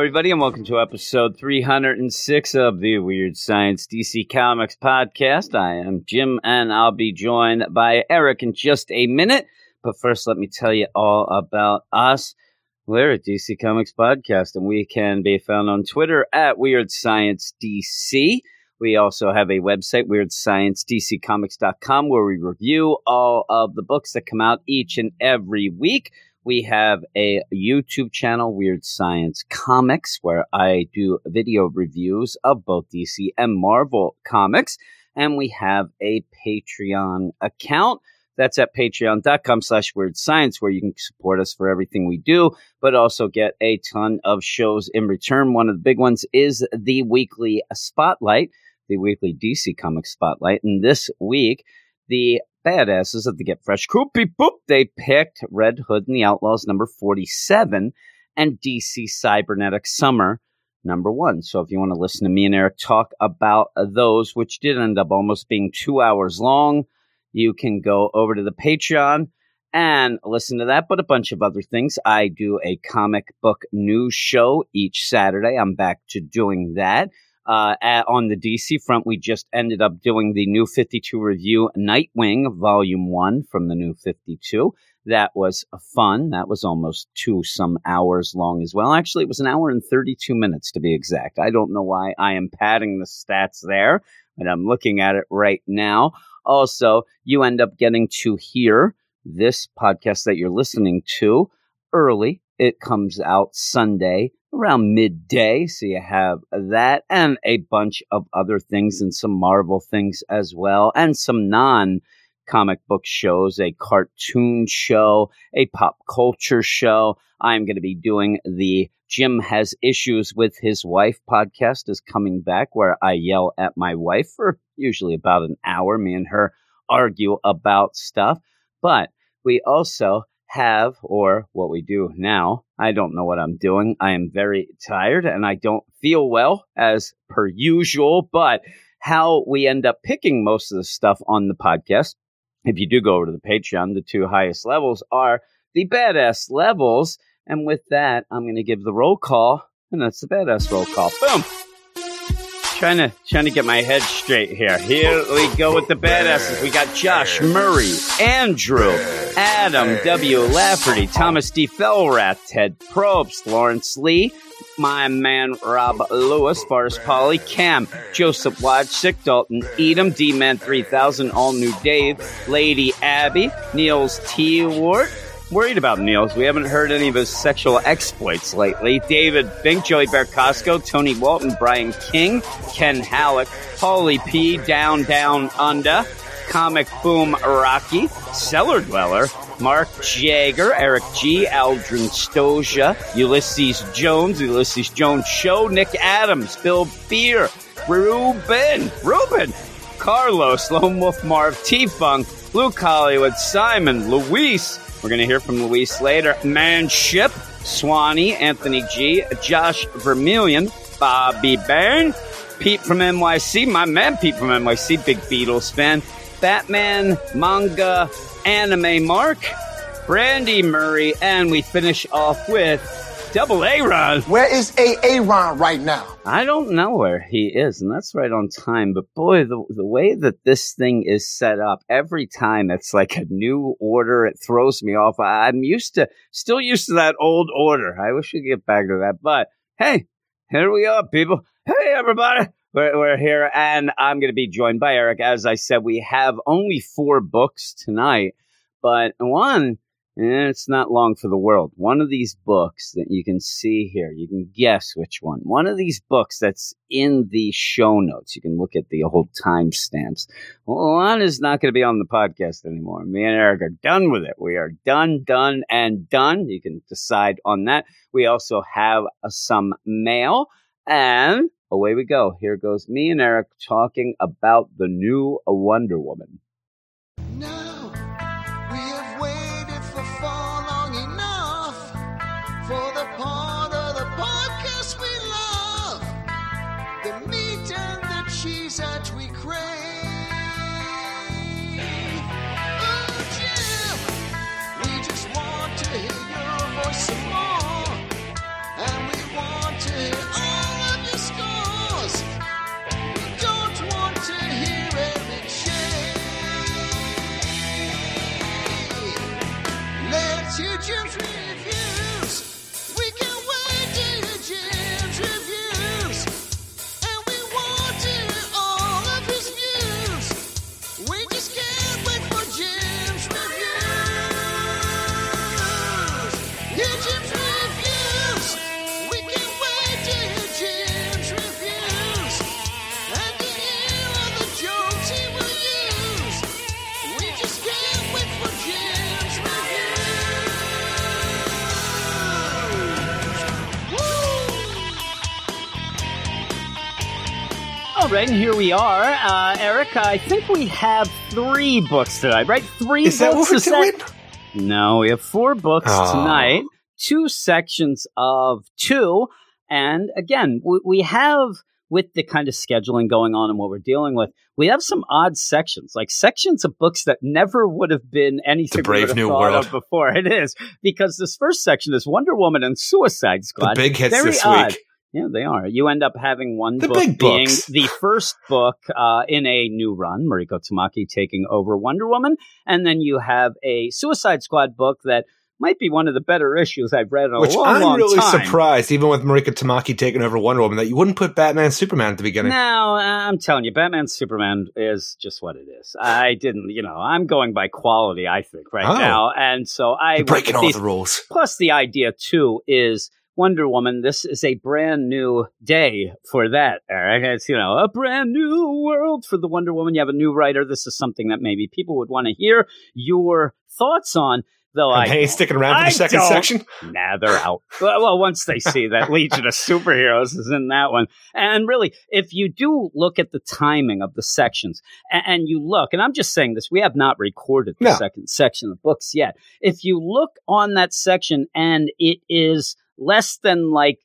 Everybody, and welcome to episode 306 of the Weird Science DC Comics podcast. I am Jim, and I'll be joined by Eric in just a minute. But first, let me tell you all about us. We're a DC Comics podcast, and we can be found on Twitter at Weird Science DC. We also have a website, WeirdScienceDCComics.com, where we review all of the books that come out each and every week. We have a YouTube channel, Weird Science Comics, where I do video reviews of both DC and Marvel comics. And we have a Patreon account. That's at patreon.com slash weird science, where you can support us for everything we do, but also get a ton of shows in return. One of the big ones is the weekly spotlight, the weekly DC comic spotlight. And this week, the badasses of the Get Fresh beep boop, they picked Red Hood and the Outlaws number 47 and DC Cybernetic Summer number one. So if you want to listen to me and Eric talk about those, which did end up almost being two hours long, you can go over to the Patreon and listen to that, but a bunch of other things. I do a comic book news show each Saturday. I'm back to doing that. Uh, at, on the DC front, we just ended up doing the new 52 review Nightwing Volume 1 from the new 52. That was fun. That was almost two some hours long as well. Actually, it was an hour and 32 minutes to be exact. I don't know why I am padding the stats there, but I'm looking at it right now. Also, you end up getting to hear this podcast that you're listening to early. It comes out Sunday around midday. So you have that and a bunch of other things and some Marvel things as well, and some non comic book shows, a cartoon show, a pop culture show. I'm going to be doing the Jim Has Issues with His Wife podcast is coming back where I yell at my wife for usually about an hour. Me and her argue about stuff. But we also have, or what we do now, I don't know what I'm doing. I am very tired and I don't feel well as per usual, but how we end up picking most of the stuff on the podcast, if you do go over to the Patreon, the two highest levels are the badass levels. And with that, I'm going to give the roll call, and that's the badass roll call. Boom trying to trying to get my head straight here. Here we go with the badasses. We got Josh Murray, Andrew, Adam W. Lafferty, Thomas D. Felrath, Ted Probst, Lawrence Lee, my man Rob Lewis, Forrest Polly, Cam, Joseph Sick Dalton, Edom, D Man 3000, All New Dave, Lady Abby, Niels T. Wart, worried about Niels. We haven't heard any of his sexual exploits lately. David Bink, Joey Bear Costco, Tony Walton, Brian King, Ken Halleck, Paulie P, Down Down Under, Comic Boom Rocky, Cellar Dweller, Mark Jager, Eric G, Aldrin Stoja, Ulysses Jones, Ulysses Jones Show, Nick Adams, Bill Beer, Ruben, Ruben, Carlos, Lone Wolf Marv, T-Funk, Luke Hollywood, Simon, Luis, we're going to hear from Luis later. Manship, Swanee, Anthony G, Josh Vermillion, Bobby Byrne, Pete from NYC, my man Pete from NYC, big Beatles fan, Batman, manga, anime Mark, Brandy Murray, and we finish off with Double Aaron. Where is A Aaron right now? I don't know where he is, and that's right on time. But boy, the the way that this thing is set up, every time it's like a new order. It throws me off. I'm used to, still used to that old order. I wish we could get back to that. But hey, here we are, people. Hey, everybody. We're, we're here, and I'm going to be joined by Eric. As I said, we have only four books tonight, but one and it's not long for the world. One of these books that you can see here, you can guess which one. One of these books that's in the show notes. You can look at the old timestamps. Well, one is not going to be on the podcast anymore. Me and Eric are done with it. We are done, done, and done. You can decide on that. We also have uh, some mail and away we go. Here goes me and Eric talking about the new Wonder Woman. Right, and here we are. Uh, Eric, I think we have three books tonight, right? Three Is that books. what we're is that- doing? No, we have four books Oh. tonight, two sections of two. And again, we, we have, with the kind of scheduling going on and what we're dealing with, we have some odd sections, like sections of books that never would have been anything the Brave we New World. of before. It is, because this first section is Wonder Woman and Suicide The Squad. big hits Very this odd. week. Yeah, they are. You end up having one The book being the first book uh, in a new run, Mariko Tamaki taking over Wonder Woman, and then you have a Suicide Squad book that might be one of the better issues I've read in a Which long, I'm long really time. surprised, even with Mariko Tamaki taking over Wonder Woman, that you wouldn't put Batman Superman at the beginning. No, I'm telling you, Batman Superman is just what it is. I didn't, you know, I'm going by quality, I think, right Oh. now. And so I You're breaking all these- the rules. Plus, the idea too is Wonder Woman. This is a brand new day for that, Eric. It's you know a brand new world for the Wonder Woman. You have a new writer. This is something that maybe people would want to hear your thoughts on. Though And I hey, sticking around for I the second section? Nah, they're out. well, well, once they see that Legion of Superheroes is in that one. And really, if you do look at the timing of the sections and, and you look, and I'm just saying this, we have not recorded the No. second section of books yet. If you look on that section and it is less than like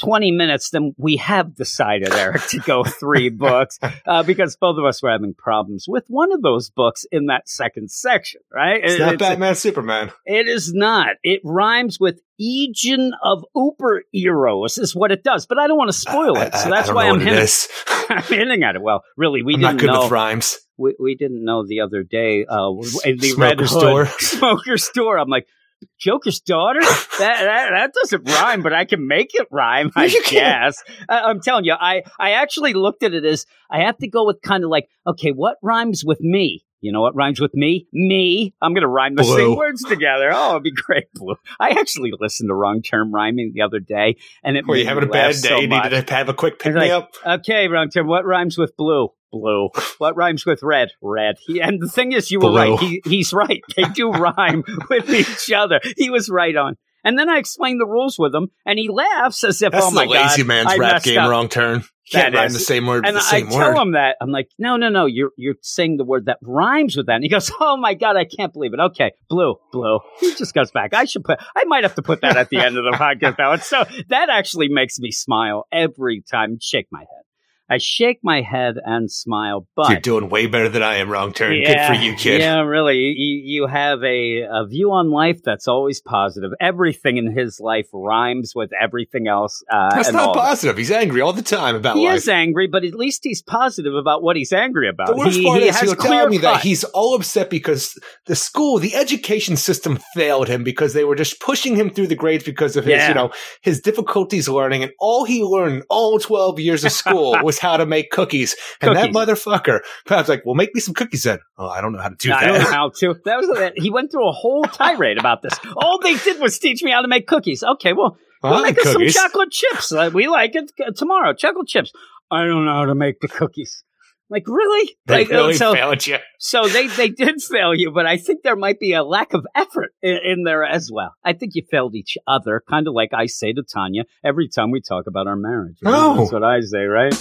20 minutes, then we have decided, Eric, to go three books uh, because both of us were having problems with one of those books in that second section, right? It's It- not it's- Batman Superman. it is not. It rhymes with Aegon of Uber Eros is what it does, but I don't want to spoil it, so I- that's I don't why I'm hinting. I'm hinting at it. Well, really, we I'm didn't not good know. rhymes. We, we didn't know the other day. Uh, in the Smoker Red Hood store. smoker store. I'm like. Joker's daughter? That, that that doesn't rhyme, but I can make it rhyme, I You guess. I, I'm telling you, I, I actually looked at it as I have to go with kind of like, okay, what rhymes with me? You know what rhymes with me? Me. I'm going to rhyme the Blue. same words together. Oh, it'd be great, Blue. I actually listened to wrong term rhyming the other day, and it Were you having a bad so day? You much. needed to have a quick pick me like, up? Okay, wrong term. What rhymes with blue? Blue. What rhymes with red? Red. He, and the thing is, you were right. He, he's right. They do rhyme with each other. He was right on. And then I explain the rules with him, and he laughs as if, That's "Oh my the lazy god, man's I rap game up." wrong turn. Can't That rhyme is. the same word And with the I same tell word. him that I'm like, no, no, no, you're you're saying the word that rhymes with that. And he goes, oh my god, I can't believe it. Okay, blue, blue. He just goes back. I should put. I might have to put that at the end of the podcast now. And so that actually makes me smile every time. Shake my head. I shake my head and smile. But You're doing way better than I am, wrong turn. yeah, Good for you, kid. Yeah, really. You, you have a, a view on life that's always positive. Everything in his life rhymes with everything else. Uh, That's not positive. He's angry all the time about He life. He is angry, but at least he's positive about what he's angry about. The worst he, part he is has he'll tell me that he's all upset because the school, the education system failed him because they were just pushing him through the grades because of his, Yeah. you know, his difficulties learning. And all he learned all 12 years of school was how to make cookies. And that motherfucker, I was like, well, make me some cookies then. Oh, I don't know how to do I that. don't know how to. That was it. He went through a whole tirade about this. All they did was teach me how to make cookies. Okay, well, I we'll like make us some chocolate chips. Uh, we like it uh, tomorrow. Chocolate chips. I don't know how to make the cookies. Like really? They like, uh, really so, failed you. so they they did fail you, but I think there might be a lack of effort in, in there as well. I think you failed each other, kind of like I say to Tanya every time we talk about our marriage. Know, Oh. That's what I say, right?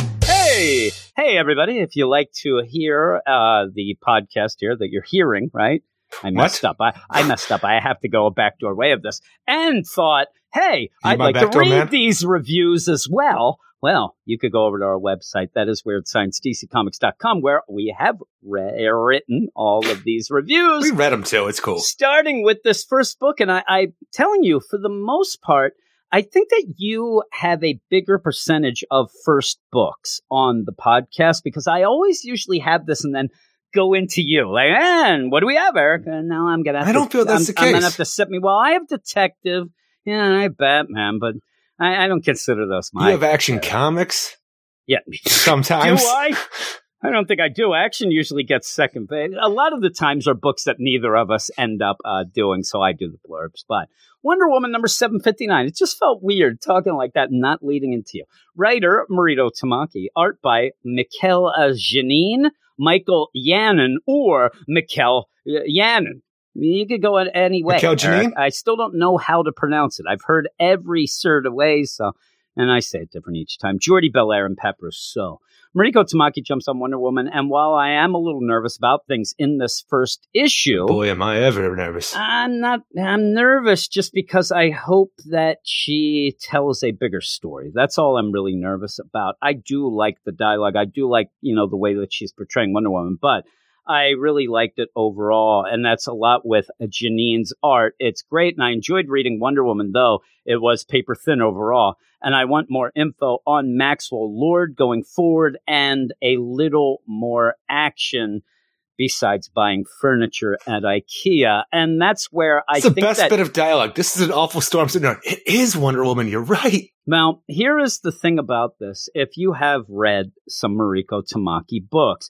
Hey, hey, everybody! If you like to hear uh, the podcast here that you're hearing, right? I messed up. I, I messed up. I have to go a backdoor way of this, and thought, hey, you I'd like to read man? these reviews as well. Well, you could go over to our website. That is weirdsciencedccomics.com, where we have re- written all of these reviews We read them too. It's cool. starting with this first book, and I, I'm telling you, for the most part, I think that you have a bigger percentage of first books on the podcast because I always usually have this, and then go into you. Like, and what do we have, Eric? And now I'm gonna. Have I don't feel that's I'm, the I'm gonna have to set me. Well, I have detective. Yeah, I have Batman, but I, I don't consider those You have Action Comics yeah. sometimes. Do I? I don't think I do. Action usually gets second base. A lot of the times are books that neither of us end up uh, doing, so I do the blurbs. But Wonder Woman number 759, it just felt weird talking like that and not leading into you. Writer Mariko Tamaki, art by Mikkel uh, Janine, Michael Yannon, or Mikkel uh, Yannon. You could go in any way. Mikkel Janine? I still don't know how to pronounce it. I've heard every sort of way, so and I say it different each time. Jordie Bellaire and Pepper. So Mariko Tamaki jumps on Wonder Woman, and while I am a little nervous about things in this first issue, Boy, am I ever nervous. I'm not. I'm nervous just because I hope that she tells a bigger story. That's all I'm really nervous about. I do like the dialogue. I do like you know the way that she's portraying Wonder Woman, but I really liked it overall, and that's a lot with Janine's art. It's great, and I enjoyed reading Wonder Woman, though it was paper thin overall. And I want more info on Maxwell Lord going forward, and a little more action besides buying furniture at IKEA. And that's where I It's the best that bit of dialogue. This is an awful storm sitting on. It is Wonder Woman. You're right. now, here is the thing about this. If you have read some Mariko Tamaki books,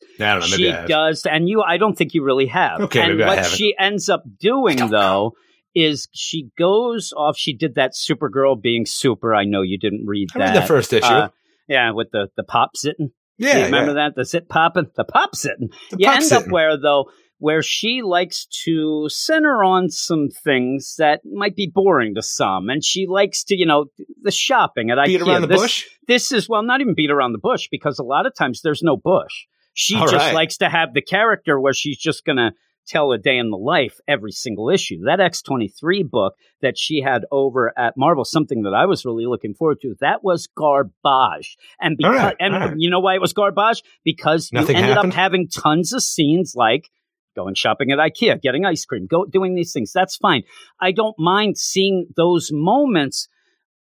know. She does, and you, I don't think you really have. Okay, and what she ends up doing, though, is she goes off. She did that Supergirl being super. I know you didn't read I that. read the first issue. Uh, yeah, with the the pop sitting. Yeah, You remember yeah. that? The sit popping, the pop sitting. The you pop end sitting. up where though, where she likes to center on some things that might be boring to some, and she likes to, you know, the shopping at beat IKEA. around the This- bush. This is well, not even beat around the bush because a lot of times there's no bush. She All just right. likes to have the character where she's just gonna tell a day in the life every single issue. That X23 book that she had over at Marvel, something that I was really looking forward to, that was garbage. And because right, and right. you know why it was garbage? Because Nothing you ended happened? up having tons of scenes like going shopping at IKEA, getting ice cream, go doing these things. That's fine. I don't mind seeing those moments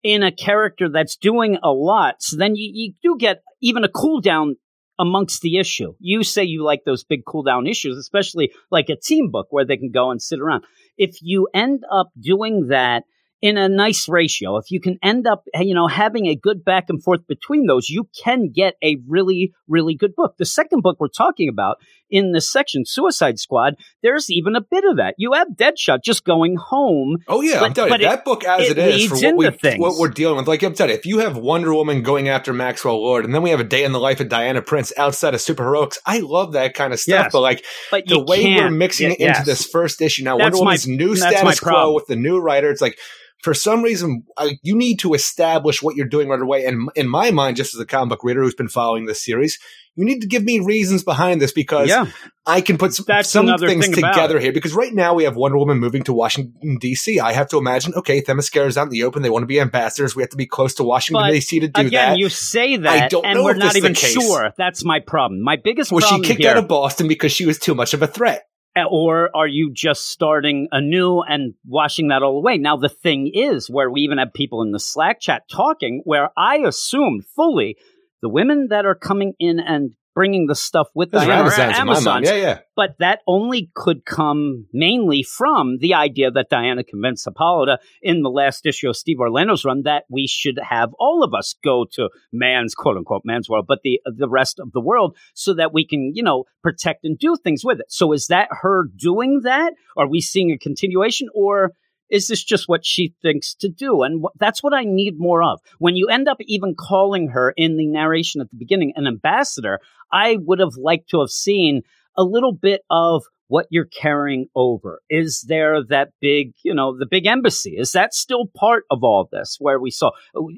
in a character that's doing a lot. So then you, you do get even a cool down amongst the issue. You say you like those big cool down issues, especially like a team book where they can go and sit around. If you end up doing that in a nice ratio, if you can end up, you know, having a good back and forth between those, you can get a really, really good book. The second book we're talking about in this section, Suicide Squad, there's even a bit of that. You have Deadshot just going home Oh yeah, I'm But- telling but you, it- that book as it it is for what we what we're dealing with. Like I'm telling you, if you have Wonder Woman going after Maxwell Lord, and then we have a day in the life of Diana Prince outside of superheroics, I love that kind of stuff. Yes. But like but the way we're mixing get- it into yes. this first issue now, That's Wonder my- new status quo with the new writer, it's like. For some reason, you need to establish what you're doing right away. And in my mind, just as a comic book reader who's been following this series, you need to give me reasons behind this because yeah. I can put some, some things thing together here because right now we have Wonder Woman moving to Washington D.C. I have to imagine, okay, Themyscira's out in the open. They want to be ambassadors. We have to be close to Washington D.C. to do Again, that. Again, you say that, I don't and know we're not even sure. That's my problem. My biggest was she kicked here, out of Boston because she was too much of a threat? Eh, or are you just starting anew and washing that all away? Now, the thing is, where we even have people in the Slack chat talking, where I assumed fully the women that are coming in and bringing the stuff with That's Diana are Amazon's in my mind. Amazons. Yeah, yeah. But that only could come mainly from the idea that Diana convinced Hippolyta in the last issue of Steve Orlando's run that we should have all of us go to man's quote unquote man's world, but the the rest of the world so that we can, you know, protect and do things with it. So is that her doing that? Are we seeing a continuation or is this just what she thinks to do? And wh- that's what I need more of. When you end up even calling her in the narration at the beginning an ambassador, I would have liked to have seen a little bit of what you're carrying over. Is there that big, you know, the big embassy? Is that still part of all this where we saw?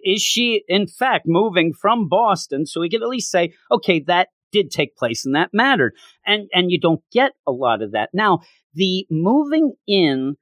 Is she, in fact, moving from Boston so we can at least say, okay, that did take place and that mattered. And, and you don't get a lot of that. Now, the moving in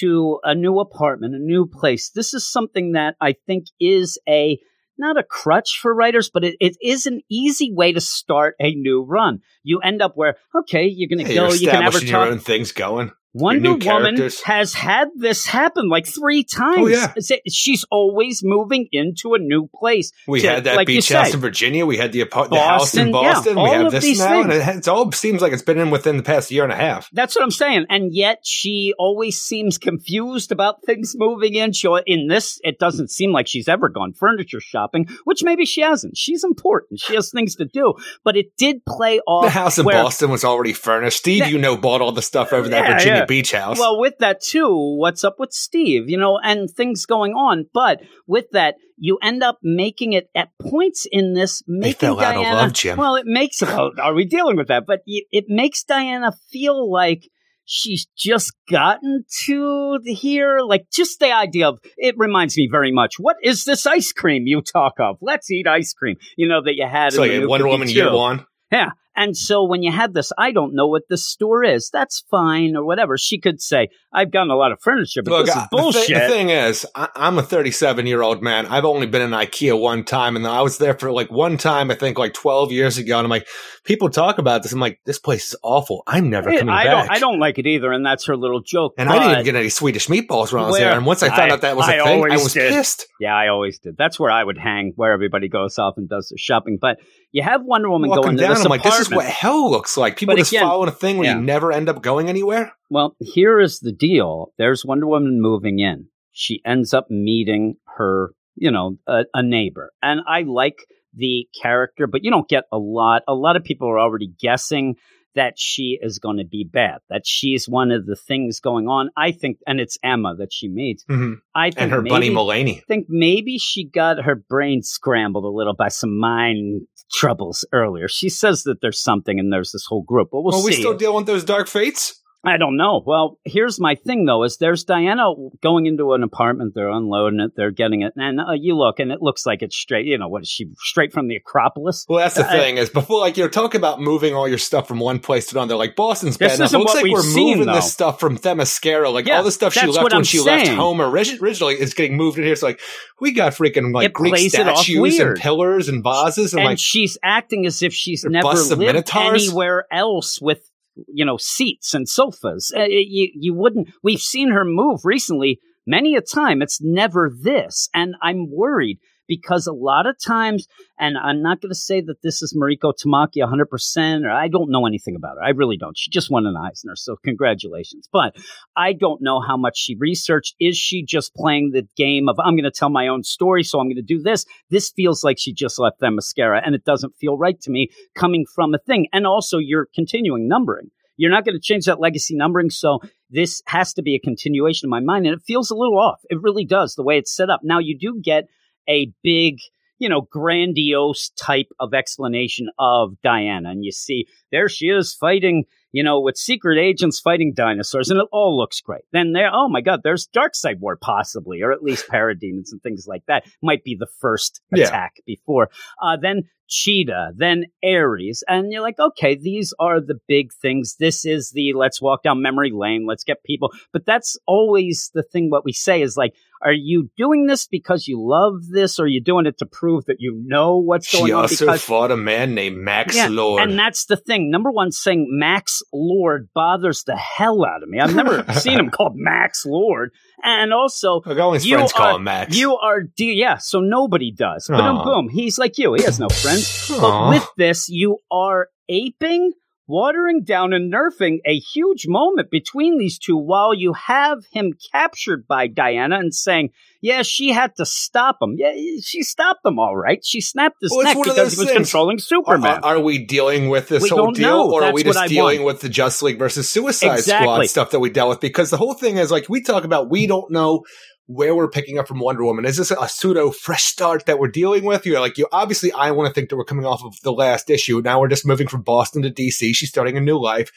to a new apartment, a new place, this is something that I think is a, not a crutch for writers, but it, it is an easy way to start a new run. You end up where, okay, you're going to Yeah, go, you're you can establishing your own things going. Wonder Woman characters. has had this happen like three times. Oh, yeah. She's always moving into a new place. We to- had that like beach house say. in Virginia. We had the, the house in Boston, yeah, we have this now, and it, all seems like it's been in within the past year and a half. That's what I'm saying. And yet she always seems confused about things moving in. She, in this, it doesn't seem like she's ever gone furniture shopping, which maybe she hasn't. She's important. She has things to do. But it did play off. The house in where- Boston was already furnished. Steve, Yeah. you know, bought all the stuff over that Yeah, Virginia beach house. Well, with that too, what's up with Steve? You know, and things going on. But with that, you end up making it at points in this making fell out of Diana. love, Jim. Well, it makes. Well, are we dealing with that? But it makes Diana feel like she's just gotten to here. Like just the idea of it reminds me very much. What is this ice cream you talk of? Let's eat ice cream. You know that you had. so in the Wonder Woman 52. year one. Yeah. And so when you had this, I don't know what this store is. That's fine or whatever. She could say, I've gotten a lot of furniture, but Look, this is bullshit. The, thi- the thing is, I, I'm a 37 year old man. I've only been in IKEA one time, and I was there for like one time. I think like 12 years ago, and I'm like, people talk about this. I'm like, this place is awful. I'm never coming I back. don't, I don't like it either. And that's her little joke. And I didn't even get any Swedish meatballs when I was there. And once I found I- out that was a I thing, I was did. pissed. Yeah, I always did. That's where I would hang, where everybody goes off and does their shopping. But you have Wonder Woman Walking going to down, this I'm like, this is what hell looks like. People But just again- following a thing where yeah. you never end up going anywhere. Well, here is the deal. There's Wonder Woman moving in. She ends up meeting her, you know, a, a neighbor. And I like the character, but you don't get a lot. A lot of people are already guessing that she is going to be bad, that she's one of the things going on. I think, and it's Emma that she meets. Mm-hmm. I think And her maybe, bunny Mulaney. think maybe she got her brain scrambled a little by some mind troubles earlier. She says that there's something and there's this whole group, but we'll Are we still dealing with those dark fates? I don't know. Well, here's my thing though: is there's Diana going into an apartment, they're unloading it, they're getting it, and uh, you look, and it looks like it's straight. You know, what is she straight from the Acropolis? Well, that's the I- thing is before, like you're talking about moving all your stuff from one place to another. Like Boston's bad enough. It looks like we're seen, moving this stuff from Themyscira. Like Yeah, all the stuff she left when I'm she left saying. home ori- originally is getting moved in here. It's like we got freaking like It Greek statues and pillars and vases and, and like she's acting as if she's never lived anywhere else with you know seats and sofas. Uh, you you wouldn't. We've seen her move recently many a time. It's never this, and I'm worried because a lot of times, and I'm not going to say that this is Mariko Tamaki 100%, or I don't know anything about her. I really don't. She just won an Eisner, so congratulations. But I don't know how much she researched. Is she just playing the game of, I'm going to tell my own story, so I'm going to do this? This feels like she just left Themyscira, and it doesn't feel right to me coming from a thing. And also, you're continuing numbering. You're not going to change that legacy numbering, so this has to be a continuation in my mind, and it feels a little off. It really does, the way it's set up. Now, you do get a big, you know, grandiose type of explanation of Diana. And you see, there she is fighting, you know, with secret agents fighting dinosaurs, and it all looks great. Then there, oh my God, there's Darkseid War possibly, or at least parademons and things like that. Might be the first Yeah. attack before. Uh, then Cheetah, then Ares, and you're like, okay, these are the big things. This is the let's walk down memory lane, let's get people. But that's always the thing. What we say is like, are you doing this because you love this, or are you doing it to prove that you know what's going on? she also because fought a man named Max yeah, Lord. and that's the thing. Number one, saying Max Lord bothers the hell out of me. I've never seen him called Max Lord, and also Look, all his you friends are, call him Max. You are, de- yeah, so nobody does. But boom, he's like you. He has no friends. Aw. But with this, you are aping, watering down, and nerfing a huge moment between these two while you have him captured by Diana and saying, yeah, she had to stop him. Yeah, she stopped him all right. She snapped his Well, neck because he was things. controlling Superman. are- are we dealing with this We whole deal, know. or are we just dealing want. with the Justice League versus Suicide Exactly. Squad stuff that we dealt with? Because the whole thing is like we talk about, we don't know where we're picking up from Wonder Woman. Is this a pseudo fresh start that we're dealing with? You're like, you obviously, I want to think that we're coming off of the last issue. Now we're just moving from Boston to DC. She's starting a new life.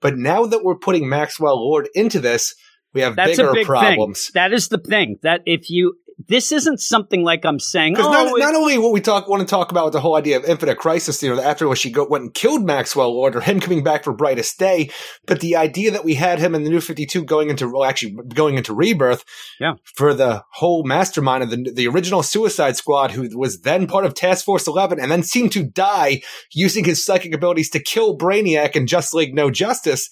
But now that we're putting Maxwell Lord into this, we have That's bigger big problems. thing. That is the thing. That if you, this isn't something like I'm saying. Because Oh, not, not only what we talk want to talk about with the whole idea of Infinite Crisis, you know, after what she go, went and killed Maxwell Lord, or him coming back for Brightest Day, but the idea that we had him in the New Fifty Two going into well, actually going into Rebirth, Yeah. for the whole mastermind of the the original Suicide Squad, who was then part of Task Force Eleven, and then seemed to die using his psychic abilities to kill Brainiac and Justice League No Justice.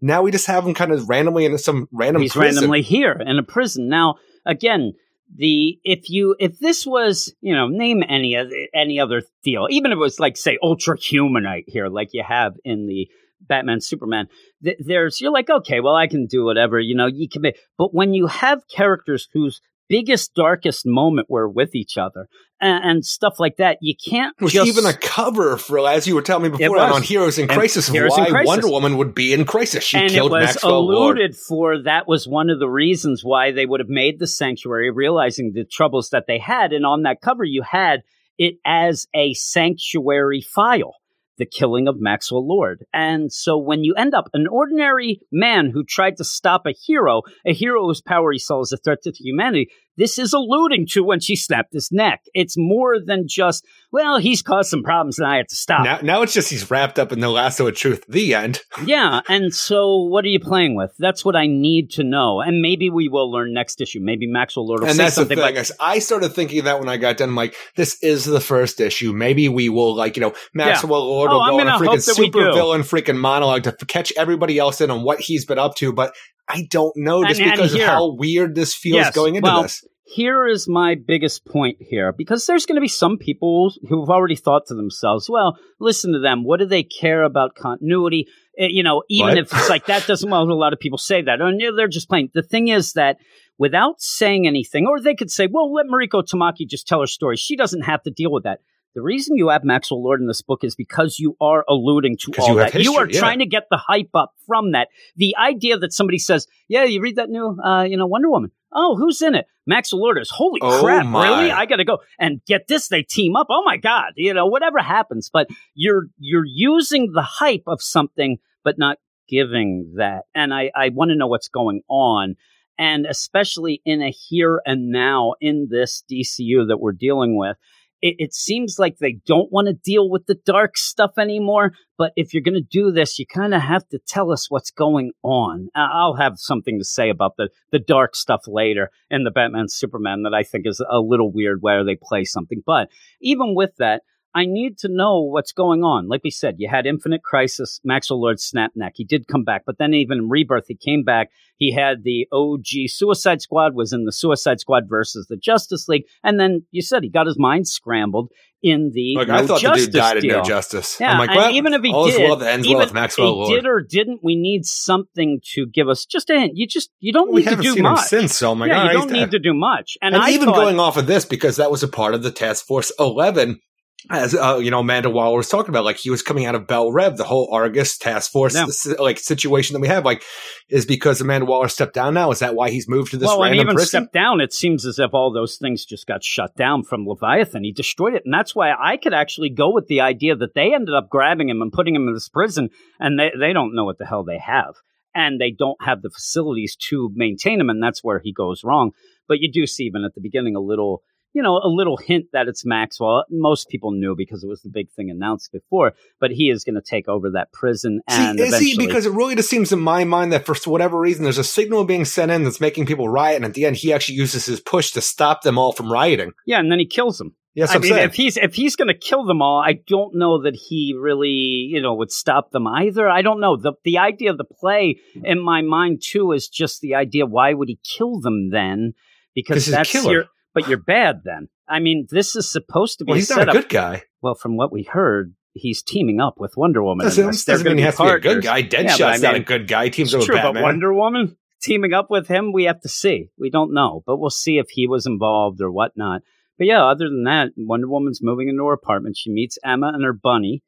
Now we just have him kind of randomly in some random He's prison. randomly here in a prison. Now, again, the if you if this was you know name any other any other deal, even if it was like say ultra humanite here, like you have in the Batman Superman, th- there's you're like okay, well I can do whatever you know you can. But when you have characters whose biggest darkest moment were with each other and, and stuff like that, you can't It was just even a cover for, as you were telling me before, on Heroes in And Crisis, Heroes in why Crisis. Wonder Woman would be in Crisis. She and it killed was Maxwell Lord. alluded for that was one of the reasons why they would have made the sanctuary realizing the troubles that they had and on that cover you had it as a sanctuary file the killing of Maxwell Lord. And so when you end up an ordinary man who tried to stop a hero, a hero whose power he saw as a threat to humanity, this is alluding to when she snapped his neck. It's more than just, well, he's caused some problems and I have to stop. Now, now it's just he's wrapped up in the lasso of truth. The end. Yeah, and so what are you playing with? That's what I need to know, and maybe we will learn next issue. Maybe Maxwell Lord will and say that's the something thing. like, I started thinking that when I got done. I'm like, this is the first issue. Maybe we will, like, you know, Maxwell Lord Oh, will I'm go on a freaking super villain freaking monologue to catch everybody else in on what he's been up to. But I don't know just And- and because here- of how weird this feels Yes, going into well, this. Here is my biggest point here, because there's going to be some people who've already thought to themselves, well, listen to them. What do they care about continuity? Eh, you know, even if it's like that doesn't, well, a lot of people say that. And they're just playing. The thing is that without saying anything, or they could say, well, let Mariko Tamaki just tell her story. She doesn't have to deal with that. The reason you have Maxwell Lord in this book is because you are alluding to all you that. you are yeah. trying to get the hype up from that. The idea that somebody says, "Yeah, you read that new, uh, you know, Wonder Woman." Oh, who's in it? Maxwell Lord is. Holy Oh, crap! my. Really? I got to go and get this. They team up. Oh my god! You know, whatever happens, but you're you're using the hype of something, but not giving that. And I I want to know what's going on. And especially in a here and now in this DCU that we're dealing with, it, it seems like they don't want to deal with the dark stuff anymore. But if you're going to do this, you kind of have to tell us what's going on. I'll have something to say about the, the dark stuff later in the Batman Superman that I think is a little weird where they play something. But even with that, I need to know what's going on. Like we said, you had Infinite Crisis, Maxwell Lord snap neck. He did come back, but then even in Rebirth, he came back. He had the OG Suicide Squad was in the Suicide Squad versus the Justice League, and then you said he got his mind scrambled in the Like, No I thought Justice the dude died in deal. No Justice. Yeah, I'm like, well, even if he all is did, well that ends even well with Maxwell Lord. did or didn't, we need something to give us just a hint. You just you don't we need to do seen much. since, so I'm yeah, all you don't need to do much. And, And, even thought, going off of this, because that was a part of the Task Force 11, as uh, you know, Amanda Waller was talking about, like he was coming out of Belle Reve, the whole Argus Task Force Yeah. like situation that we have, like, is because Amanda Waller stepped down now. Is that why he's moved to this well, and even prison? stepped down, it seems as if all those things just got shut down from Leviathan. He destroyed it, and that's why I could actually go with the idea that they ended up grabbing him and putting him in this prison, and they they don't know what the hell they have, and they don't have the facilities to maintain him, and that's where he goes wrong. But you do see even at the beginning a little. You know, a little hint that it's Maxwell. Most people knew because it was the big thing announced before. But he is going to take over that prison, and See, is he? Because it really just seems in my mind that for whatever reason, there's a signal being sent in that's making people riot, and at the end, he actually uses his push to stop them all from rioting. yeah, and then he kills them. Yes, I I'm mean, saying. if he's if he's going to kill them all, I don't know that he really you know would stop them either. I don't know the the idea of the play in my mind too is just the idea. Why would he kill them then? Because that's killer. your. But you're bad then. I mean, this is supposed to be well, a he's not a good guy. Well, from what we heard, he's teaming up with Wonder Woman. in Doesn't, doesn't mean he has to be a good guy. Yeah, Deadshot's but I not a good guy. He teams up with true, but Wonder Woman teaming up with him, we have to see. We don't know, but we'll see if he was involved or whatnot. But yeah, other than that, Wonder Woman's moving into her apartment. She meets Emma and her bunny,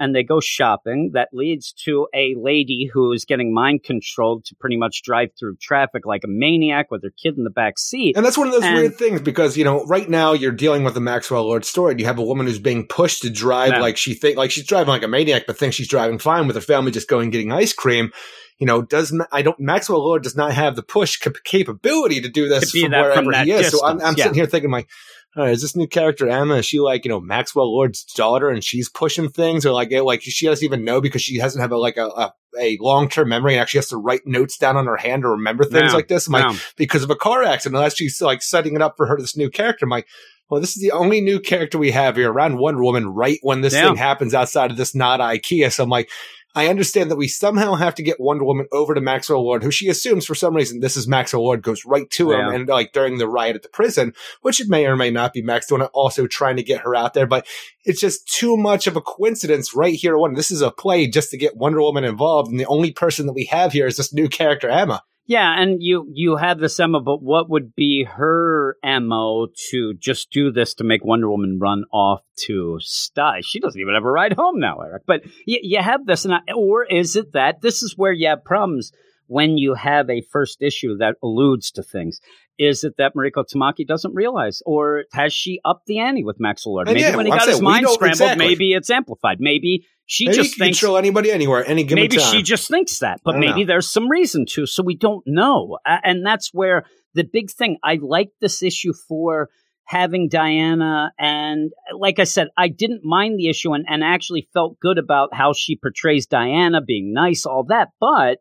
and they go shopping. That leads to a lady who is getting mind controlled to pretty much drive through traffic like a maniac with her kid in the back seat. And that's one of those And- weird things because you know right now you're dealing with the Maxwell Lord story. And you have a woman who's being pushed to drive like she think like she's driving like a maniac, but thinks she's driving fine with her family just going getting ice cream. You know, doesn't I don't Maxwell Lord does not have the push cap- capability to do this To from wherever from he is. so I'm, I'm yeah. sitting here thinking like. All right, is this new character Emma? Is she like you know Maxwell Lord's daughter, and she's pushing things, or like it- like she doesn't even know because she doesn't have a like a, a, a long term memory and actually has to write notes down on her hand to remember things like this. Like, No. because of a car accident. Unless she's like setting it up for her this new character. I'm like, well, this is the only new character we have here around Wonder Woman right when this Yeah. thing happens outside of this not IKEA. So I'm like, I understand that we somehow have to get Wonder Woman over to Maxwell Lord, who she assumes for some reason this is Maxwell Lord, goes right to him Yeah. and like during the riot at the prison, which it may or may not be Max doing it, also trying to get her out there, but it's just too much of a coincidence right here. One, this is a play just to get Wonder Woman involved, and the only person that we have here is this new character, Emma. Yeah, and you you have this Emma, but what would be her mo to just do this to make Wonder Woman run off to Sty? She doesn't even have a ride home now, Eric. But you, you have this, and I, or is it that this is where you have problems when you have a first issue that alludes to things? Is it that Mariko Tamaki doesn't realize, or has she upped the ante with Max Lord? Maybe yeah, when he I'm got his saying, mind scrambled, exactly. maybe it's amplified. Maybe she Maybe just thinks control anybody anywhere, any given maybe time. she just thinks that, but maybe know. there's some reason to, so we don't know. And that's where the big thing. I like this issue for having Diana, and like I said, I didn't mind the issue and, and actually felt good about how she portrays Diana, being nice, all that, but.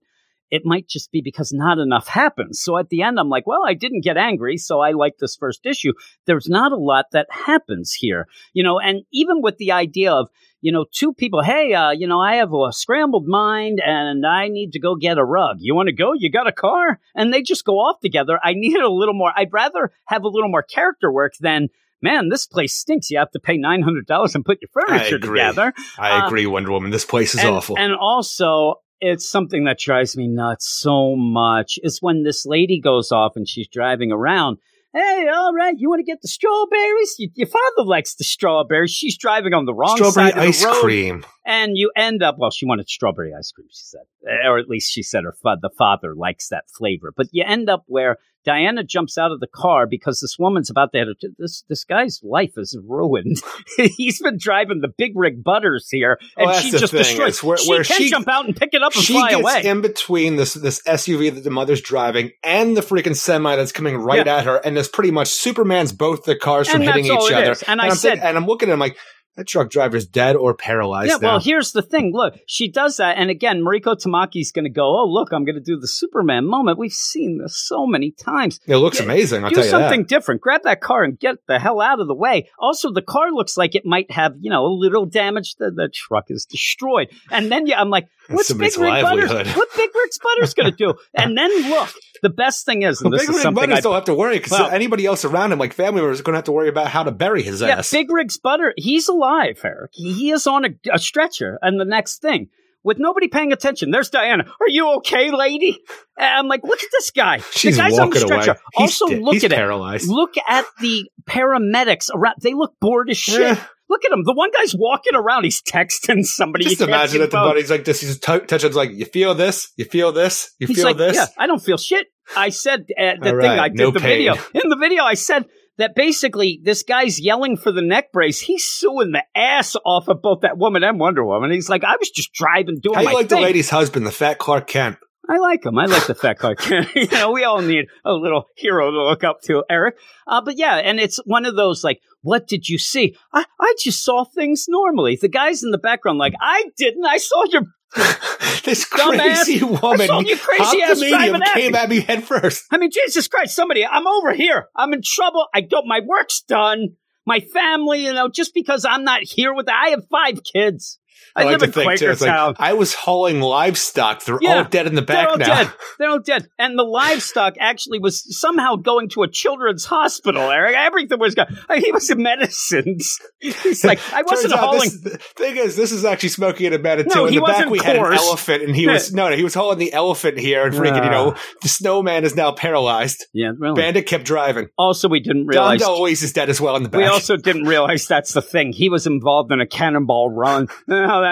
It might just be because not enough happens. So at the end, I'm like, well, I didn't get angry, so I like this first issue. There's not a lot that happens here, you know, and even with the idea of, you know, two people, hey, uh, you know, I have a scrambled mind and I need to go get a rug. You want to go? You got a car? And they just go off together. I needed a little more, I'd rather have a little more character work than, man, this place stinks. You have to pay $900 and put your furniture agree. together. I Uh, agree, Wonder Woman. This place is and, awful. And also, it's something that drives me nuts so much is when this lady goes off and she's driving around. Hey, all right, you want to get the strawberries? Your father likes the strawberries. She's driving on the wrong Strawberry side of the ice road cream. and you end up well she wanted strawberry ice cream she said or at least she said her fa- the father likes that flavor but you end up where diana jumps out of the car because this woman's about to this this guy's life is ruined he's been driving the big rig butters here Oh, and she just thing, destroys where- she where can she- jump out and pick it up and She fly gets away in between this this SUV that the mother's driving and the freaking semi that's coming right Yeah. at her, and there's pretty much Superman's both the cars from And hitting each other. is. And I I'm said- thinking- and I'm looking at him like that truck driver's dead or paralyzed. Yeah, well, here's the thing. Look, she does that, and again, Mariko Tamaki's going to go. Oh, look, I'm going to do the Superman moment. We've seen this so many times. it looks Yeah, amazing. I'll do tell you something that. different. Grab that car and get the hell out of the way. Also, the car looks like it might have, you know, a little damage. The, the truck is destroyed. And then yeah, I'm like, what's Big Rig Butters? What Big Rig Butters going to do? And then look, the best thing is, and Well, this Big something Butters I don't have to worry because Well- anybody else around him, like family members, are going to have to worry about how to bury his yeah, ass. Big Rig's Butter, he's alive, Eric. He, is on a, a stretcher. And the next thing, with nobody paying attention, there's Diana. Are you okay, lady? And I'm like, look at this guy. She's the guy's on the walking away. stretcher. He's also, look He's at it. Look at the paramedics around. They look bored as shit. Yeah. Look at him. The one guy's walking around. He's texting somebody. Just imagine that the buddy's like this. He's t- touching like, you feel this? You feel this? You He's feel like, this? yeah, I don't feel shit. I said uh, the All thing. right, I did no the pain. video. In the video, I said that basically this guy's yelling for the neck brace. He's suing the ass off of both that woman and Wonder Woman. He's like, I was just driving, doing How my you like thing. the lady's husband, the fat Clark Kent? I like him. I like the fat Clark Kent. you know, we all need a little hero to look up to, Eric. Uh, but yeah, and it's one of those like, what did you see? I, I just saw things normally. The guys in the background, like, I didn't. I saw your. this crazy woman I saw you crazy ass the medium, came at me head first. I mean, Jesus Christ, somebody, I'm over here. I'm in trouble. I don't. My work's done. My family, you know, just because I'm not here with. I have five kids. I, like live to in think, too, it's like, I was hauling livestock. They're Yeah, all dead in the They're back all now. dead. They're all dead. And the livestock actually was somehow going to a children's hospital, Eric. Everything was going. He was in medicines. He's like, I wasn't out hauling. This, the thing is, this is actually Smokey and the Bandit No. In he the back, we had an elephant, and he was no, no, he was hauling the elephant here, and freaking, you know, ah. the snowman is now paralyzed. Yeah, really. Bandit kept driving. Also, we didn't realize. DeLuise is dead as well in the back. We also didn't realize that's the thing. He was involved in a cannonball run.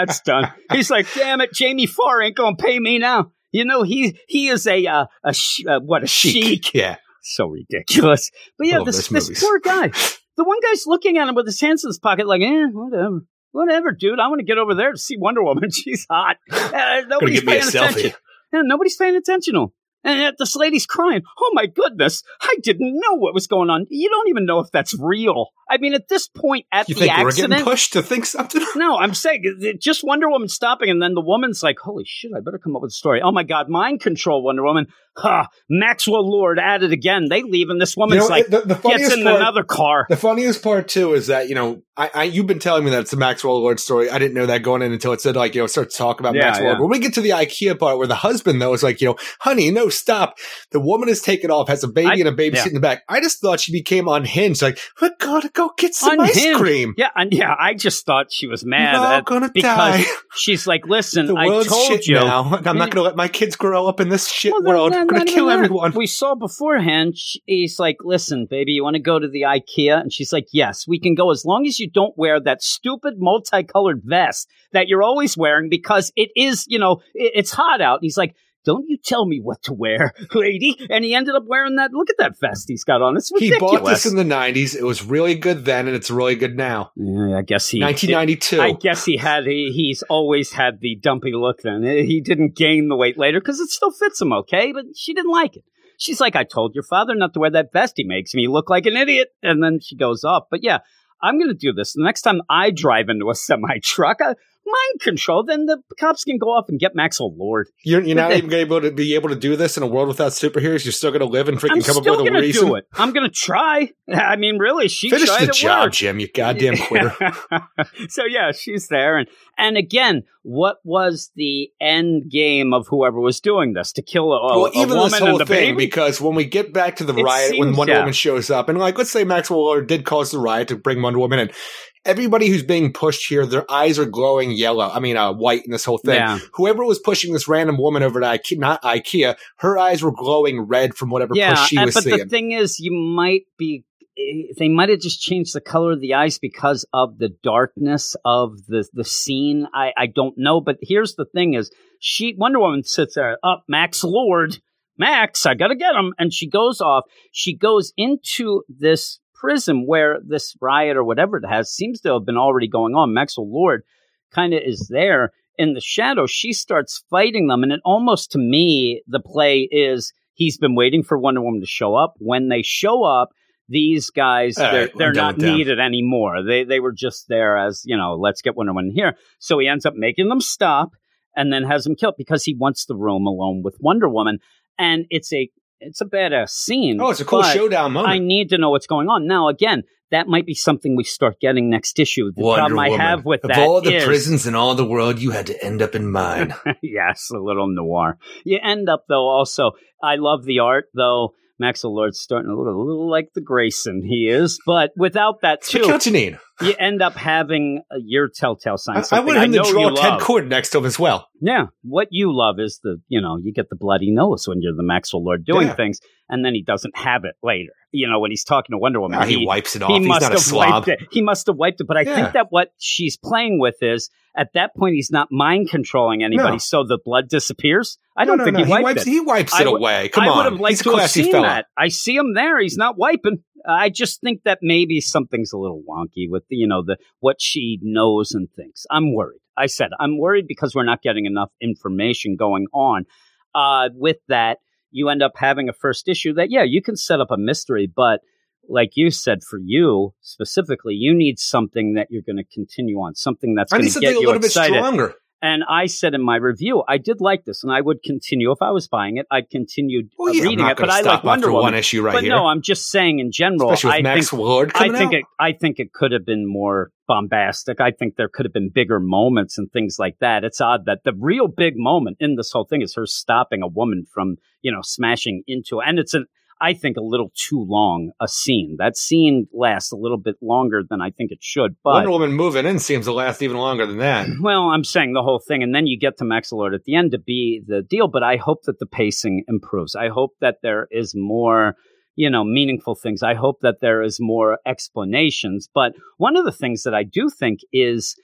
That's done. He's like, damn it, Jamie Farr ain't gonna pay me now. You know, he he is a uh, a sh- uh, what a chic. yeah. So ridiculous. But yeah, Love this this movies. poor guy. The one guy's looking at him with his hands in his pocket, like, eh, whatever. Whatever, dude. I want to get over there to see Wonder Woman. She's hot. Uh, nobody's give me a paying attention. Yeah, nobody's paying attention. to him. And yet this lady's crying. Oh my goodness. I didn't know what was going on. You don't even know if that's real. I mean, at this point, at You the think accident. we're getting pushed to think something? No, I'm saying just Wonder Woman stopping, and then the woman's like, "Holy shit! I better come up with a story." Oh my god, mind control, Wonder Woman. Ha! Maxwell Lord at it again. They leave, and this woman's You know, like, the, the gets in part, another car. The funniest part too is that you know I, I you've been telling me that it's a Maxwell Lord story. I didn't know that going in until it said like you know start to talk about Yeah, Maxwell. yeah. When we get to the IKEA part where the husband though is like you know, honey, no, stop. The woman is taken off, has a baby I- and a baby yeah. in the back. I just thought she became unhinged. Like we're gonna go get some ice Unhinged. cream. Yeah, and yeah, I just thought she was mad We're at- gonna because die. she's like, "Listen, The I told shit you." now. I'm not mm. gonna let my kids grow up in this shit Well, world. then- I'm gonna kill everyone. We saw beforehand. He's like, "Listen, baby, you want to go to the IKEA?" And she's like, "Yes, we can go as long as you don't wear that stupid multicolored vest that you're always wearing because it is, you know, it- it's hot out." And he's like. Don't you tell me what to wear, lady. And he ended up wearing that. Look at that vest he's got on. It's He bought this in the 90s. It was really good then, and it's really good now. Yeah, I guess he. 1992. I guess he had. He, he's always had the dumpy look. Then he didn't gain the weight later because it still fits him okay. But she didn't like it. She's like, "I told your father not to wear that vest. He makes me look like an idiot." And then she goes off. But yeah, I'm going to do this. The next time I drive into a semi truck, mind control. Then the cops can go off and get Maxwell Lord. You're, you're not even able to be able to do this in a world without superheroes. You're still going to live and freaking I'm come up with a reason. do it. I'm going to try. I mean, really, she Finish the job, worked. Jim. You goddamn quitter. so yeah, she's there, and and again, what was the end game of whoever was doing this to kill a, well, a even woman this whole thing, baby? because when we get back to the It riot, when Wonder yeah. Woman shows up, and like, let's say Maxwell Lord did cause the riot to bring Wonder Woman in. Everybody who's being pushed here, their eyes are glowing yellow. I mean, uh, white in this whole thing. Yeah. Whoever was pushing this random woman over to IKEA, not IKEA, her eyes were glowing red from whatever yeah, push she and- was but seeing. the thing is, you might be. eh, They might have just changed the color of the eyes because of the darkness of the the scene. I I don't know, but here's the thing: is she Wonder Woman sits there, up Max Lord, Max, I gotta get him, and she goes off. She goes into this prison where this riot or whatever it has seems to have been already going on. Maxwell Lord kind of is there in the shadow. She starts fighting them, and it almost to me the play is he's been waiting for Wonder Woman to show up. When they show up, these guys they're, right, they're not needed anymore. They they were just there as you know, let's get Wonder Woman here. So he ends up making them stop and then has them killed because he wants the room alone with Wonder Woman, and it's a it's a badass scene. oh, it's a cool showdown moment. I need to know what's going on now. Again, that might be something we start getting next issue. The Wonder problem I Woman. have with of that all the is- prisons in all the world, you had to end up in mine. yes, a little noir. You end up though. Also, I love the art though. Maxwell Lord's starting to look a little like the Grayson he is, but without that too, what you end up having your telltale sign. I, I want him to know draw Ted. Cord next to him as well. Yeah, what you love is the you know you get the bloody nose when you're the Maxwell Lord doing Yeah. things, and then he doesn't have it later. You know when he's talking to Wonder Woman, Ah, he, wipes it off. he He's must not a have slob. wiped it. He must have wiped it. But I Yeah. think that what she's playing with is at that point he's not mind controlling anybody, No. so the blood disappears. I don't no, think no. he wiped wipes, it. He wipes it away. Come I on. would have liked to have seen fella. that. I see him there. He's not wiping. I just think that maybe something's a little wonky with you know the what she knows and thinks. I'm worried. I said I'm worried because we're not getting enough information going on. Uh, with that, you end up having a first issue that yeah, you can set up a mystery, but like you said, for you specifically, you need something that you're going to continue on, something that's I going need to something get a you little bit excited. stronger. And I said in my review, I did like this, and I would continue if I was buying it. I'd continue Well, uh, yeah, I'm reading it, but I like Wonder Woman. one issue right but here. no, I'm just saying in general. Especially with I Max think Lord I think out. it. I think it could have been more bombastic. I think there could have been bigger moments and things like that. It's odd that the real big moment in this whole thing is her stopping a woman from you know smashing into, and it's an. I think a little too long a scene. That scene lasts a little bit longer than I think it should. But Wonder Woman moving in seems to last even longer than that. well, I'm saying the whole thing, and then you get to Max Lord at the end to be the deal. But I hope that the pacing improves. I hope that there is more, you know, meaningful things. I hope that there is more explanations. But one of the things that I do think is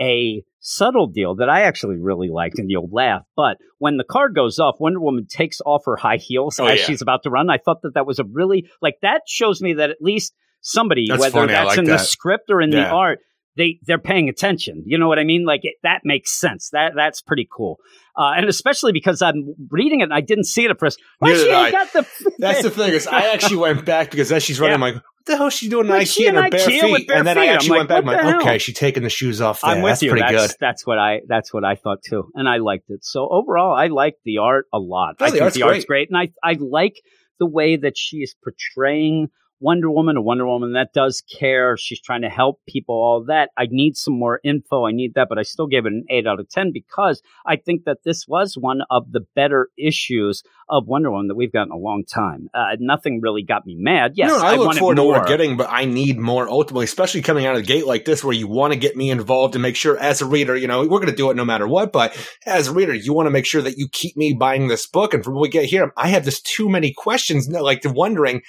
a subtle deal that I actually really liked, and you'll laugh. But when the car goes off, Wonder Woman takes off her high heels Oh, as yeah. she's about to run. I thought that that was a really like that shows me that at least somebody, That's whether funny. That's like in the script or in the art, they they're paying attention. You know what I mean? Like it, that makes sense. That that's pretty cool. Uh, and especially because I'm reading it and I didn't see it at first. Why she ain't I. got the That's the thing is, I actually went back because as she's running, Yeah. I'm like, the hell is she doing in Like, IKEA in her bare feet? bare and then feet. I I'm actually like, went back. I'm like, okay, she's taking the shoes off there. I'm with That's you. pretty That's good. that's what I that's what I thought too, and I liked it. So overall, I like the art a lot. Oh, I the think art's the art's great, and I I like the way that she is portraying Wonder Woman, a Wonder Woman that does care. She's trying to help people, all that. I need some more info. I need that, but I still gave it an 8 out of 10 because I think that this was one of the better issues of Wonder Woman that we've gotten in a long time. Uh, nothing really got me mad. Yes, no, I, look wanted forward to what more. we're getting, but I need more ultimately, especially coming out of the gate like this, where you want to get me involved and make sure, as a reader, you know, we're going to do it no matter what. But as a reader, you want to make sure that you keep me buying this book. And from what we get here, I have just too many questions, like wondering.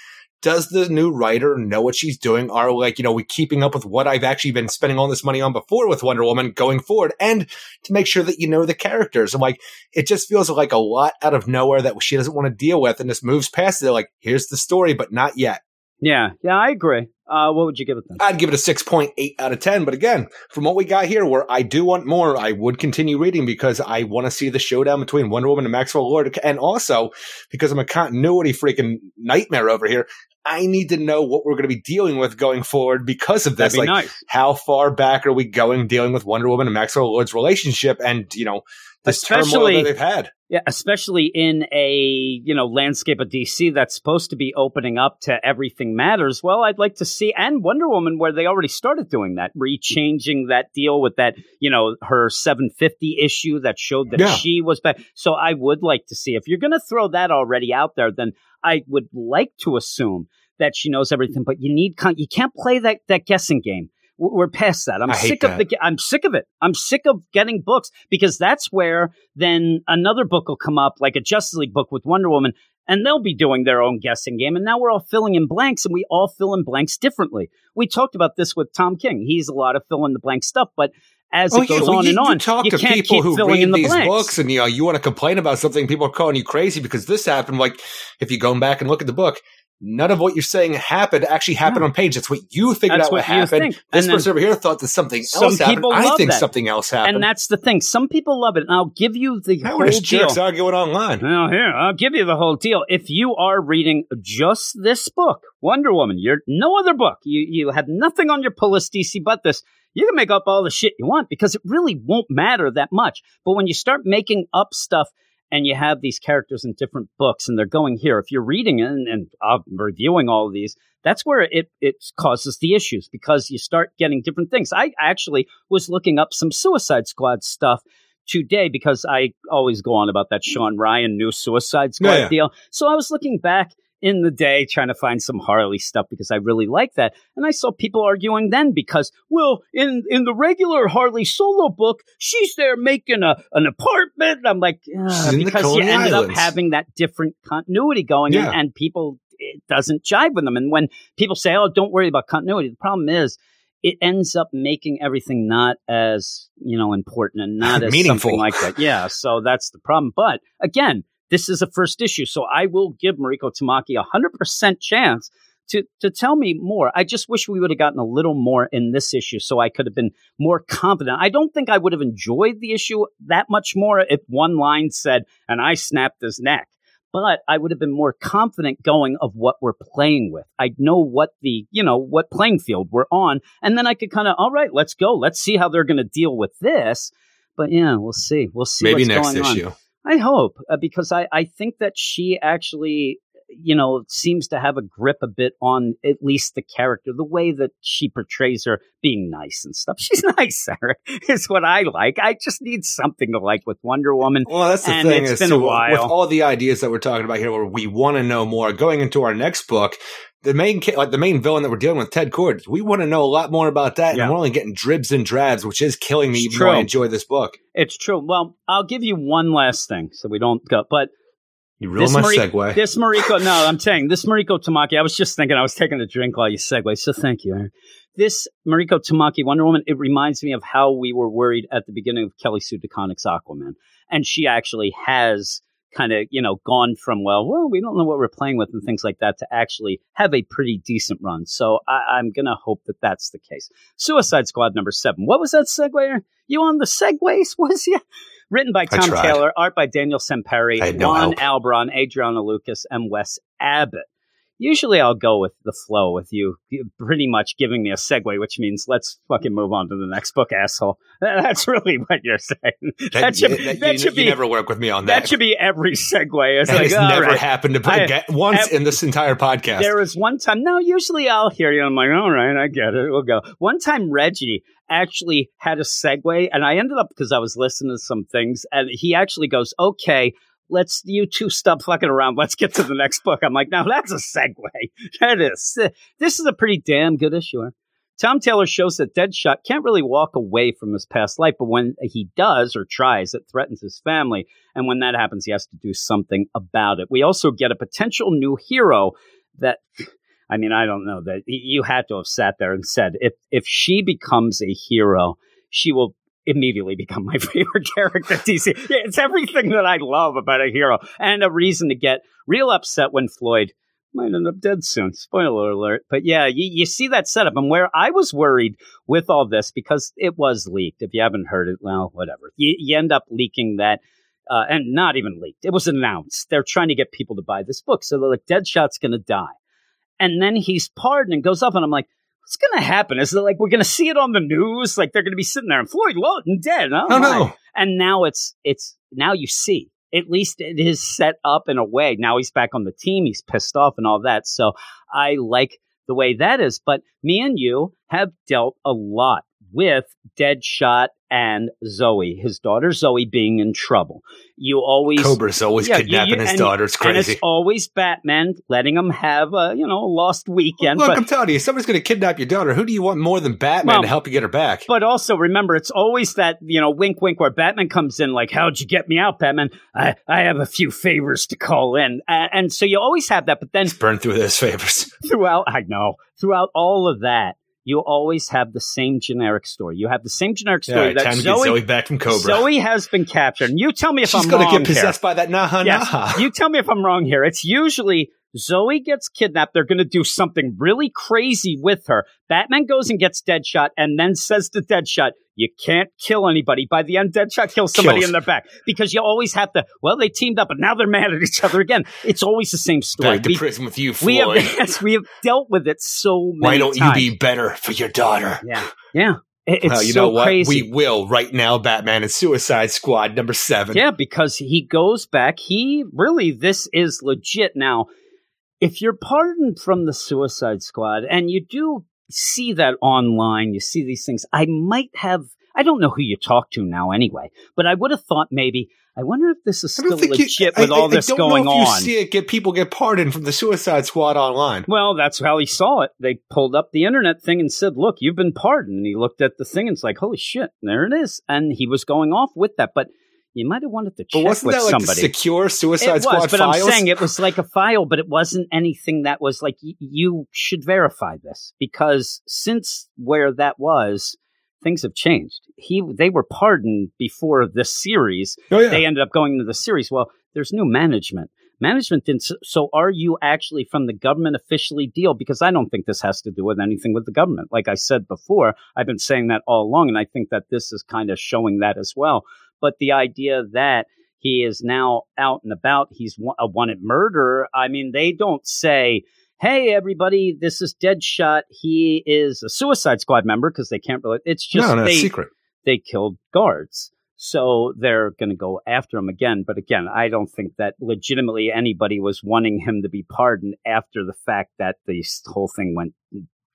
Does the new writer know what she's doing? Are like, you know, we keeping up with what I've actually been spending all this money on before with Wonder Woman going forward? And to make sure that you know the characters. I'm like, it just feels like a lot out of nowhere that she doesn't want to deal with and just moves past it. Like, here's the story, but not yet. Yeah, yeah, I agree. Uh, what would you give it then? I'd give it a 6.8 out of 10. But again, from what we got here, where I do want more, I would continue reading because I want to see the showdown between Wonder Woman and Maxwell Lord. And also because I'm a continuity freaking nightmare over here. I need to know what we're going to be dealing with going forward because of this. Be like, nice. how far back are we going dealing with Wonder Woman and Maxwell Lord's relationship and, you know, this turmoil Especially- that they've had? Yeah, especially in a you know landscape of DC that's supposed to be opening up to everything matters. Well, I'd like to see and Wonder Woman where they already started doing that, rechanging that deal with that you know her 750 issue that showed that Yeah. she was back. So I would like to see if you're going to throw that already out there, then I would like to assume that she knows everything. But you need con- you can't play that that guessing game. We're past that. I'm I sick of that. the. I'm sick of it. I'm sick of getting books because that's where then another book will come up, like a Justice League book with Wonder Woman, and they'll be doing their own guessing game. And now we're all filling in blanks, and we all fill in blanks differently. We talked about this with Tom King. He's a lot of fill in the blank stuff, but as oh, it goes well, on you, and you on, talk you to can't people who read the these blanks. books, and you know you want to complain about something. People are calling you crazy because this happened. Like if you go back and look at the book, none of what you're saying happened actually happened No. on page. That's what you figured That's out what, what happened. This person over here thought that something some else happened. I think that. something else happened. and that's the thing. Some people love it, and I'll give you the How whole are just deal. jerks arguing online? Well, here, I'll give you the whole deal. If you are reading just this book, Wonder Woman, you're no other book. You you have nothing on your pull list, DC, but this. You can make up all the shit you want because it really won't matter that much. But when you start making up stuff and you have these characters in different books and they're going here, if you're reading it and, and I'm reviewing all of these, that's where it, it causes the issues because you start getting different things. I actually was looking up some Suicide Squad stuff today because I always go on about that Sean Ryan new Suicide Squad Yeah, yeah. deal. So I was looking back in the day trying to find some Harley stuff because I really like that. And I saw people arguing then because, well, in in the regular Harley solo book, she's there making a an apartment. I'm like, in because you ended up having that different continuity going Yeah. and, and people it doesn't jive with them. And when people say, "Oh, don't worry about continuity," the problem is it ends up making everything not as you know important and not as Meaningful. something like that. Yeah, so that's the problem. But again, this is a first issue, so I will give Mariko Tamaki a hundred percent chance to to tell me more. I just wish we would have gotten a little more in this issue, so I could have been more confident. I don't think I would have enjoyed the issue that much more if one line said, "and I snapped his neck." But I would have been more confident going of what we're playing with. I'd know what the, you know, what playing field we're on. And then I could kind of, all right, let's go. Let's see how they're going to deal with this. But yeah, we'll see. We'll see. Maybe what's next going on. I hope uh, because I, I think that she actually, you know, seems to have a grip a bit on at least the character, the way that she portrays her being nice and stuff. She's nice, Eric. Is what I like. I just need something to like with Wonder Woman. Well, that's the And thing. it's been so a while. With all the ideas that we're talking about here, where we want to know more, going into our next book, the main like the main villain that we're dealing with, Ted Cord, we want to know a lot more about that, Yeah. and we're only getting dribs and drabs, which is killing me. It's even though I enjoy this book. It's true. Well, I'll give you one last thing so we don't go. But You ruined my segue. This Mariko, no, I'm saying this Mariko Tamaki. I was just thinking, I was taking a drink while you segue, so thank you. Aaron. This Mariko Tamaki Wonder Woman, it reminds me of how we were worried at the beginning of Kelly Sue DeConnick's Aquaman, and she actually has kind of you know gone from well, well, we don't know what we're playing with and things like that to actually have a pretty decent run. So I, I'm gonna hope that that's the case. Suicide Squad number seven. What was that segue? You on the segues? Was you? Written by Tom. Taylor, art by Daniel Sampere, had no Juan. Albarran, Adriano Lucas, and Wes Abbott. Usually I'll go with the flow with you, pretty much giving me a segue, which means let's fucking move on to the next book, asshole. That's really what you're saying. That, should, that- that you, should be never work with me on that. that should be every segue. It's That like has never right. happened to I- get, once I- in this entire podcast. There was one time. No, usually I'll hear you. I'm like, all right, I get it. We'll go. One time, Reggie actually had a segue, and I ended up because I was listening to some things, and he actually goes, "Okay, let's you two stop fucking around. Let's get to the next book." I'm like, now that's a segue. That is. This is a pretty damn good issue. Tom Taylor shows that Deadshot can't really walk away from his past life, but when he does or tries, it threatens his family. And when that happens, he has to do something about it. We also get a potential new hero that, I mean, I don't know that you had to have sat there and said, if, if she becomes a hero, she will immediately become my favorite character DC. It's everything that I love about a hero and a reason to get real upset when Floyd might end up dead soon. Spoiler alert. But yeah, you, you see that setup. And where I was worried with all this, because it was leaked. If you haven't heard it, well, whatever. You, you end up leaking that, uh, and not even leaked. It was announced. They're trying to get people to buy this book. So they're like, Deadshot's going to die. And then he's pardoned and goes up. And I'm like, what's going to happen? Is it like we're going to see it on the news? Like they're going to be sitting there and Floyd Lawton dead. Oh, oh no! And now it's it's now you see. At least it is set up in a way. Now he's back on the team. He's pissed off and all that. So I like the way that is. But me and you have dealt a lot with Deadshot and Zoe, his daughter Zoe, being in trouble. You always Cobra's always Yeah, kidnapping you- his and- daughter. It's and crazy. it's always Batman letting him have a you know a lost weekend. Look, but I'm telling you, if somebody's going to kidnap your daughter. Who do you want more than Batman Well, to help you get her back? But also remember, it's always that you know wink, wink, where Batman comes in like, "How'd you get me out, Batman? I I have a few favors to call in," and, and so you always have that. But then Burn through those favors. throughout, I know throughout all of that, you always have the same generic story. You have the same generic story right, that time to Zoe, get Zoe back from Cobra. Zoe has been captured. And you tell me if She's I'm going to wrong get here. possessed by that Naha Yes. Naha. You tell me if I'm wrong here. It's usually Zoe gets kidnapped. They're going to do something really crazy with her. Batman goes and gets Deadshot and then says to Deadshot, you can't kill anybody. By the end, Deadshot kills somebody Kills. in their back because you always have to, well, they teamed up, but now they're mad at each other again. It's always the same story. Back to We, prison with you, we have, yes, we have dealt with it so many Why don't times. you be better for your daughter? Yeah. Yeah. It- it's well, you so know what? crazy. We will right now. Batman and Suicide Squad number seven. Yeah, because he goes back. He really, this is legit. Now, if you're pardoned from the Suicide Squad, and you do see that online, you see these things, I might have. I don't know who you talk to now anyway, but I would have thought maybe, I wonder if this is still think you- with I- all I this don't going on. You see it get people get pardoned from the Suicide Squad online. Well, that's how he saw it. They pulled up the internet thing and said, "Look, you've been pardoned." And he looked at the thing and it's like, "Holy shit, there it is!" And he was going off with that, but you might have wanted to check But wasn't with that like somebody. secure Suicide it Squad was, but files? I'm saying it was like a file, but it wasn't anything that was like y- you should verify this because since where that was, things have changed. He they were pardoned before the series. oh yeah. They ended up going into the series. Well, there's new management. Management didn't. So, are you actually from the government officially deal? Because I don't think this has to do with anything with the government. Like I said before, I've been saying that all along, and I think that this is kind of showing that as well. But the idea that he is now out and about, he's a wanted murderer. I mean, they don't say, "Hey, everybody, this is Deadshot. He is a Suicide Squad member," because they can't really. It's just no, no, they secret. they killed guards. So they're going to go after him again. But again, I don't think that legitimately anybody was wanting him to be pardoned after the fact that this whole thing went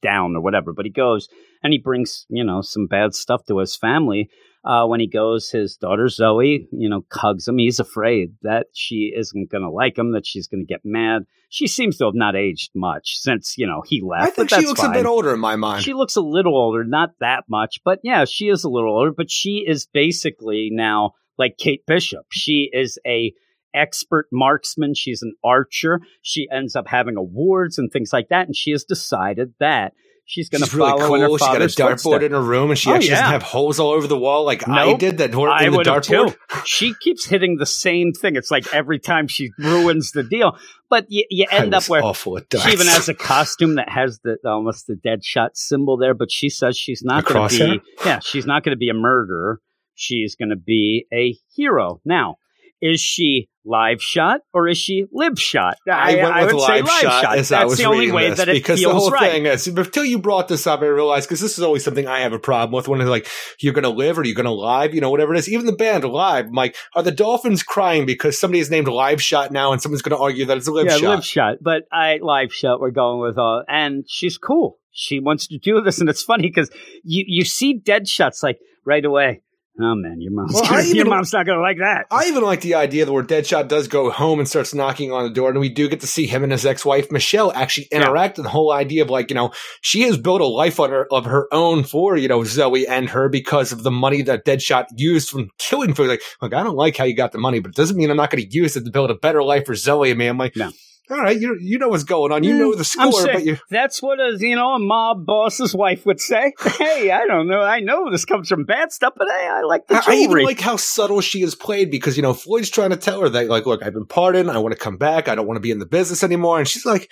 down or whatever. But he goes and he brings, you know, some bad stuff to his family. Uh, when he goes, his daughter Zoe, you know, hugs him. He's afraid that she isn't going to like him, that she's going to get mad. She seems to have not aged much since, you know, he left. I think she looks fine. a bit older in my mind. She looks a little older, not that much, but yeah, she is a little older. But she is basically now like Kate Bishop. She is a expert marksman. She's an archer. She ends up having awards and things like that, and she has decided that she's going to She's really follow in her cool. She got a dartboard footsteps. in her room, and she Oh, actually doesn't yeah. have holes all over the wall like I Nope. did. That were I in the dartboard. too. She keeps hitting the same thing. It's like every time she ruins the deal. But you, you end I up where awful she even has a costume that has the almost the Deadshot symbol there, but she says she's not going to be yeah, she's not going to be a murderer. She's going to be a hero. Now, is she live shot or is she lib shot? I, went with would say live shot, as That's I was the only way this, that it because feels the whole right. thing is until you brought this up, I realized because this is always something I have a problem with when it's like you're going to live or you're going to live, you know, whatever it is. Even the band live, I'm like, are the Dolphins crying because somebody is named live shot now and someone's going to argue that it's a live yeah, shot? live shot. But I live shot. We're going with all, and she's cool. She wants to do this, and it's funny because you you see dead shots like right away. Oh man, your mom's Well, gonna, even- your mom's not gonna like that. I even like the idea that where Deadshot does go home and starts knocking on the door, and we do get to see him and his ex-wife Michelle actually interact. And the whole idea of like, you know, she has built a life on her, of her own for you know Zoe and her because of the money that Deadshot used from killing for. Like, look, I don't like how you got the money, but it doesn't mean I'm not going to use it to build a better life for Zoe and me. I'm like, No. All right, you you know what's going on, you Mm, know the I'm score, saying, but you. that's what a you know a mob boss's wife would say. Hey, I don't know. I know this comes from bad stuff, but hey, I like the I I even like how subtle she is played because you know Floyd's trying to tell her that like, look, I've been pardoned. I want to come back. I don't want to be in the business anymore. And she's like,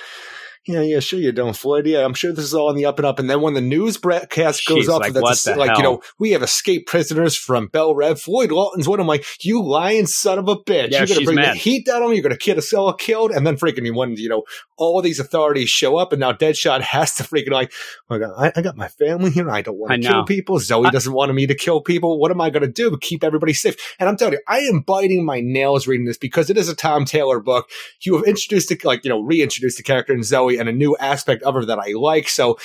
yeah, yeah, sure you don't, Floyd. Yeah, I'm sure this is all on the up and up. And then when the news broadcast goes She's up, like, that's the like you know we have escaped prisoners from Belle Reve. Floyd Lawton's one. I'm like, you lying son of a bitch. Yeah, you're gonna bring mad. the heat down on me. You're gonna kill a cell killed, and then freaking when you know all these authorities show up, and now Deadshot has to freaking like, oh, I, I got my family here. I don't want to kill people. Zoe I- doesn't want me to kill people. What am I going to do keep everybody safe? And I'm telling you, I am biting my nails reading this because it is a Tom Taylor book. You have introduced, the, like, you know, reintroduced the character in Zoe and a new aspect of her that I like. So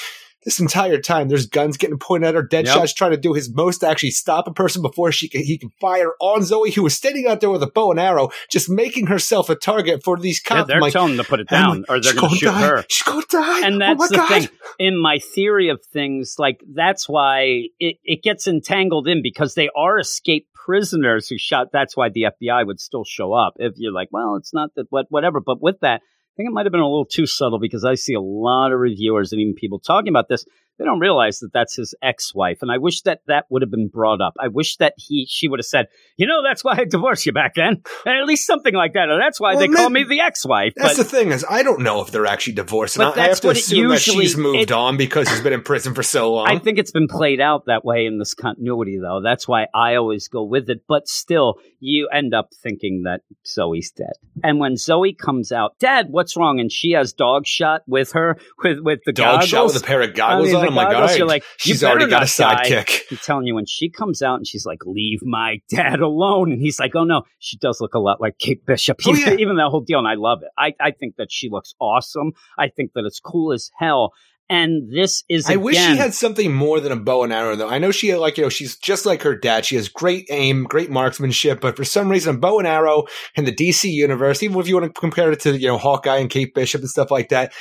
this entire time, there's guns getting pointed at her. Deadshot's trying to do his most to actually stop a person before she can, he can fire on Zoe, who was standing out there with a bow and arrow, just making herself a target for these Yeah, cops. they're like, telling them to put it down, like, or they're going to shoot die. her. She's going to die. And oh that's my the God. thing. In my theory of things, like that's why it, it gets entangled in because they are escaped prisoners who shot. That's why the FBI would still show up. If you're like, well, it's not that, what, whatever. But with that, I think it might have been a little too subtle because I see a lot of reviewers and even people talking about this. They don't realize that that's his ex-wife, and I wish that that would have been brought up. I wish that he, she would have said, "You know, that's why I divorced you back then," and at least something like that. Or that's why Well, they man, call me the ex-wife. That's but the thing is, I don't know if they're actually divorced. But I, have to assume that she's moved it- on because he's been in prison for so long. I think it's been played out that way in this continuity, though. That's why I always go with it. But still, you end up thinking that Zoe's dead. And when Zoe comes out, Dad, what's wrong? And she has dog shot with her with with the Dog goggles. shot with a pair of goggles I mean, on. the I'm goggles, all right, you're like, you she's already got a sidekick. I'm telling you, when she comes out and she's like, "Leave my dad alone," and he's like, "Oh no," she does look a lot like Kate Bishop. Oh, even, yeah. even that whole deal, and I love it. I I think that she looks awesome. I think that it's cool as hell. And this is I again, wish she had something more than a bow and arrow, though. I know she like, you know, she's just like her dad. She has great aim, great marksmanship, but for some reason, a bow and arrow in the DC universe, even if you want to compare it to, you know, Hawkeye and Kate Bishop and stuff like that,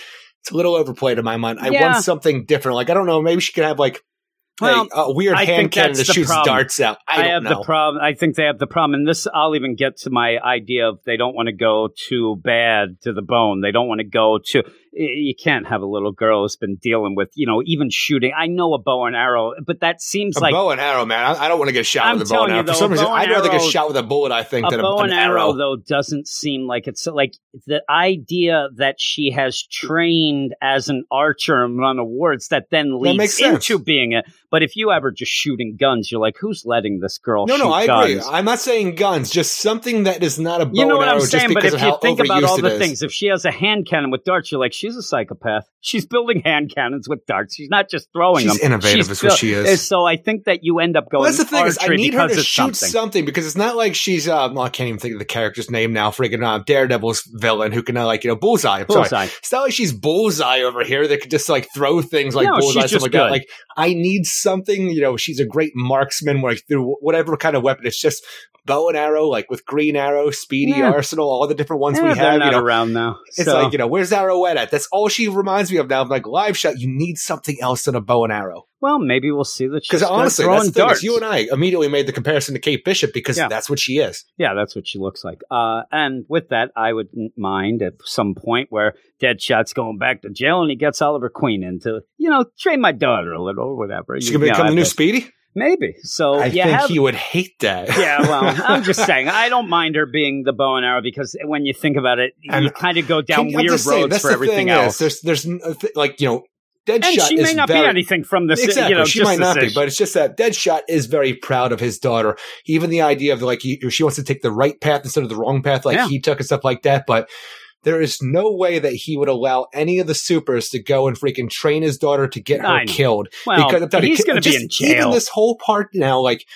it's a little overplayed in my mind. I Yeah. want something different. Like, I don't know, maybe she could have, like, Well, a, a weird I hand cannon that the shoots problem. darts out. I, don't have know. the problem. I think they have the problem, and this I'll even get to my idea of they don't want to go too bad to the bone. They don't want to go to. You can't have a little girl who's been dealing with, you know, even shooting. I know a bow and arrow, but that seems a like bow and arrow, man. I, I don't want to get shot I'm with a bow and arrow. you, For some reason, I'd rather get shot with a bullet, I think, a than a, bow an and arrow, though doesn't seem like it's like the idea that she has trained as an archer and won awards that then leads makes into being it. But if you ever just shooting guns, you're like, who's letting this girl? No, shoot no, I guns? agree. I'm not saying guns, just something that is not a bow You know and what arrow I'm just saying? But because if you think about all the things, if she has a hand cannon with darts, you're like, she's a psychopath. She's building hand cannons with darts. She's not just throwing them. She's them. innovative is what she is. So I think that you end up going. Well, that's the thing is, I need her to shoot something. something. because it's not like she's. Uh, well, I can't even think of the character's name now. Freaking uh, Daredevil's villain who can uh, like you know bullseye. I'm sorry. It's not like she's bullseye over here that could just like throw things like No, she's bullseye, just something like that. good. Like I need something. You know, she's a great marksman. Where like, through whatever kind of weapon, it's just bow and arrow, like with green arrow, speedy Yeah. arsenal, all the different ones Eh, we have. not You know, around now. it's So- like you know, where's Arrowette at? That's all she reminds me of now. I'm like live shot. You need something else than a bow and arrow. well, maybe we'll see that she's Because honestly, that's the thing. you and I immediately made the comparison to Kate Bishop because Yeah. that's what she is. Yeah, that's what she looks like. Uh, and with that, I wouldn't mind at some point where Deadshot's going back to jail and he gets Oliver Queen in to, you know, train my daughter a little or whatever. She You can become the new Speedy. Maybe. So yeah. I you think have. he would hate that. yeah, well, I'm just saying, I don't mind her being the bow and arrow because when you think about it, you And kind of go down I'm weird just saying, for everything thing else. Is, there's, there's uh, th- like you know, Deadshot and she may not very, be anything from this. Exactly, You know, she just might not be, but it's just that Deadshot is very proud of his daughter. Even the idea of like he, she wants to take the right path instead of the wrong path, like Yeah. he took and stuff like that. But there is no way that he would allow any of the supers to go and freaking train his daughter to get her I killed. well, because I'm telling you, he's going to be in jail. Even this whole part now, like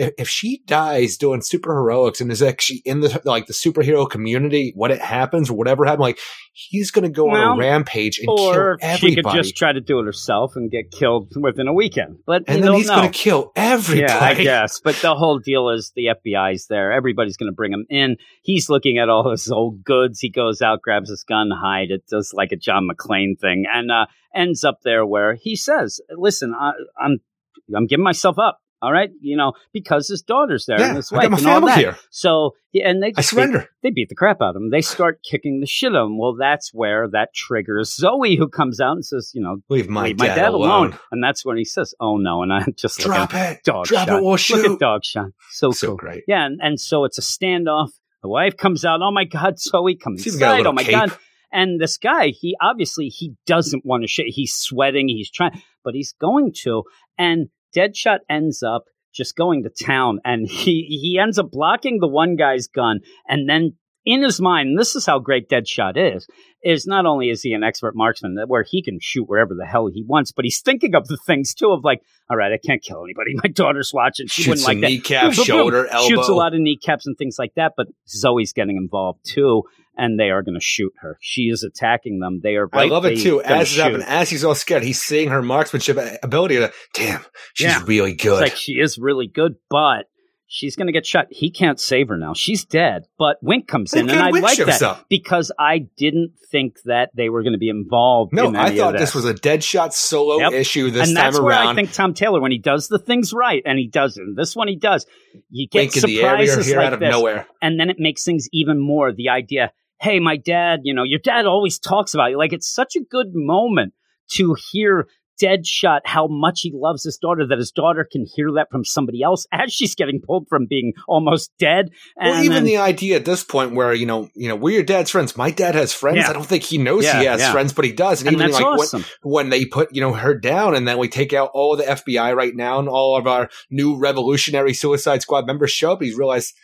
if, if she dies doing super heroics and is actually in the like the superhero community, what it happens or whatever happened, like he's going to go on a rampage and or kill she could just try to do it herself and get killed within a weekend. But and then he's going to kill everybody. Yeah, I guess. But the whole deal is the FBI's there. Everybody's going to bring him in. He's looking at all his old goods. He goes out, grabs his gun, hide it, does like a John McClane thing, and uh, ends up there where he says, "Listen, I, I'm I'm giving myself up." All right, you know, because his daughter's there Yeah, and his wife and all that. here. So, yeah, and they I surrender. they beat the crap out of him. They start kicking the shit out of him. Well, that's where that triggers Zoe, who comes out and says, "You know, Leave my, leave my dad, alone. alone. And that's when he says, "Oh no!" And I'm just like, Drop it. dog Drop shot. it. Look shoot. at dog shot. So so cool. great. Yeah, and, and so it's a standoff. The wife comes out. Oh my god, Zoe, comes She's even got a inside. Oh my cape. god. And this guy, he obviously he doesn't want to shit. He's sweating. He's trying, but he's going to. And Deadshot ends up just going to town, and he he ends up blocking the one guy's gun, and then. In his mind, and this is how great Deadshot is, is not only is he an expert marksman where he can shoot wherever the hell he wants, but he's thinking of the things too of like, all right, I can't kill anybody. My daughter's watching. She Shoots wouldn't like that. kneecap, Boom, boom, boom. shoulder, elbow. Shoots a lot of kneecaps and things like that, but Zoe's getting involved too, and they are going to shoot her. She is attacking them. They are. I love it too. As it's shoot. happening, as he's all scared, he's seeing her marksmanship ability. To, Damn, she's Yeah. really It's good. like she is really good, but she's going to get shot. He can't save her now. She's dead. But Wink comes in, Thank and I Wink like that up. because I didn't think that they were going to be involved. In the world. No, in I thought this was a Deadshot solo Yep. issue this and time that's where. I think Tom Taylor, when he does the things right, and he doesn't. This one he does. You get Wink in the area surprises here like out of this, nowhere. and then it makes things even more. The idea, hey, my dad, you know, your dad always talks about you. Like it's such a good moment to hear Deadshot how much he loves his daughter that his daughter can hear that from somebody else as she's getting pulled from being almost dead. And Well, even then- the idea at this point where you know, you know, we're your dad's friends. My dad has friends. Yeah. I don't think he knows Yeah, he has yeah. friends, but he does. And, and even that's like awesome. when, when they put you know her down, and then we take out all the FBI right now, and all of our new revolutionary Suicide Squad members show up. He's realized.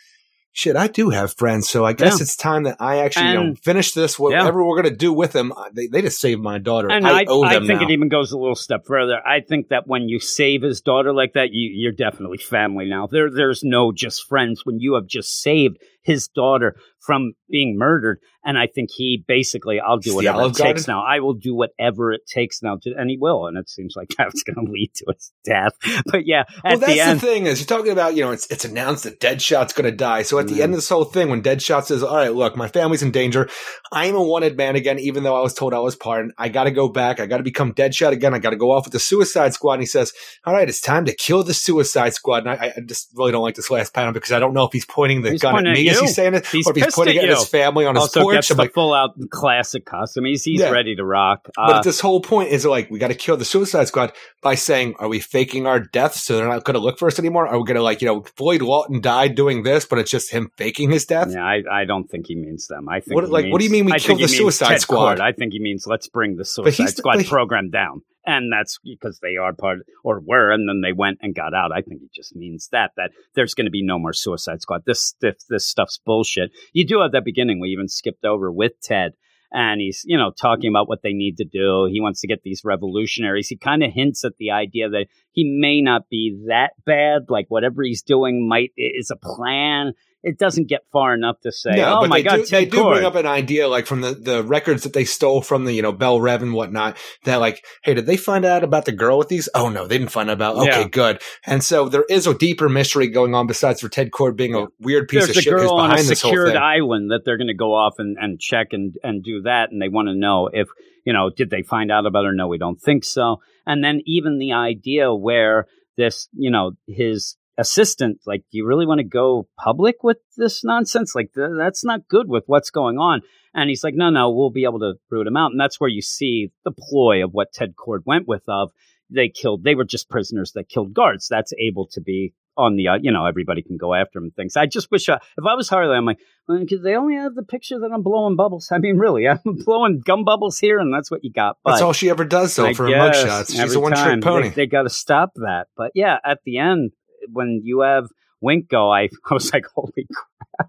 Shit, I do have friends, so I guess Yeah. it's time that I actually you know, finish this. Whatever we're gonna do with them, they, they just saved my daughter. And I, I, owe I them think now. it even goes a little step further. I think that when you save his daughter like that, you, you're definitely family now. There, there's no just friends when you have just saved his daughter from being murdered. And I think he basically, I'll do whatever it takes now. I will do whatever it takes now, to, and he will. And it seems like that's going to lead to his death. But yeah, at well, that's the end, the thing is you're talking about, you know, it's it's announced that Deadshot's going to die. So at the Mm. end of this whole thing, when Deadshot says, "All right, look, my family's in danger. I'm a wanted man again, even though I was told I was pardoned. I got to go back. I got to become Deadshot again. I got to go off with the Suicide Squad." And he says, "All right, it's time to kill the Suicide Squad." And I, I just really don't like this last panel because I don't know if he's pointing the He's gun pointing at me as he's saying it, He's or if he's pissed pointing it at you. his family on his also porch. gets I'm the like, full out classic costume. He's, he's Yeah. ready to rock. but Uh, this whole point is like we got to kill the Suicide Squad by saying, "Are we faking our deaths so they're not going to look for us anymore? Are we going to like you know Floyd Lawton died doing this, but it's just him faking his death?" Yeah, I, I don't think he means them. I think What- like, what do you mean we I killed the Suicide Ted Squad? I think he means let's bring the Suicide Squad but he- program down, and that's because they are part or were, and then they went and got out. I think he just means that that there's going to be no more Suicide Squad. This this this stuff's bullshit. You do have that beginning. We even skipped over with Ted. And he's, you know, talking about what they need to do. He wants to get these revolutionaries. He kind of hints at the idea that he may not be that bad. Like whatever he's doing might is a plan. It doesn't get far enough to say, No, "Oh but my God, do, they Ted do bring up an idea like from the, the records that they stole from the you know Belle Reve and whatnot. That like, hey, did they find out about the girl with these? Oh no, they didn't find out about. Okay, Yeah. good. And so there is a deeper mystery going on besides for Ted Cord being a weird piece There's of a shit who's girl on a behind this whole secured island that they're going to go off and, and check and, and do that. And they want to know if, you know, did they find out about her? No, we don't think so. And then even the idea where this, you know, his assistant, like, do you really want to go public with this nonsense? Like, th- that's not good with what's going on. And he's like, no, no, we'll be able to root him out. And that's where you see the ploy of what Ted Cord went with of they killed, they were just prisoners that killed guards. That's able to be on the uh, you know everybody can go after him and things. I just wish uh, if I was Harley, I'm like because they only have the picture that I'm blowing bubbles. I mean, really, I'm blowing gum bubbles here, and that's what you got. But That's all she ever does, though, I for mugshots. She's a one trick time pony. They, got to stop that. But yeah, at the end, when you have Winko, I, I was like, holy crap!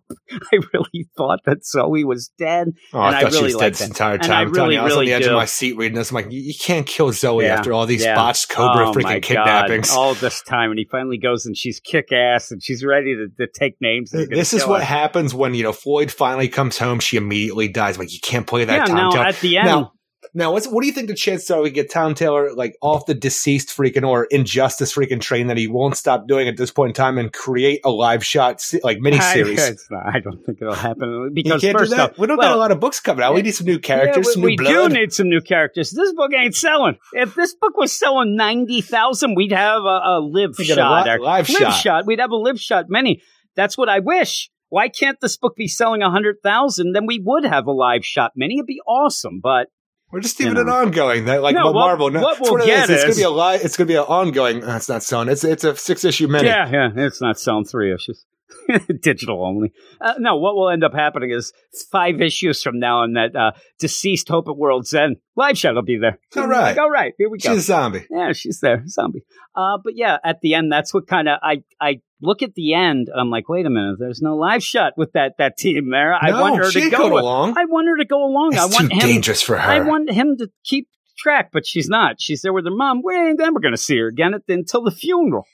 I really thought that Zoe was dead. Oh, and I I thought she really was dead this entire time. I really, you, I was on the edge do. of my seat reading this. I'm like, you, can't kill Zoe Yeah. after all these Yeah. botched Cobra oh freaking kidnappings. God. All this time, and he finally goes and she's kick ass and she's ready to, to take names. This is what her. happens when you know Floyd finally comes home. She immediately dies. I'm like you can't play that Yeah, Tom now at the end, Now, now, what's, what do you think the chances are we get Tom Taylor like off the DCeased freaking or injustice freaking train that he won't stop doing at this point in time and create a live shot like mini I, series? not- I don't think it'll happen You because can't do first that. off, we don't well, got a lot of books coming out. We need some new characters, Yeah, some we, new we blood. do need some new characters. This book ain't selling. If this book was selling ninety thousand, we'd have a, a live We shot. li- live live shot. We'd have a live shot many. That's what I wish. Why can't this book be selling a hundred thousand? Then we would have a live shot mini. It'd be awesome. But We're just You leaving it ongoing. That like No, what Marvel. No, what it's we'll what it get is. It's gonna be a li- It's gonna be an ongoing. It's not selling. It's it's a six issue mini. yeah, yeah, it's not selling three issues. Digital only. Uh, no, what will end up happening is five issues from now on that uh, DCeased Hope at World's End live shot will be there. All right. All right. Here we go. She's a zombie. Yeah, she's there, zombie. Uh, but yeah, at the end, that's what kind of I I look at the end. I'm like, wait a minute, there's no live shot with that that team there. I no, want her to go. along. I want her to go along. It's I want too him. dangerous for her. I want him to keep track, but she's not. She's there with her mom. We're never going to see her again at- until the funeral.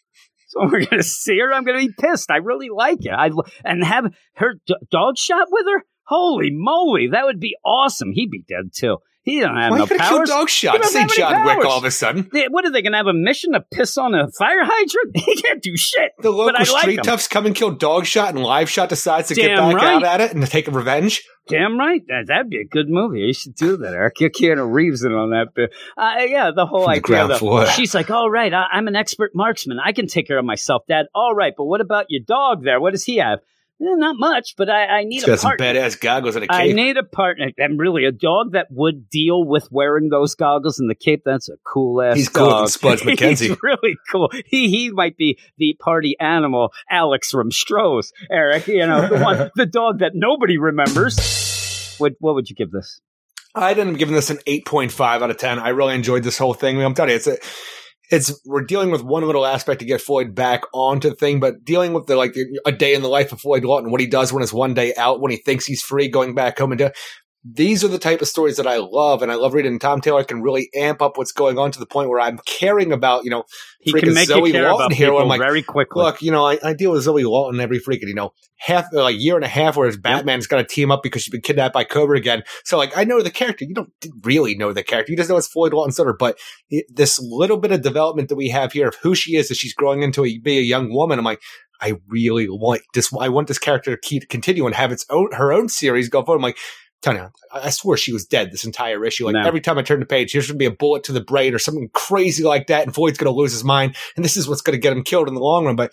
We're to see her. I'm to be pissed. I really like it. I and have her d- dog shot with her. Holy moly, that would be awesome. He'd be dead too. He don't have Why no powers. kill dog shot? doesn't Say have any John Wick powers. all of a sudden. They- what are they going to have a mission to piss on a fire hydrant? He can't do shit. The local but I like street him. toughs come and kill dog shot, and live shot decides to get back right. out at it and to take revenge. Damn right. That, that'd be a good movie. You should do that, Eric. Get Keanu Reeves in on that bit. Uh, yeah, the whole From the idea. floor. She's like, all right, I, I'm an expert marksman. I can take care of myself, Dad. All right, but what about your dog there? What does he have? Eh, not much, but I, I need He's a got some partner. badass goggles and a cape. I need a partner. And really, a dog that would deal with wearing those goggles and the cape, that's a cool ass He's cooler than dog. Spuds MacKenzie. He's really cool. He he might be the party animal, Alex from Stroh's, Eric. You know, the one, the dog that nobody remembers. What, what would you give this? I ended up giving this an 8.5 out of 10. I really enjoyed this whole thing. I'm telling you, it's a, it's, we're dealing with one little aspect to get Floyd back onto the thing, but dealing with the, like, a day in the life of Floyd Lawton, what he does when it's one day out, when he thinks he's free, going back home and do, these are the type of stories that I love, and I love reading. Tom Taylor can really amp up what's going on to the point where I'm caring about, you know, He can make Zoe you care Lawton about here. I'm like, very quickly. Look, you know, I, I deal with Zoe Walton every freaking, you know, half, a like year and a half where his Batman's got to team up because she's been kidnapped by Cobra again. So, like, I know the character. You don't really know the character. You just know it's Floyd Lawton's daughter. But it, this little bit of development that we have here of who she is as she's growing into a, be a young woman, I'm like, I really want this. I want this character to keep continue and have its own, her own series go forward. I'm like, Tanya, I I swear she was dead this entire issue. Like No. every time I turn the page, here's going to be a bullet to the brain or something crazy like that, and Floyd's going to lose his mind, and this is what's going to get him killed in the long run. But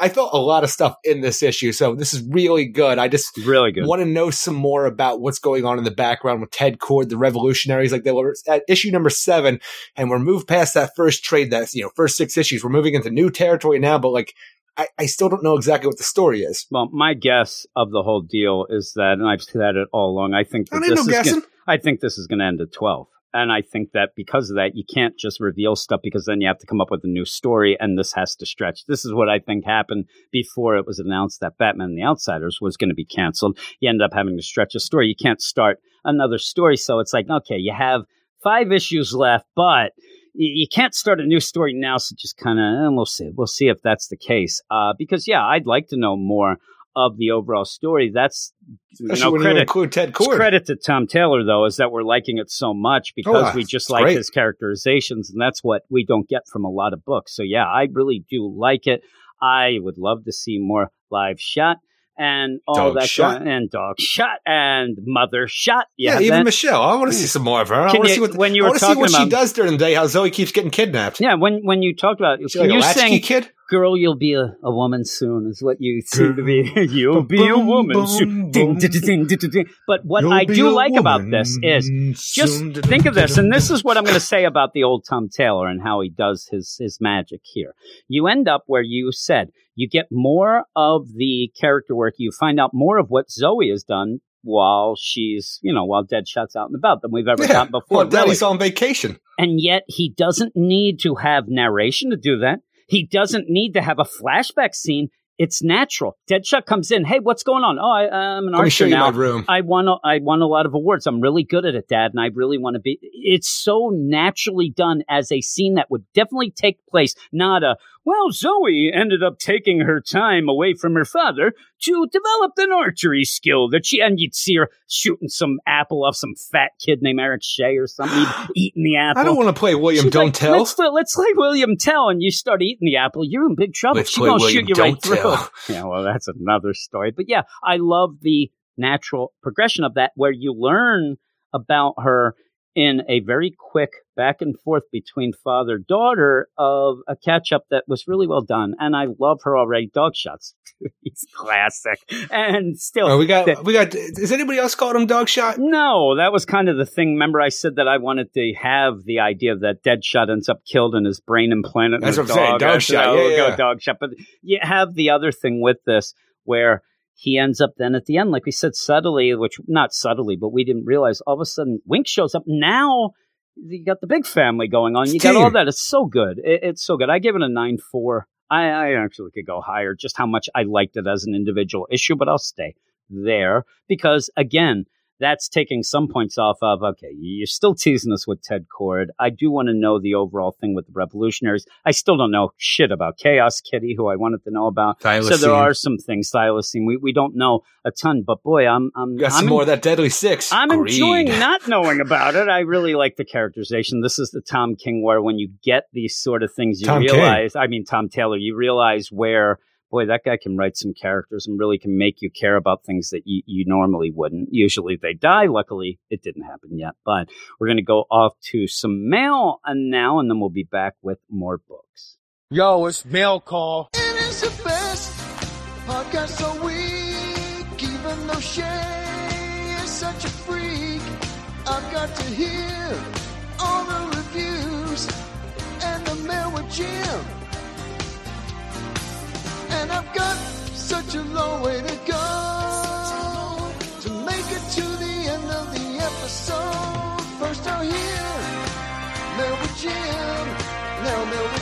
I felt a lot of stuff in this issue, so this is really good. I just really good. want to know some more about what's going on in the background with Ted Cord, the revolutionaries. Like they were at issue number seven, and we're moved past that first trade. That's you know first six issues. We're moving into new territory now, but like I, I still don't know exactly what the story is. Well, my guess of the whole deal is that, and I've said it all along. I think that I this no is gonna, I think this is going to end at twelve, and I think that because of that, you can't just reveal stuff because then you have to come up with a new story, and this has to stretch. This is what I think happened before it was announced that Batman and the Outsiders was going to be canceled. You end up having to stretch a story. You can't start another story, so it's like okay, you have five issues left, but you, you can't start a new story now. So just kind of, and we'll see. We'll see if that's the case. Uh, because yeah, I'd like to know more of the overall story. That's you know you credit. include Ted Cord. Credit to Tom Taylor though is that we're liking it so much because Oh, we just like great. his characterizations, and that's what we don't get from a lot of books. So yeah, I really do like it. I would love to see more live shot and all Dog that shot. and dog shot and mother shot. Yeah, Yeah, even that- Michelle. I want to see some more of her. I want to see what when you were to see talking what she does during the day. How Zoe keeps getting kidnapped. yeah. When when you talked about she you're saying kid? Girl, you'll be a, a woman soon, is what you seem to be. You'll be a woman boom, soon. Boom. ding, ding, ding. But what I do like about this is just think of this, and this is what I'm going to say about the old Tom Taylor and how he does his his magic here. You end up where you said you get more of the character work. You find out more of what Zoe has done while she's, you know, while Deadshot's out and about than we've ever Yeah. gotten before. Well, really. Daddy's on vacation. And yet he doesn't need to have narration to do that. He doesn't need to have a flashback scene. It's natural. Deadshot comes in. Hey, what's going on? Oh, I, I'm an Let me show archer you now. room. I won. A, I won a lot of awards. I'm really good at it, Dad, and I really want to be. It's so naturally done as a scene that would definitely take place. Not a well. Zoe ended up taking her time away from her father to develop an archery skill that she and you'd see her shooting some apple off some fat kid named Eric Shea or something, eating the apple. I don't want to play William She's Don't like, Tell. Let's, let's play William Tell, and you start eating the apple. You're in big trouble. Let's She's gonna shoot you right Don't through. Yeah, well, that's another story. But yeah, I love the natural progression of that, where you learn about her in a very quick back and forth between father daughter of a catch up that was really well done, and I love her already. Dog shots, he's classic, and still Oh, we got, that- we got. Is anybody else called him Dog Shot? no, that was kind of the thing. Remember, I said that I wanted to have the idea that Deadshot ends up killed and his brain implanted. That's what I'm saying, dog. dog I said, shot, "Oh, yeah, go yeah. dog shot. But you have the other thing with this where he ends up then at the end, like we said, subtly, which not subtly, but we didn't realize. All of a sudden, Wink shows up. Now you got the big family going on. It's you got all that. It's so good. It, it's so good. I give it a nine four. I, I actually could go higher. Just how much I liked it as an individual issue, but I'll stay there because again, that's taking some points off of okay, you're still teasing us with Ted Kord. I do want to know the overall thing with the revolutionaries. I still don't know shit about Chaos Kitty, who I wanted to know about. So there are some things, thylacine. We we don't know a ton, but boy, I'm I'm got some I'm more of that Deadly Six. I'm Greed. enjoying not knowing about it. I really like the characterization. This is the Tom King where when you get these sort of things, you Tom King. realize, I mean, Tom Taylor, you realize where, boy, that guy can write some characters and really can make you care about things that you, you normally wouldn't. Usually they die. Luckily, it didn't happen yet. But we're going to go off to some mail and now, and then we'll be back with more books. Yo, it's mail call. It is the best podcast a week, even though Shay is such a freak. I've got to hear all the reviews and the mail with Jim. And I've got such a long way to go to make it to the end of the episode. First I'll hear mail with Jim, now mail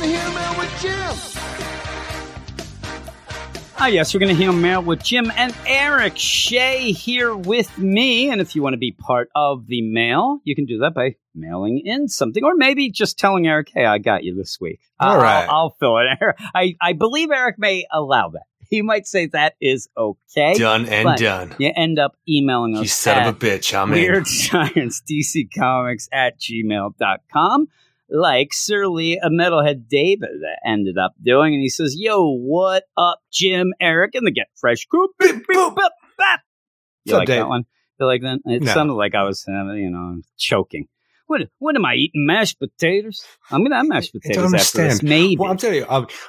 Gonna hear Mail with Jim. Ah, yes, we're going to hear mail with Jim and Eric Shea here with me. And if you want to be part of the mail, you can do that by mailing in something, or maybe just telling Eric, "Hey, I got you this week." All I'll- I'll, I'll fill it. I I believe Eric may allow that. He might say that is okay. Done and but done. You end up emailing us. You son at of a bitch. I'm in. Weird Science DC Comics at gmail.com. Like Surly, a metalhead David ended up doing. And he says, Yo, what up, Jim, Eric, and the Get Fresh crew? Beep, bop, bop. You like that one? You like that? It No. sounded like I was, you know, choking. What, what am I eating? Mashed potatoes? I'm going to have mashed I potatoes don't after this. understand. Maybe. Well, I'm telling you,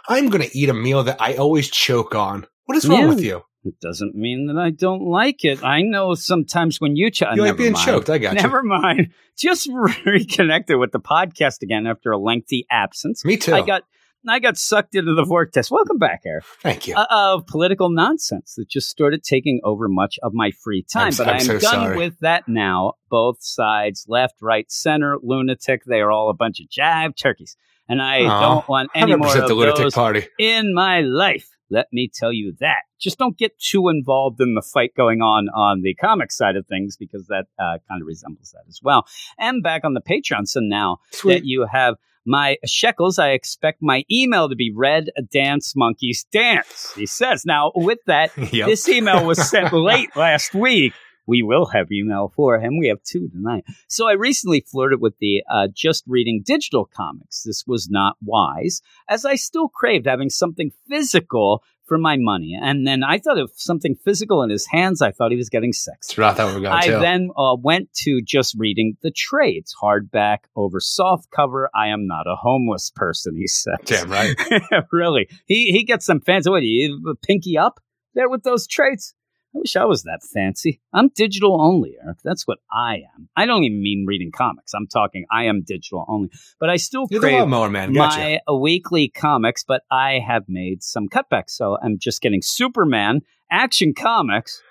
I'm going to eat a meal that I always choke on. What is wrong Yeah. with you? It doesn't mean that I don't like it. I know sometimes when you ch- You like being mind. choked. I got you. Never mind. Just reconnected with the podcast again after a lengthy absence. Me too. I got I got sucked into the vortex. Welcome back, Eric. Thank you. Uh, of political nonsense that just started taking over much of my free time. I'm- but I'm I'm so done sorry. with that now. Both sides, left, right, center, lunatic. They are all a bunch of jive turkeys, and I Aw, don't want any more 100% of the lunatic those party. in my life. Let me tell you that. Just don't get too involved in the fight going on on the comic side of things because that uh, kind of resembles that as well. And back on the Patreon, so now that you have my shekels, I expect my email to be red dance monkeys dance. He says. Now with that, Yep. this email was sent late last week. We will have email for him. We have two tonight. So I recently flirted with the uh, just reading digital comics. This was not wise, as I still craved having something physical for my money. And then I thought of something physical in his hands. I thought he was getting sex. That's what I we I then uh, went to just reading the trades, hardback over soft cover. I am not a homeless person, he said. Damn right. really. He he gets some fans. What do you pinky up there with those trades? I wish I was that fancy. I'm digital only, Eric. That's what I am. I don't even mean reading comics. I'm talking I am digital only. But I still You're crave lawnmower man. Gotcha. my weekly comics, but I have made some cutbacks. So I'm just getting Superman, Action Comics,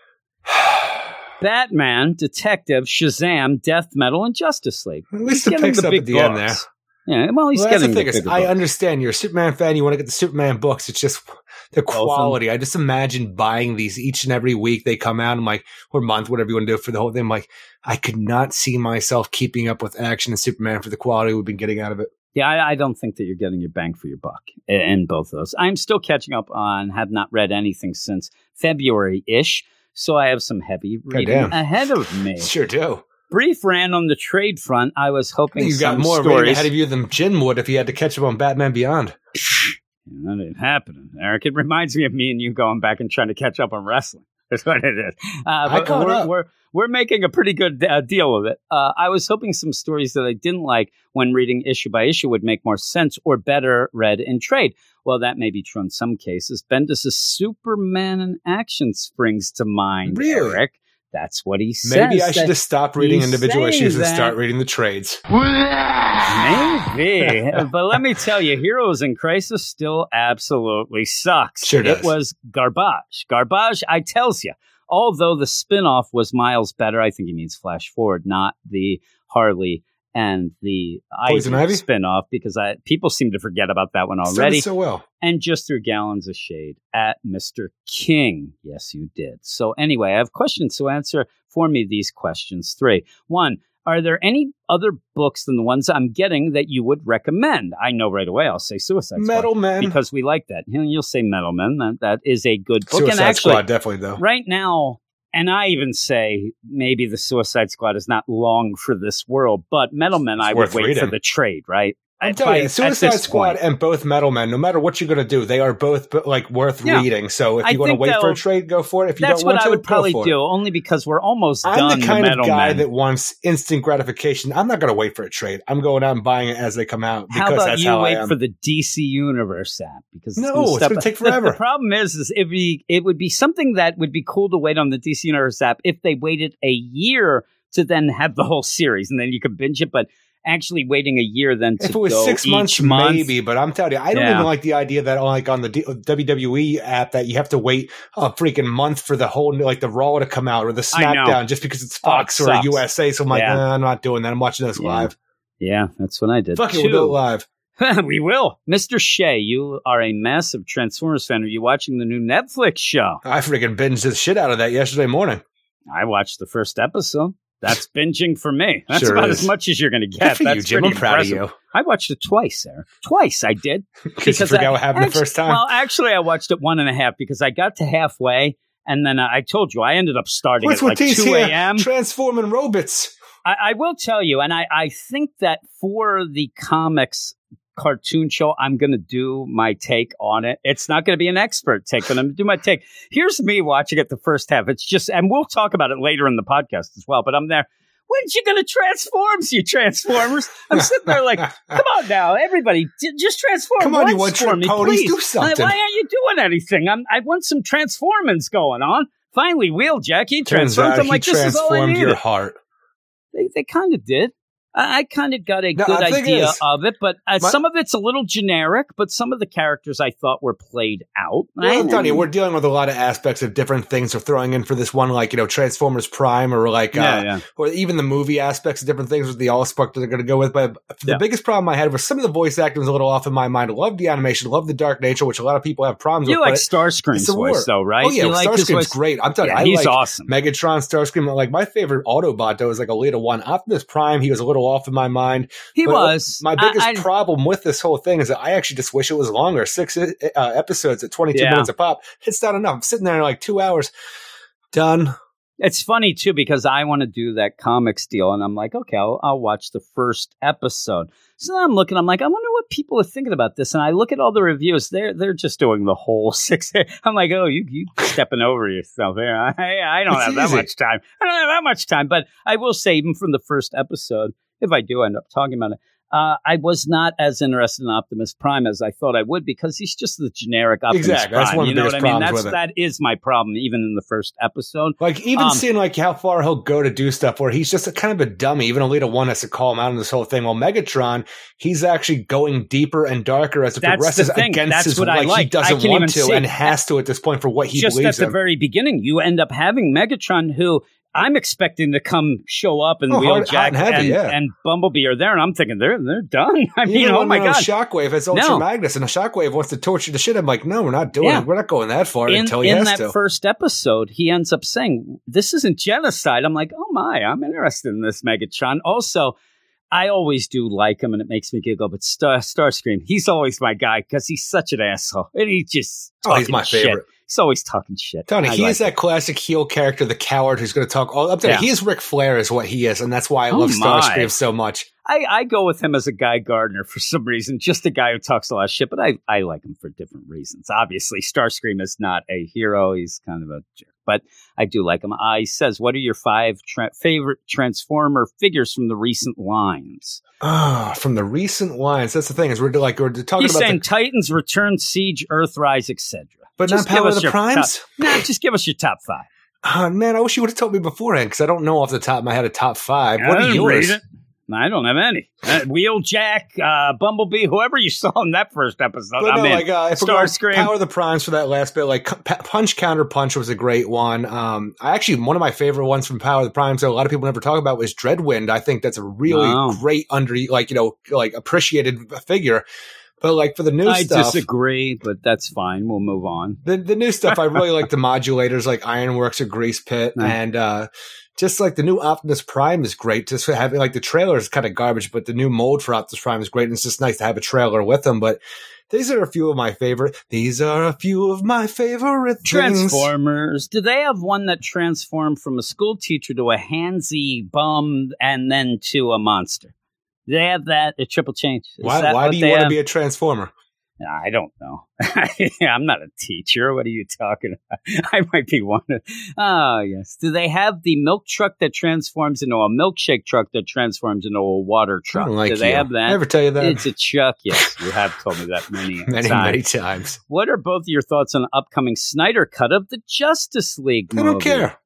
Batman, Detective, Shazam, Death Metal, and Justice League. At least it picks up big at the end there. Yeah, well, he's Well, that's getting the thing the is, I books. understand you're a Superman fan. You want to get the Superman books. It's just the Both of them. quality. I just imagine buying these each and every week they come out. I'm like, or month, whatever you want to do for the whole thing. I'm like, I could not see myself keeping up with action and Superman for the quality we've been getting out of it. Yeah, I, I don't think that you're getting your bang for your buck i- in both of those. I'm still catching up on, have not read anything since February ish. So I have some heavy reading ahead of me. Sure do. Brief ran on the trade front. I was hoping You got more stories. ahead of you than Jim would if he had to catch up on Batman Beyond. That ain't happening, Eric. It reminds me of me and you going back and trying to catch up on wrestling. That's what it is. Uh, I but caught we're, up. we're we're making a pretty good uh, deal of it. Uh, I was hoping some stories that I didn't like when reading issue by issue would make more sense or better read in trade. Well, that may be true in some cases. Bendis' Superman in Action springs to mind, Really? Eric. That's what he says. Maybe I should just stop reading individual issues and start reading the trades. Maybe. but let me tell you, Heroes in Crisis still absolutely sucks. Sure does. It was garbage. Garbage, I tells you. Although the spin-off was miles better, I think he means Flash Forward, not the Harley and the Poison Ivy? spin-off, because I, people seem to forget about that one already. so well. and just threw gallons of shade at Mr. King. Yes, you did. So anyway, I have questions. So answer for me these questions. Three. One, are there any other books than the ones I'm getting that you would recommend? I know right away. I'll say Suicide Squad Metal Men. because we like that. You'll say Metal Men. That, that is a good book. Suicide and actually, Squad, definitely, though. right now, and I even say maybe the Suicide Squad is not long for this world, but Metal Men, I would wait reading. for the trade, right? I'm telling by- you, Suicide Squad point. and both Metal Men, no matter what you're going to do, they are both like worth Yeah. reading. So if I you want to wait for a trade, go for it. If you don't what want I to, would probably do, It. only because we're almost I'm done. the kind Metal of guy Men. that wants instant gratification. I'm not going to wait for a trade. I'm going out and buying it as they come out because How about that's you how wait I for the DC Universe app? Because No, it's gonna take the- The, problem is, is it be it would be something that would be cool to wait on the DC Universe app if they waited a year to then have the whole series and then you could binge it. But actually waiting a year then to if it was six months, month, maybe. But I'm telling you, I don't Yeah. even like the idea that like on the D- WWE app that you have to wait a freaking month for the whole like the Raw to come out or the SmackDown just because it's Oh, it Fox or. USA. So I'm like, Yeah. nah, I'm not doing that. I'm watching this Yeah. live. Yeah, that's what I did. Fuck it, we'll do it live. we will, Mister Shea. You are a massive Transformers fan. Are you watching the new Netflix show? I freaking binged the shit out of that yesterday morning. I watched the first episode. That's binging for me. That's Sure about is. as much as you're going to get. That's you, Jim. pretty I'm proud impressive. of you. I watched it twice, Eric. Twice I did. Because you forgot I- what happened actu- the first time. Well, actually, I watched it one and a half because I got to halfway, and then I I told you I ended up starting What's at like two a.m. transforming robots? I, I will tell you, and I, I think that for the comics cartoon show, I'm going to do my take on it. It's not going to be an expert take, but I'm going to do my take. Here's me watching it the first half. It's just, and we'll talk about it later in the podcast as well, but I'm there. When's you going to transforms, you Transformers? I'm sitting there like, come on now, everybody, j- just transform Come on, you once one-trick for me, ponies, please. do something. Why aren't you doing anything? I'm, I want some transformance going on. Finally, Wheeljack, he Turns transforms. I'm like, this is all I transformed needed your heart. they, they kind of did. I, I kind of got a No, good idea is- of it, but uh, My- some of it's a little generic. But some of the characters I thought were played out. Well, I'm telling you, we're dealing with a lot of aspects of different things they're throwing in for this one, like, you know, Transformers Prime or like, uh, yeah, yeah. or even the movie aspects of different things with the all spark that they're going to go with. But the Yeah. biggest problem I had was some of the voice acting was a little off in my mind. I love the animation, love the dark nature, which a lot of people have problems You with. like but Starscream's a voice, though, right? Oh yeah, you like Starscream's great. I'm telling you, I he's like awesome. Megatron, Starscream. Like my favorite Autobot though is like Elita One. Optimus Prime, he was a little off in my mind. he But was. My biggest I- problem with this whole thing is that I actually just wish it was longer. Six uh, episodes at 22 Yeah. minutes a pop. It's not enough. I'm sitting there like two hours. Done. It's funny too because I want to do that comics deal, and I'm like, okay, I'll, I'll watch the first episode. So then I'm looking, I'm like, I wonder what people are thinking about this, and I look at all the reviews. They're they're just doing the whole six. I'm like, oh, you you stepping over yourself here. I I don't It's have that much time. I don't have that much time, but I will say, even from the first episode, if I do end up talking about it. Uh, I was not as interested in Optimus Prime as I thought I would because he's just the generic Optimus Exactly. Prime. That's one of you know what I mean? That's that is my problem, even in the first episode. Like even Um, seeing like how far he'll go to do stuff where he's just a kind of a dummy. Even Elita One has to call him out on this whole thing. While Megatron, he's actually going deeper and darker as it That's progresses the thing. against That's his what I like, he doesn't want to see- and has to at this point for what he just at believes the in. very beginning, you end up having Megatron, who I'm expecting to come show up and Oh, Wheeljack and heavy, and, yeah. and Bumblebee are there, and I'm thinking they're they're done. I mean, oh my god! Shockwave has Ultra No. Magnus, and Shockwave wants to torture the shit. I'm like, no, we're not doing Yeah. it. We're not going that far in until he in that to. first episode, he ends up saying, "This isn't genocide." I'm like, "Oh my, I'm interested in this Megatron." Also, I always do like him, and it makes me giggle. But Star Starscream, he's always my guy because he's such an asshole, and he just oh, he's my shit. He's always talking shit. Tony, I he like is that classic heel character, the coward who's going to talk all up there. Yeah. He is Ric Flair, is what he is, and that's why I Oh love my. Starscream so much. I, I go with him as a Guy Gardner for some reason, just a guy who talks a lot of shit, but I, I like him for different reasons. Obviously, Starscream is not a hero. He's kind of a jerk, but I do like him. Uh, he says, What are your five tra- favorite Transformer figures from the recent lines? Ah, from the recent lines, that's the thing is we're like we're talking He's about, saying the, Titans, Return, Siege, Earthrise, etc. but just not Power of the Primes. Nah, just give us your top five. Ah, man, I wish you would have told me beforehand because I don't know off the top of my head a top five. What are yours? I don't have any. Uh, Wheeljack, uh, Bumblebee, whoever you saw in that first episode. But I'm no, in. like uh, Starscream. Power of the Primes for that last bit, like P- Punch Counter Punch was a great one. Um, I actually one of my favorite ones from Power of the Primes that a lot of people never talk about was Dreadwind. I think that's a really Wow. great under like you know like appreciated figure. But like for the new I stuff, I disagree, but that's fine. We'll move on. the the new stuff I really like the modulators like Ironworks or Grease Pit Mm. and uh just like the new Optimus Prime is great. Just having like the trailer is kind of garbage, but the new mold for Optimus Prime is great. And it's just nice to have a trailer with them. But these are a few of my favorite. These are a few of my favorite things. Transformers. Do they have one that transformed from a school teacher to a handsy bum and then to a monster? Do they have that at Triple Change? Is Why, that why do you want to be a transformer? I don't know. I'm not a teacher. What are you talking about? I might be one. Of, oh, yes. Do they have the milk truck that transforms into a milkshake truck that transforms into a water I truck? don't like Do they you. have that? I ever tell you that? It's a truck. Yes, you have told me that many, many, times. many times. What are both your thoughts on the upcoming Snyder cut of the Justice League I movie? don't care.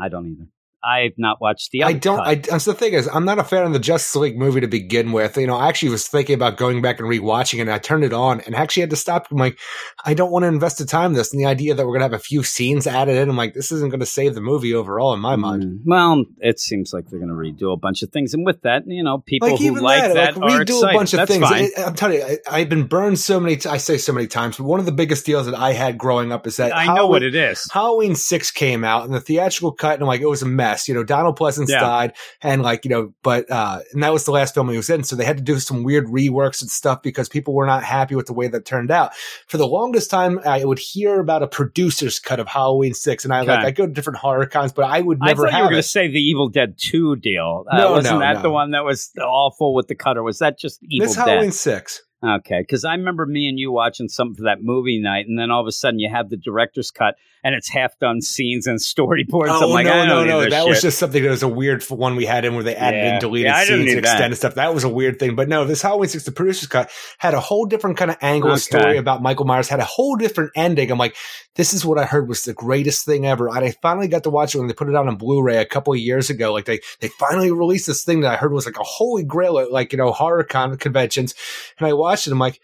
I don't either. I've not watched the. I don't. cut. I, that's the thing is, I'm not a fan of the Justice League movie to begin with. You know, I actually was thinking about going back and rewatching it. and I turned it on and actually had to stop. I'm like, I don't want to invest the time in this. And the idea that we're gonna have a few scenes added in, I'm like, this isn't going to save the movie overall in my mind. Mm, Well, it seems like they're going to redo a bunch of things, and with that, you know, people Like who like that, that, like are redo excited. a bunch of That's things. Fine. It- I'm telling you, I, I've been burned so many. T- I say so many times, but one of the biggest deals that I had growing up is that I know what it is. Halloween six came out and the theatrical cut, and I'm like, it was a mess. You know, Donald Pleasence Yeah. died, and like, you know, but uh, and that was the last film he was in, so they had to do some weird reworks and stuff because people were not happy with the way that turned out. For the longest time, I would hear about a producer's cut of Halloween six, and I like I go to different horror cons, but I would I never thought you were have going to say the Evil Dead Two deal. Uh, No, wasn't no, that no. the one that was awful with the cutter? Was that just Evil This Dead? Halloween six. Okay, because I remember me and you watching something for that movie night, and then all of a sudden you have the director's cut, and it's half done scenes and storyboards. Oh I'm like, no, no, no! That was just something that was a weird one we had in where they added Yeah. in deleted Yeah, scenes, and that. extended stuff. That was a weird thing. But no, this Halloween six, the producer's cut had a whole different kind of angle Okay. story about Michael Myers. Had a whole different ending. I'm like, this is what I heard was the greatest thing ever. And I finally got to watch it when they put it out on Blu-ray a couple of years ago. Like they they finally released this thing that I heard was like a holy grail at like you know horror con- conventions. And I watched it. I'm like,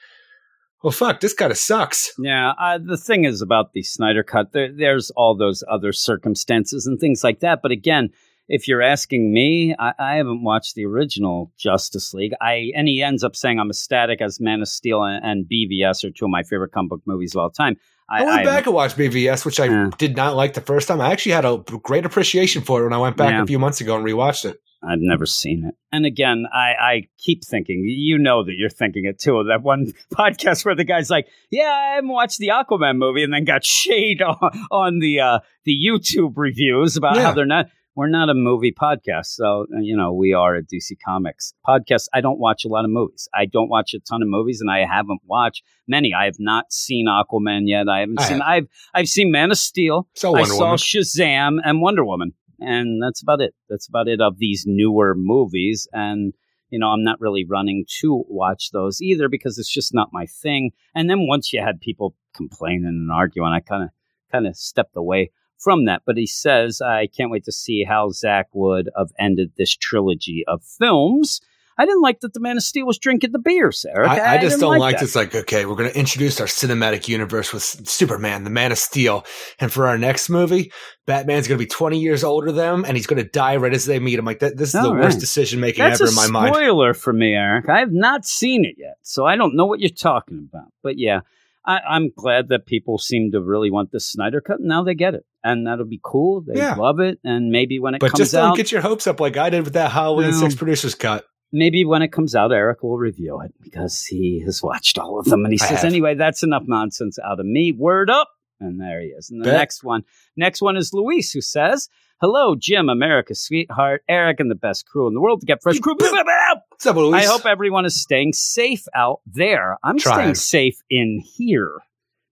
well, fuck, this kind of sucks. Yeah, uh, the thing is about the Snyder Cut, there, there's all those other circumstances and things like that. But again, if you're asking me, I, I haven't watched the original Justice League. I and he ends up saying I'm ecstatic as Man of Steel and, and BVS are two of my favorite comic book movies of all time. I, I went I- back and watched BVS, which I Yeah. did not like the first time. I actually had a great appreciation for it when I went back Yeah. a few months ago and rewatched it. I've never seen it. And again, I, I keep thinking, you know that you're thinking it too. Of that one podcast where the guy's like, "Yeah, I haven't watched the Aquaman movie," and then got shade on, on the uh, the YouTube reviews about Yeah. how they're not. We're not a movie podcast, so uh, you know we are a DC Comics podcast. I don't watch a lot of movies. I don't watch a ton of movies, and I haven't watched many. I have not seen Aquaman yet. I haven't I seen. have. I've I've seen Man of Steel. So I Wonder saw Woman. Shazam and Wonder Woman, and that's about it. That's about it of these newer movies. And you know, I'm not really running to watch those either because it's just not my thing. And then once you had people complaining and arguing, I kind of kind of stepped away from that. But he says, I can't wait to see how Zack would have ended this trilogy of films. I didn't like that the Man of Steel was drinking the beers, Eric. I, I just didn't don't like, that. this. Like, okay, we're going to introduce our cinematic universe with Superman, the Man of Steel, and for our next movie, Batman's going to be 20 years older than them, and he's going to die right as they meet him. Like, that, this is the All worst decision making ever a in my mind. spoiler for me, Eric. I have not seen it yet, so I don't know what you're talking about. But yeah, I, I'm glad that people seem to really want the Snyder cut. Now they get it, and that'll be cool. They Yeah. love it, and maybe when it But comes just don't out, get your hopes up like I did with that Halloween No. 6 producers cut. Maybe when it comes out, Eric will review it because he has watched all of them, and he I says, have. "Anyway, that's enough nonsense out of me. Word up!" And there he is. And the Bet. next one, next one is Luis, who says. Hello, Jim, America's sweetheart, Eric, and the best crew in the world to get fresh crew. What's up, Luis? I hope everyone is staying safe out there. I'm Trying. staying safe in here.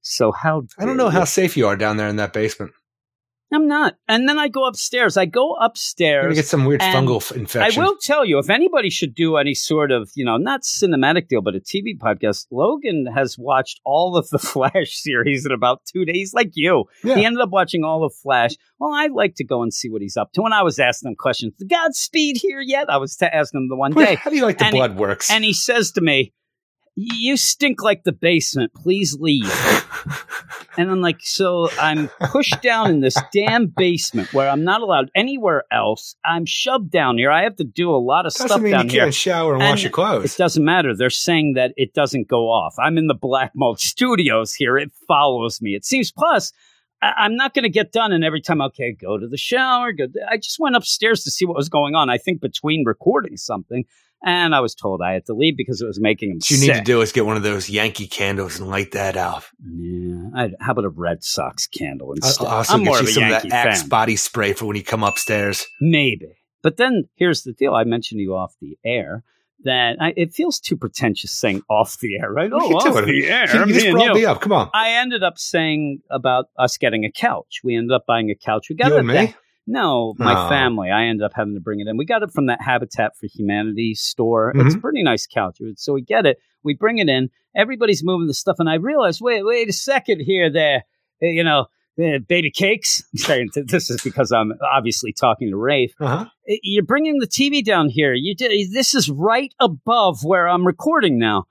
So how I don't know how safe you are down there in that basement. I'm not. And then I go upstairs. I go upstairs. to get some weird fungal f- I infection. will tell you if anybody should do any sort of, you know, not cinematic deal, but a TV podcast, Logan has watched all of the Flash series in about two days, like you. Yeah. He ended up watching all of Flash. Well, I'd like to go and see what he's up to. And I was asking him questions. Godspeed here yet? I was t- asking him the one day. How do you like the And he- blood works? And he says to me, You stink like the basement. Please leave. and I'm like, So I'm pushed down in this damn basement where I'm not allowed anywhere else. I'm shoved down here. I have to do a lot of Doesn't stuff mean you down can't here. shower and, And wash your clothes. It doesn't matter. They're saying that it doesn't go off. I'm in the Black Mold Studios here. It follows me. It seems. Plus, I- I'm not going to get done. And every time, okay, go to the shower. Go. I just went upstairs to see what was going on. I think between recording something, and I was told I had to leave because it was making him What you sick. need to do is get one of those Yankee candles and light that off. Yeah. I, how about a Red Sox candle instead? I'll also I'm more get you some Yankee of that Axe fan. body spray for when you come upstairs. Maybe. But then here's the deal. I mentioned to you off the air that I, it feels too pretentious saying off the air, right? Oh, you off doing? the air. You me just brought you. me up. Come on. I ended up saying about us getting a couch. We ended up buying a couch. We got You it. And at me? that- no, my Oh. family. I ended up having to bring it in. We got it from that Habitat for Humanity store. It's a pretty nice couch. So we get it. We bring it in. Everybody's moving the stuff, and I realize, wait, wait a second here, there. Uh, You know, uh, baby cakes. I'm saying this is because I'm obviously talking to Rafe. Uh-huh. Uh, You're bringing the TV down here. You did, this is right above where I'm recording now.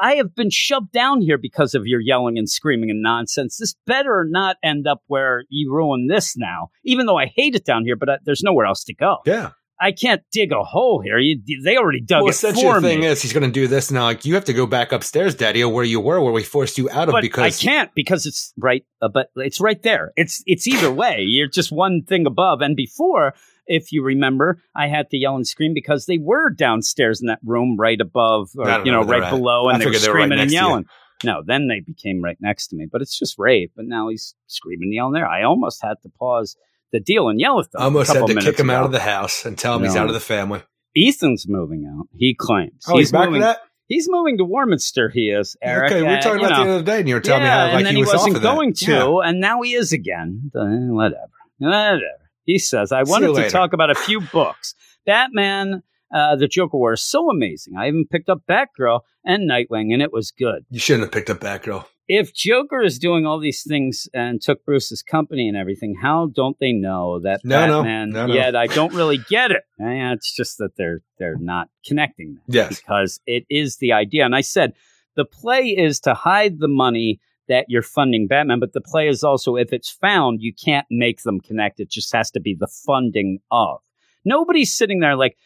I have been shoved down here because of your yelling and screaming and nonsense. This better not end up where you ruin this now. Even though I hate it down here, but uh, there's nowhere else to go. Yeah. I can't dig a hole here. You, they already dug well, it essentially, for the thing me. is, he's going to do this now. Like, you have to go back upstairs, Daddy, where you were, where we forced you out of but because I can't because it's right. Uh, but it's right there. It's it's either way. You're just one thing above. And before, if you remember, I had to yell and scream because they were downstairs in that room right above, or you know know, right at. below, I and they were figured they were right screaming and to yelling. No, then they became right next to me. But it's just Rave. But now he's screaming and yelling there. I almost had to pause the deal and yell at them. I almost a had to kick him out of the house and tell him he's out of the family. Ethan's moving out. He claims Oh, he's, back moving. for that? He's moving to Warminster. He is. Eric. okay, we were talking you about know. the other day, and you were telling yeah, me how like and then he, was wasn't off of that. going to, Yeah. and now he is again. Uh, whatever, whatever. He says, "I wanted to later." talk about a few books. Batman, uh, the Joker War is so amazing. I even picked up Batgirl and Nightwing, and it was good. You shouldn't have picked up Batgirl. If Joker is doing all these things and took Bruce's company and everything, how don't they know that No, Batman? no, no. Yet I don't really get it. Eh, it's just that they're they're not connecting that Yes. because it is the idea. And I said the play is to hide the money that you're funding Batman, but the play is also if it's found, you can't make them connect. It just has to be the funding of. Nobody's sitting there like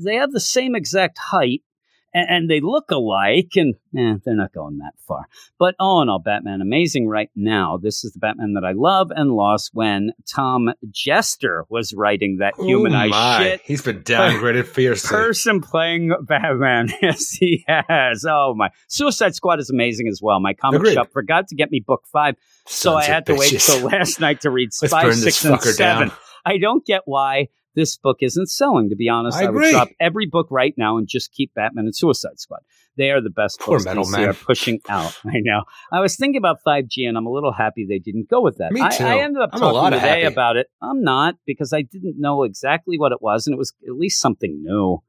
they have the same exact height and, and they look alike, and eh, they're not going that far. But all in all, Batman amazing right now. This is the Batman that I love and lost when Tom Jester was writing that humanized oh my. shit He's been downgraded fiercely. person playing Batman. yes, he has. Oh my! Suicide Squad is amazing as well. My comic Agreed. shop forgot to get me book five, so I had to wait bitches. till last night to read five, six, and seven. down. I don't get why this book isn't selling. To be honest, I I, would drop every book right now and just keep Batman and Suicide Squad. They are the best Poor books Metal Man. are pushing out. I know. I was thinking about 5G, and I'm a little happy they didn't go with that. Me I, too. I ended up I'm a lot talking today happy. about it. I'm not because I didn't know exactly what it was, and it was at least something new.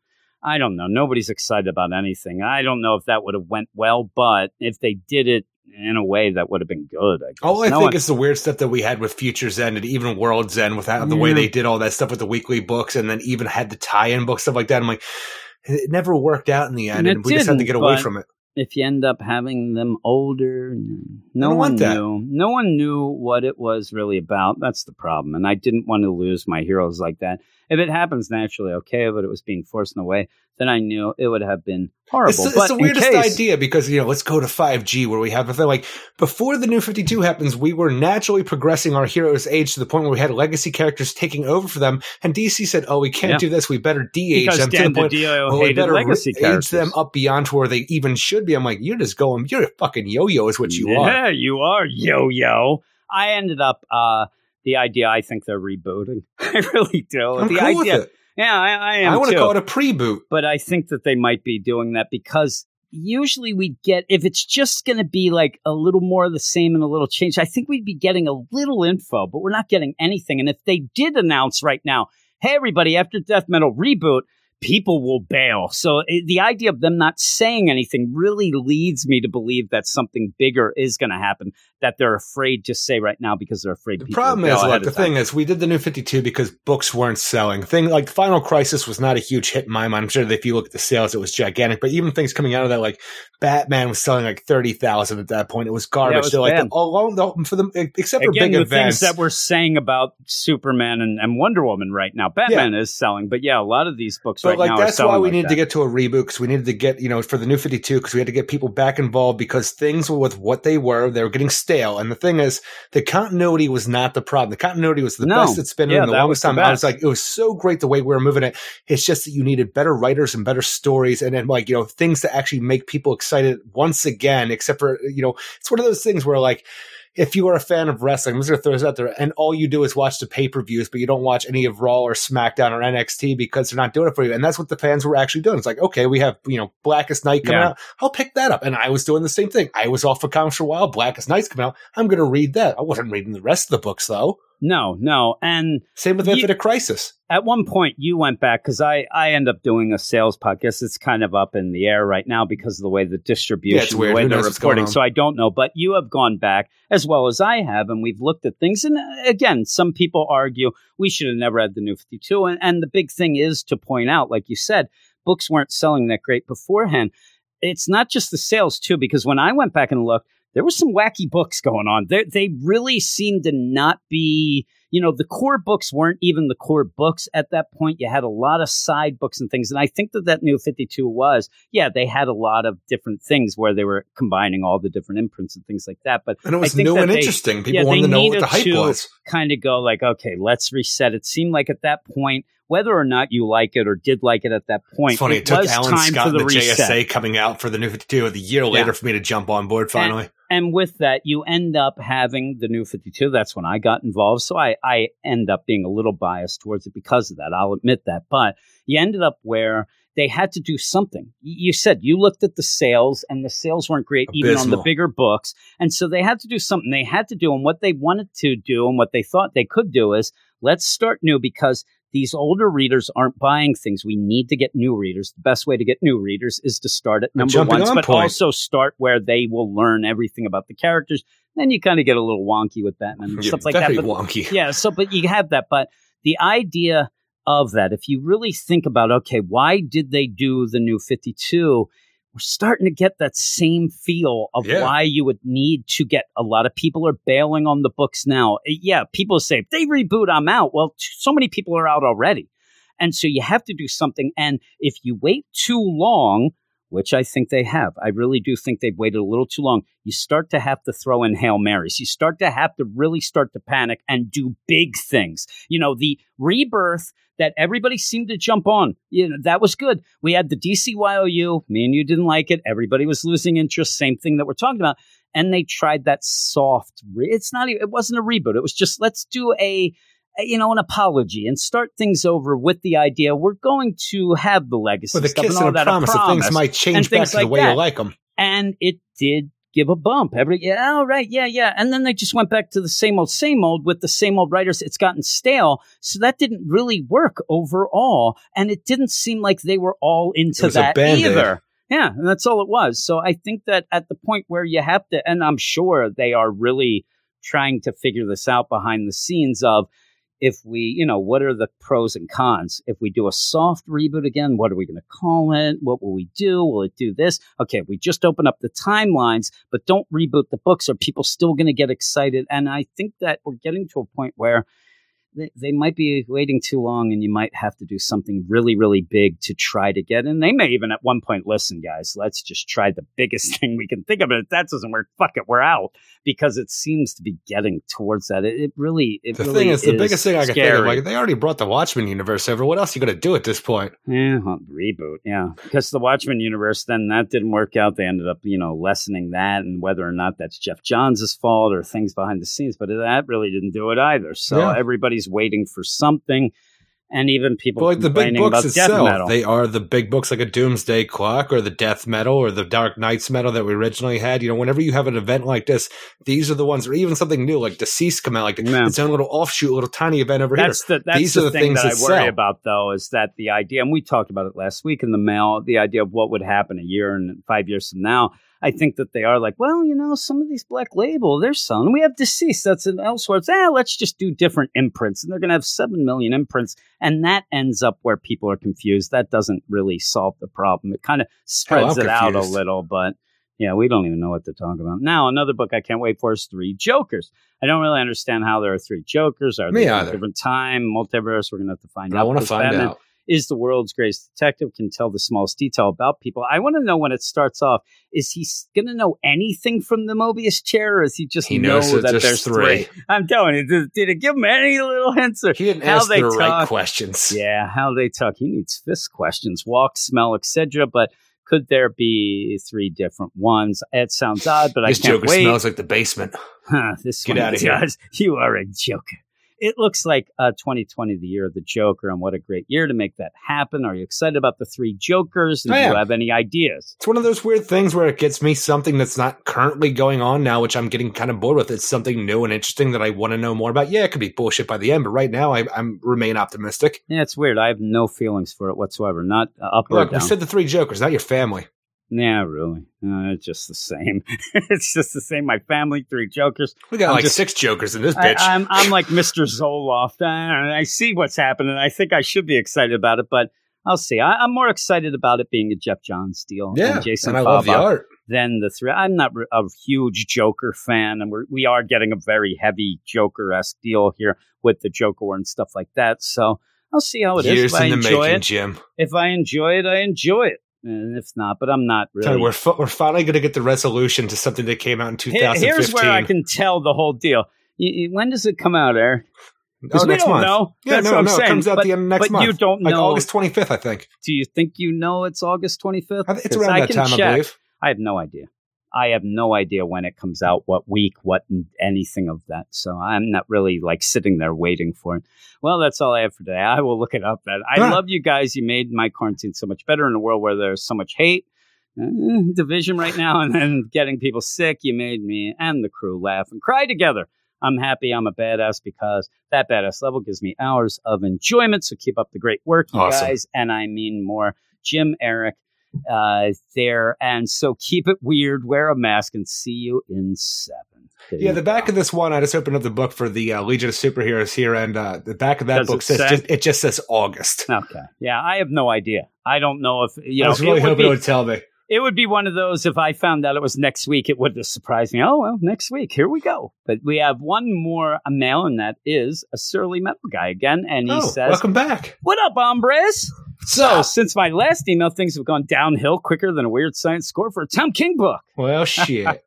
I don't know. Nobody's excited about anything. I don't know if that would have went well, but if they did it in a way that would have been good, I guess. All I No think one- is the weird stuff that we had with Futures End and even World's End with how, the way they did all that stuff with the weekly books and then even had the tie-in book stuff like that. I'm like, it never worked out in the end, And and, we just had to get away from it. if you end up having them older, no one want that. knew. No one knew what it was really about. That's the problem. And I didn't want to lose my heroes like that. If it happens naturally, okay, but it was being forced in a way, then I knew it would have been horrible. It's, the- it's the weirdest case- idea because you know let's go to 5G where we have a thing like before the new 52 happens we were naturally progressing our heroes age to the point where we had legacy characters taking over for them and DC said oh we can't Yeah. do this we better de-age Because them to the point well, we better legacy age them up beyond to where they even should be I'm like you're just going you're a fucking yo-yo is what you yeah, are Yeah, you are yo yo. I ended up uh the idea. I think they're rebooting. I really do. I'm the cool idea. with it Yeah, I, I am I want to call it a pre-boot but I think that they might be doing that because usually we get if it's just going to be like a little more of the same and a little change. I think we'd be getting a little info, but we're not getting anything. And if they did announce right now, hey everybody, after Death Metal reboot, people will bail. So the idea of them not saying anything really leads me to believe that something bigger is going to happen that they're afraid to say right now because they're afraid. The problem is, look, the time. thing is, we did the new 52 because books weren't selling. Thing like Final Crisis was not a huge hit in my mind. I'm sure that if you look at the sales, it was gigantic. But even things coming out of that, like Batman was selling like 30,000 at that point. It was garbage. Yeah, it was They're like, oh, well, for them, except for Again, big the events. things that we're saying about Superman and, and Wonder Woman right now. Batman is selling, but yeah, a lot of these books but right like that's why we like needed that. to get to a reboot because we needed to get you know for the new 52 because we had to get people back involved because things were with what they were they were getting stale. And the thing is the continuity was not the problem. The continuity was the No. best it's been Yeah, in the longest was the time. I was like it was so great the way we were moving it. It's just that you needed better writers and better stories and then like you know things to actually make people excited once again except for you know it's one of those things where like if you are a fan of wrestling, I'm just gonna throw this out there, and all you do is watch the pay per views, but you don't watch any of Raw or SmackDown or NXT because they're not doing it for you, and that's what the fans were actually doing. It's like, okay, we have you know Blackest Night coming Yeah. out, I'll pick that up, and I was doing the same thing. I was off for comics for a while. Blackest Night's coming out, I'm gonna read that. I wasn't reading the rest of the books though. No, no. And Same with Infinite Crisis. at one point you went back because I, I end up doing a sales podcast. It's kind of up in the air right now because of the way the distribution, Yeah, it's weird. the way Who they're knows what's going reporting. So I don't know, but you have gone back as well as I have, and we've looked at things. And uh, again, some people argue we should have never had the new 52. And, and the big thing is to point out, like you said, books weren't selling that great beforehand. It's not just the sales too, because when I went back and looked, there were some wacky books going on. They they really seemed to not be, you know, the core books weren't even the core books at that point. You had a lot of side books and things, and I think that that new Fifty Two was, yeah, they had a lot of different things where they were combining all the different imprints and things like that. But And it was new and they- interesting. People yeah, wanted to know what the hype was. kind of go like, okay, let's reset. It seemed like at that point, whether or not you like it or did like it at that point, It's funny. It, it, took was Alan time Scott for the, and the. JSA coming out for the new 52 a year later for me to jump on board eh. finally. and with that you end up having the new 52 that's when i got involved. So i i end up being a little biased towards it because of that. I'll admit that. But you ended up where they had to do something. You said you looked at the sales and the sales weren't great even on the bigger books. And so they had to do something. They had to do and what they wanted to do and what they thought they could do is let's start new because these older readers aren't buying things. We need to get new readers. The best way to get new readers is to start at number one, on but point. also start where they will learn everything about the characters. Then you kind of get a little wonky with Batman and Yeah, stuff like that. But wonky. yeah, so but you have that. But the idea of that, if you really think about, okay, why did they do the new 52? We're starting to get that same feel of Yeah. why you would need to get a lot of people are bailing on the books now. Uh, Yeah, people say if they reboot, I'm out. Well, t- so many people are out already. And so you have to do something. And if you wait too long, which I think they have. I really do think they've waited a little too long. You start to have to throw in Hail Marys. You start to have to really start to panic and do big things. You know, the rebirth that everybody seemed to jump on, you know, that was good. We had the DCYOU. Me and you didn't like it. Everybody was losing interest. Same thing that we're talking about. And they tried that soft. Re- it's not. even It wasn't a reboot. It was just let's do a Uh, you know, an apology and start things over with the idea we're going to have the legacy With a kiss and and a that, promise that things might change back to the way that. you like them. and it did give a bump. Every yeah, all right, yeah, yeah, and then they just went back to the same old, same old with the same old writers. It's gotten stale, so that didn't really work overall, and it didn't seem like they were all into that either. Yeah, and that's all it was. So I think that at the point where you have to, and I'm sure they are really trying to figure this out behind the scenes of if we, you know, what are the pros and cons? If we do a soft reboot again, what are we going to call it? What will we do? Will it do this? Okay, we just open up the timelines, but don't reboot the books. Are people still going to get excited? And I think that we're getting to a point where they, they might be waiting too long and you might have to do something really, really big to try to get in. They may even at one point, listen, guys, let's just try the biggest thing we can think of. And if that doesn't work, fuck it, we're out. Because it seems to be getting towards that. It, it really, it The really thing is, the biggest thing I can think of, like they already brought the Watchmen universe over. What else are you going to do at this point? Yeah, well, reboot. Yeah, because the Watchmen universe, then that didn't work out. They ended up, you know, lessening that, and whether or not that's Geoff Johns' fault or things behind the scenes, but that really didn't do it either. So Yeah. everybody's waiting for something, and even people But like the big complaining books itself, they are the big books like a Doomsday Clock or the Death Metal or the Dark Knights Metal that we originally had. You know, whenever you have an event like this, these are the ones, or even something new like DCeased come out, like Yeah. its own little offshoot, little tiny event over that's here. the that's These the are the thing things that I worry sell. about, though, is that the idea, and we talked about it last week in the mail, the idea of what would happen a year and five years from now. I think that they are like, well, you know, some of these black label, they're selling. We have DCeased. That's an elsewhere. It's, eh, let's just do different imprints, and they're going to have seven million imprints, and that ends up where people are confused. That doesn't really solve the problem. It kind of spreads I'm it out a little, but yeah, we don't even know what to talk about. Now, another book I can't wait for is Three Jokers. I don't really understand how there are three Jokers. Are Me they a either. different time, multiverse? We're going to have to find I out. I want to find Batman out. Is the world's greatest detective, can tell the smallest detail about people. I want to know when it starts off. Is he going to know anything from the Mobius chair, or is he just He know knows that that there's three. three? I'm telling you, did, did it give him any little hints? Or He didn't how ask they the right talk? questions. Yeah, how they talk. He needs fist questions, walk, smell, etc. But could there be three different ones? It sounds odd, but this I can't Joker wait. smells like the basement. Huh, this Get one outta here. does. You are a joker. It looks like uh, 2020, the year of the Joker, and what a great year to make that happen. Are you excited about the three Jokers? And do you have any ideas? It's one of those weird things where it gets me something that's not currently going on now, which I'm getting kind of bored with. It's something new and interesting that I want to know more about. Yeah, it could be bullshit by the end, but right now I, I'm remain optimistic. Yeah, it's weird. I have no feelings for it whatsoever. Not uh, up or Look, we down. said the three Jokers, not your family. Yeah, really. Uh, it's just the same. it's just the same. My family, three Jokers. We got I'm like just- six Jokers in this I, bitch. I'm I'm like Mr. Zoloft. I, I see what's happening. I think I should be excited about it, but I'll see. I, I'm more excited about it being a Geoff Johns deal yeah, and Jason and I love the art. than the three. I'm not a huge Joker fan, and we're we are getting a very heavy Joker esque deal here with the Joker and stuff like that. So I'll see how it is. Years If I in the enjoy making, it, Jim. if I enjoy it, I enjoy it. And if not, but I'm not really. we're we're finally going to get the resolution to something that came out in Here- 2015. here's where I can tell the whole deal. Y- y- When does it come out, Eric? oh, we next don't month. know. Yeah, That's no, no, saying. it comes out but, the end of next but month. you don't like know. August 25th, I think. Do you think you know it's August 25th? I think it's around I that time, I check. believe. I have no idea. I have no idea when it comes out, what week, what anything of that. So I'm not really like sitting there waiting for it. Well, that's all I have for today. I will look it up. Then I Yeah. love you guys. You made my quarantine so much better in a world where there's so much hate, uh, division right now, and then getting people sick. You made me and the crew laugh and cry together. I'm happy I'm a badass because that badass level gives me hours of enjoyment. So keep up the great work, you Awesome. guys. And I mean more. Jim, Eric, uh, there. And so keep it weird, wear a mask, and see you in seven. There Yeah, the back go. of this one, I just opened up the book for the uh, Legion of Superheroes here, and uh, the back of that Does book says say? just, it just says August. Okay. Yeah, I have no idea. I don't know if you I know. was really it, hoping be, it would tell me. it would be one of those. If I found out it was next week, it would have surprised me. Oh well, next week. Here we go. But we have one more a mail, and that is a surly metal guy again, and he oh, says, welcome back. "What up, hombres? So, since my last email, things have gone downhill quicker than a weird science score for a Tom King book. Well, shit.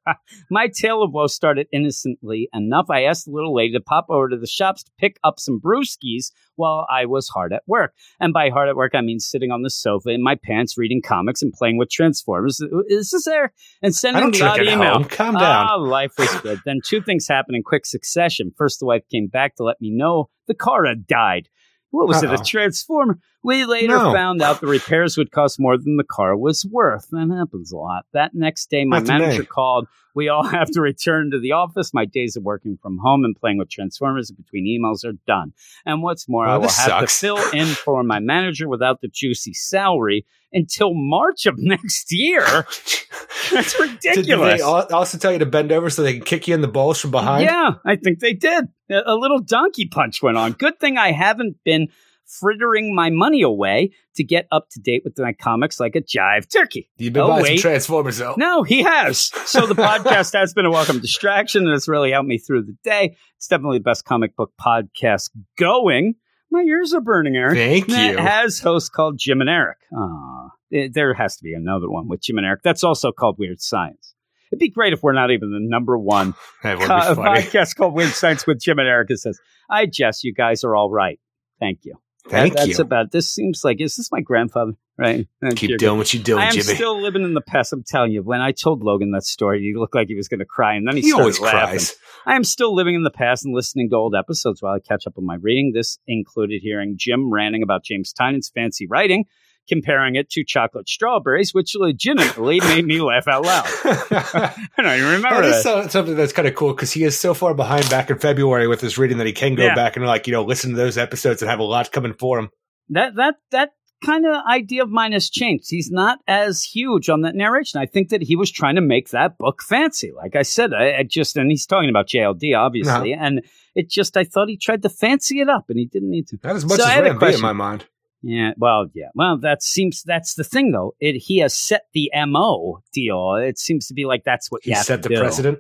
My tale of woe started innocently enough. I asked the little lady to pop over to the shops to pick up some brewskis while I was hard at work. And by hard at work, I mean sitting on the sofa in my pants, reading comics and playing with Transformers. Is this there? And sending the odd email. home. Calm down. Ah, life was good. then two things happened in quick succession. First, the wife came back to let me know the car had died. What was it, Uh-oh. a transformer? We later No. found out the repairs would cost more than the car was worth. That happens a lot. That next day, my Not manager called. We all have to return to the office. My days of working from home and playing with Transformers between emails are done. And what's more, Oh, I will have sucks. to fill in for my manager without the juicy salary until March of next year. That's ridiculous. Did they also tell you to bend over so they can kick you in the balls from behind? Yeah, I think they did. A little donkey punch went on. Good thing I haven't been frittering my money away to get up to date with my comics like a jive turkey. You've been Oh, buying wait. Transformers, though. No, he has. So the podcast has been a welcome distraction and it's really helped me through the day. It's definitely the best comic book podcast going. My ears are burning, Eric. Thank That you. has hosts called Jim and Eric. Aw, eh, there has to be another one with Jim and Eric. That's also called Weird Science. It'd be great if we're not even the number one co- podcast called Weird Science with Jim and Eric. It says, "I Jess, you guys are all right. Thank you. Thank That- That's you. about. This seems like is this my grandfather? Right? Thank Keep you. doing what you're doing, I am Jimmy. still living in the past. I'm telling you. When I told Logan that story, he looked like he was going to cry, and then he, he always laughing. cries. I am still living in the past and listening to old episodes while I catch up on my reading. This included hearing Jim ranting about James Tynion's fancy writing, comparing it to chocolate strawberries, which legitimately made me laugh out loud. I don't even remember That is that. so, something that's kind of cool because he is so far behind back in February with his reading that he can go Yeah. back and like you know listen to those episodes and have a lot coming for him. that that that kind of idea of mine has changed. He's not as huge on that narration. I think that he was trying to make that book fancy. Like I said, I, I just and he's talking about JLD obviously, uh-huh. and it just I thought he tried to fancy it up, and he didn't need to. Not as much So I as Ram in my mind. Yeah, well, yeah, well, that seems that's the thing though. It he has set the mo deal. It seems to be like that's what He you have set to the do. precedent.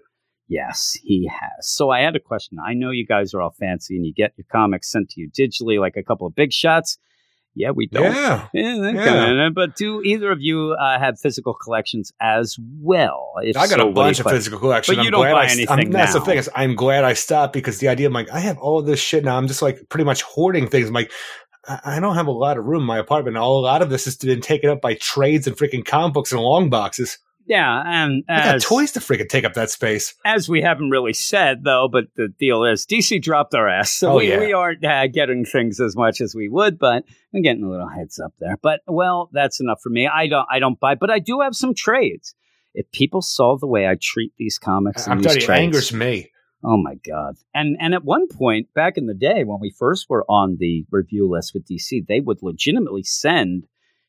Yes, he has. So I had a question. I know you guys are all fancy and you get your comics sent to you digitally, like a couple of big shots. Yeah, we don't. Yeah. Yeah, Yeah. kinda- but do either of you uh, have physical collections as well? If I got so, a bunch of play? physical collections. But you I'm don't glad buy I anything I'm, That's the thing is, I'm glad I stopped because the idea I'm like, I have all this shit now. I'm just like pretty much hoarding things. I'm like, I, don't have a lot of room in my apartment. A lot of this has been taken up by trades and freaking comic books and long boxes. Yeah, and I got toys to freaking take up that space. as we haven't really said though, but the deal is DC dropped our ass, so Oh, we, yeah. we aren't uh, getting things as much as we would. But I'm getting a little heads up there. But well, that's enough for me. I don't I don't buy, but I do have some trades. If people saw the way I treat these comics, I'm these telling you, it angers me. Oh my god! And and at one point back in the day when we first were on the review list with DC, they would legitimately send,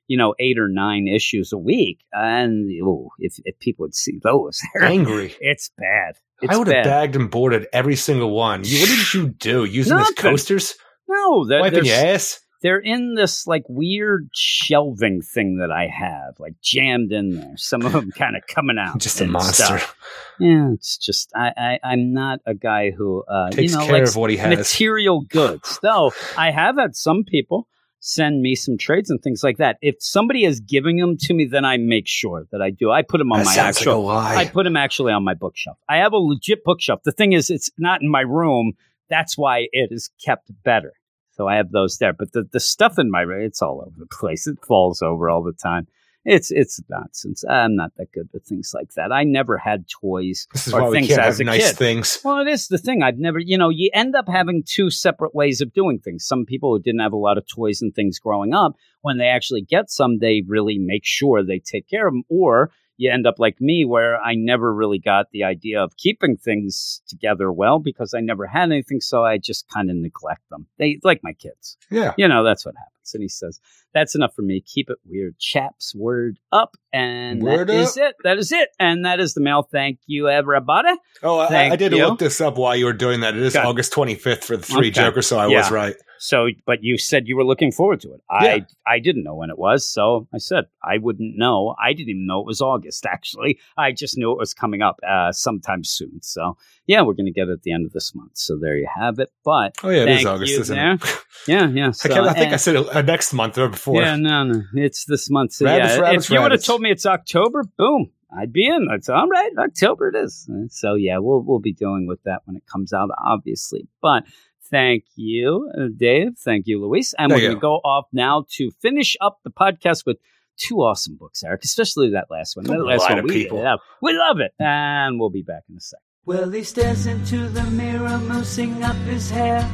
you know, eight or nine issues a week, and oh, if if people would see those, Angry. it's bad. It's I would have bagged and boarded every single one. You, what did you do? Using these Nothing. coasters? No, they're, Wiping your ass? They're in this like weird shelving thing that I have, like jammed in there. Some of them kind of coming out. Just a monster. stuff. Yeah, it's just I, I I'm not a guy who uh, Takes you know care likes of what he has. material goods. Though I have had some people send me some trades and things like that. If somebody is giving them to me, then I make sure that I do. I put them on that my actual. like. I put them actually on my bookshelf. I have a legit bookshelf. The thing is, it's not in my room. That's why it is kept better. So I have those there. But the, the stuff in my room, it's all over the place. It falls over all the time. It's it's nonsense. I'm not that good with things like that. I never had toys this is or why we things can't as have a nice kid. things. Well, it is the thing. I've never, you know, you end up having two separate ways of doing things. Some people who didn't have a lot of toys and things growing up, when they actually get some, they really make sure they take care of them. Or you end up like me, where I never really got the idea of keeping things together well because I never had anything. So I just kind of neglect them. They like my kids. Yeah. You know, that's what happens. And he says, That's enough for me. Keep it weird. Chaps, word up. And Word that is up. it. That is it. And that is the mail. Thank you, everybody. Oh, I, I did you. look this up while you were doing that. It is. August 25th for the Three Okay. Jokers, so I Yeah. was right. So, but you said you were looking forward to it. I I didn't know when it was, so I said I wouldn't know. I didn't even know it was August. Actually, I just knew it was coming up uh, sometime soon. So, yeah, we're going to get it at the end of this month. So there you have it. But Oh yeah, it is August, isn't there. it? Yeah, yeah. I, can't- I think I said it, uh, next month or before. yeah, no, no, it's this month. So Rabbits, yeah, rabbits, if you would have told me it's October, boom, I'd be in. It's all right. October it is. So yeah, we'll we'll be dealing with that when it comes out, obviously. But thank you, uh, Dave. Thank you, Luis. And Thank we're going to go off now to finish up the podcast with. Two awesome books, Eric, especially that last one. That last one, we love. We love it, and we'll be back in a sec. Well, he stares into the mirror, moosing up his hair.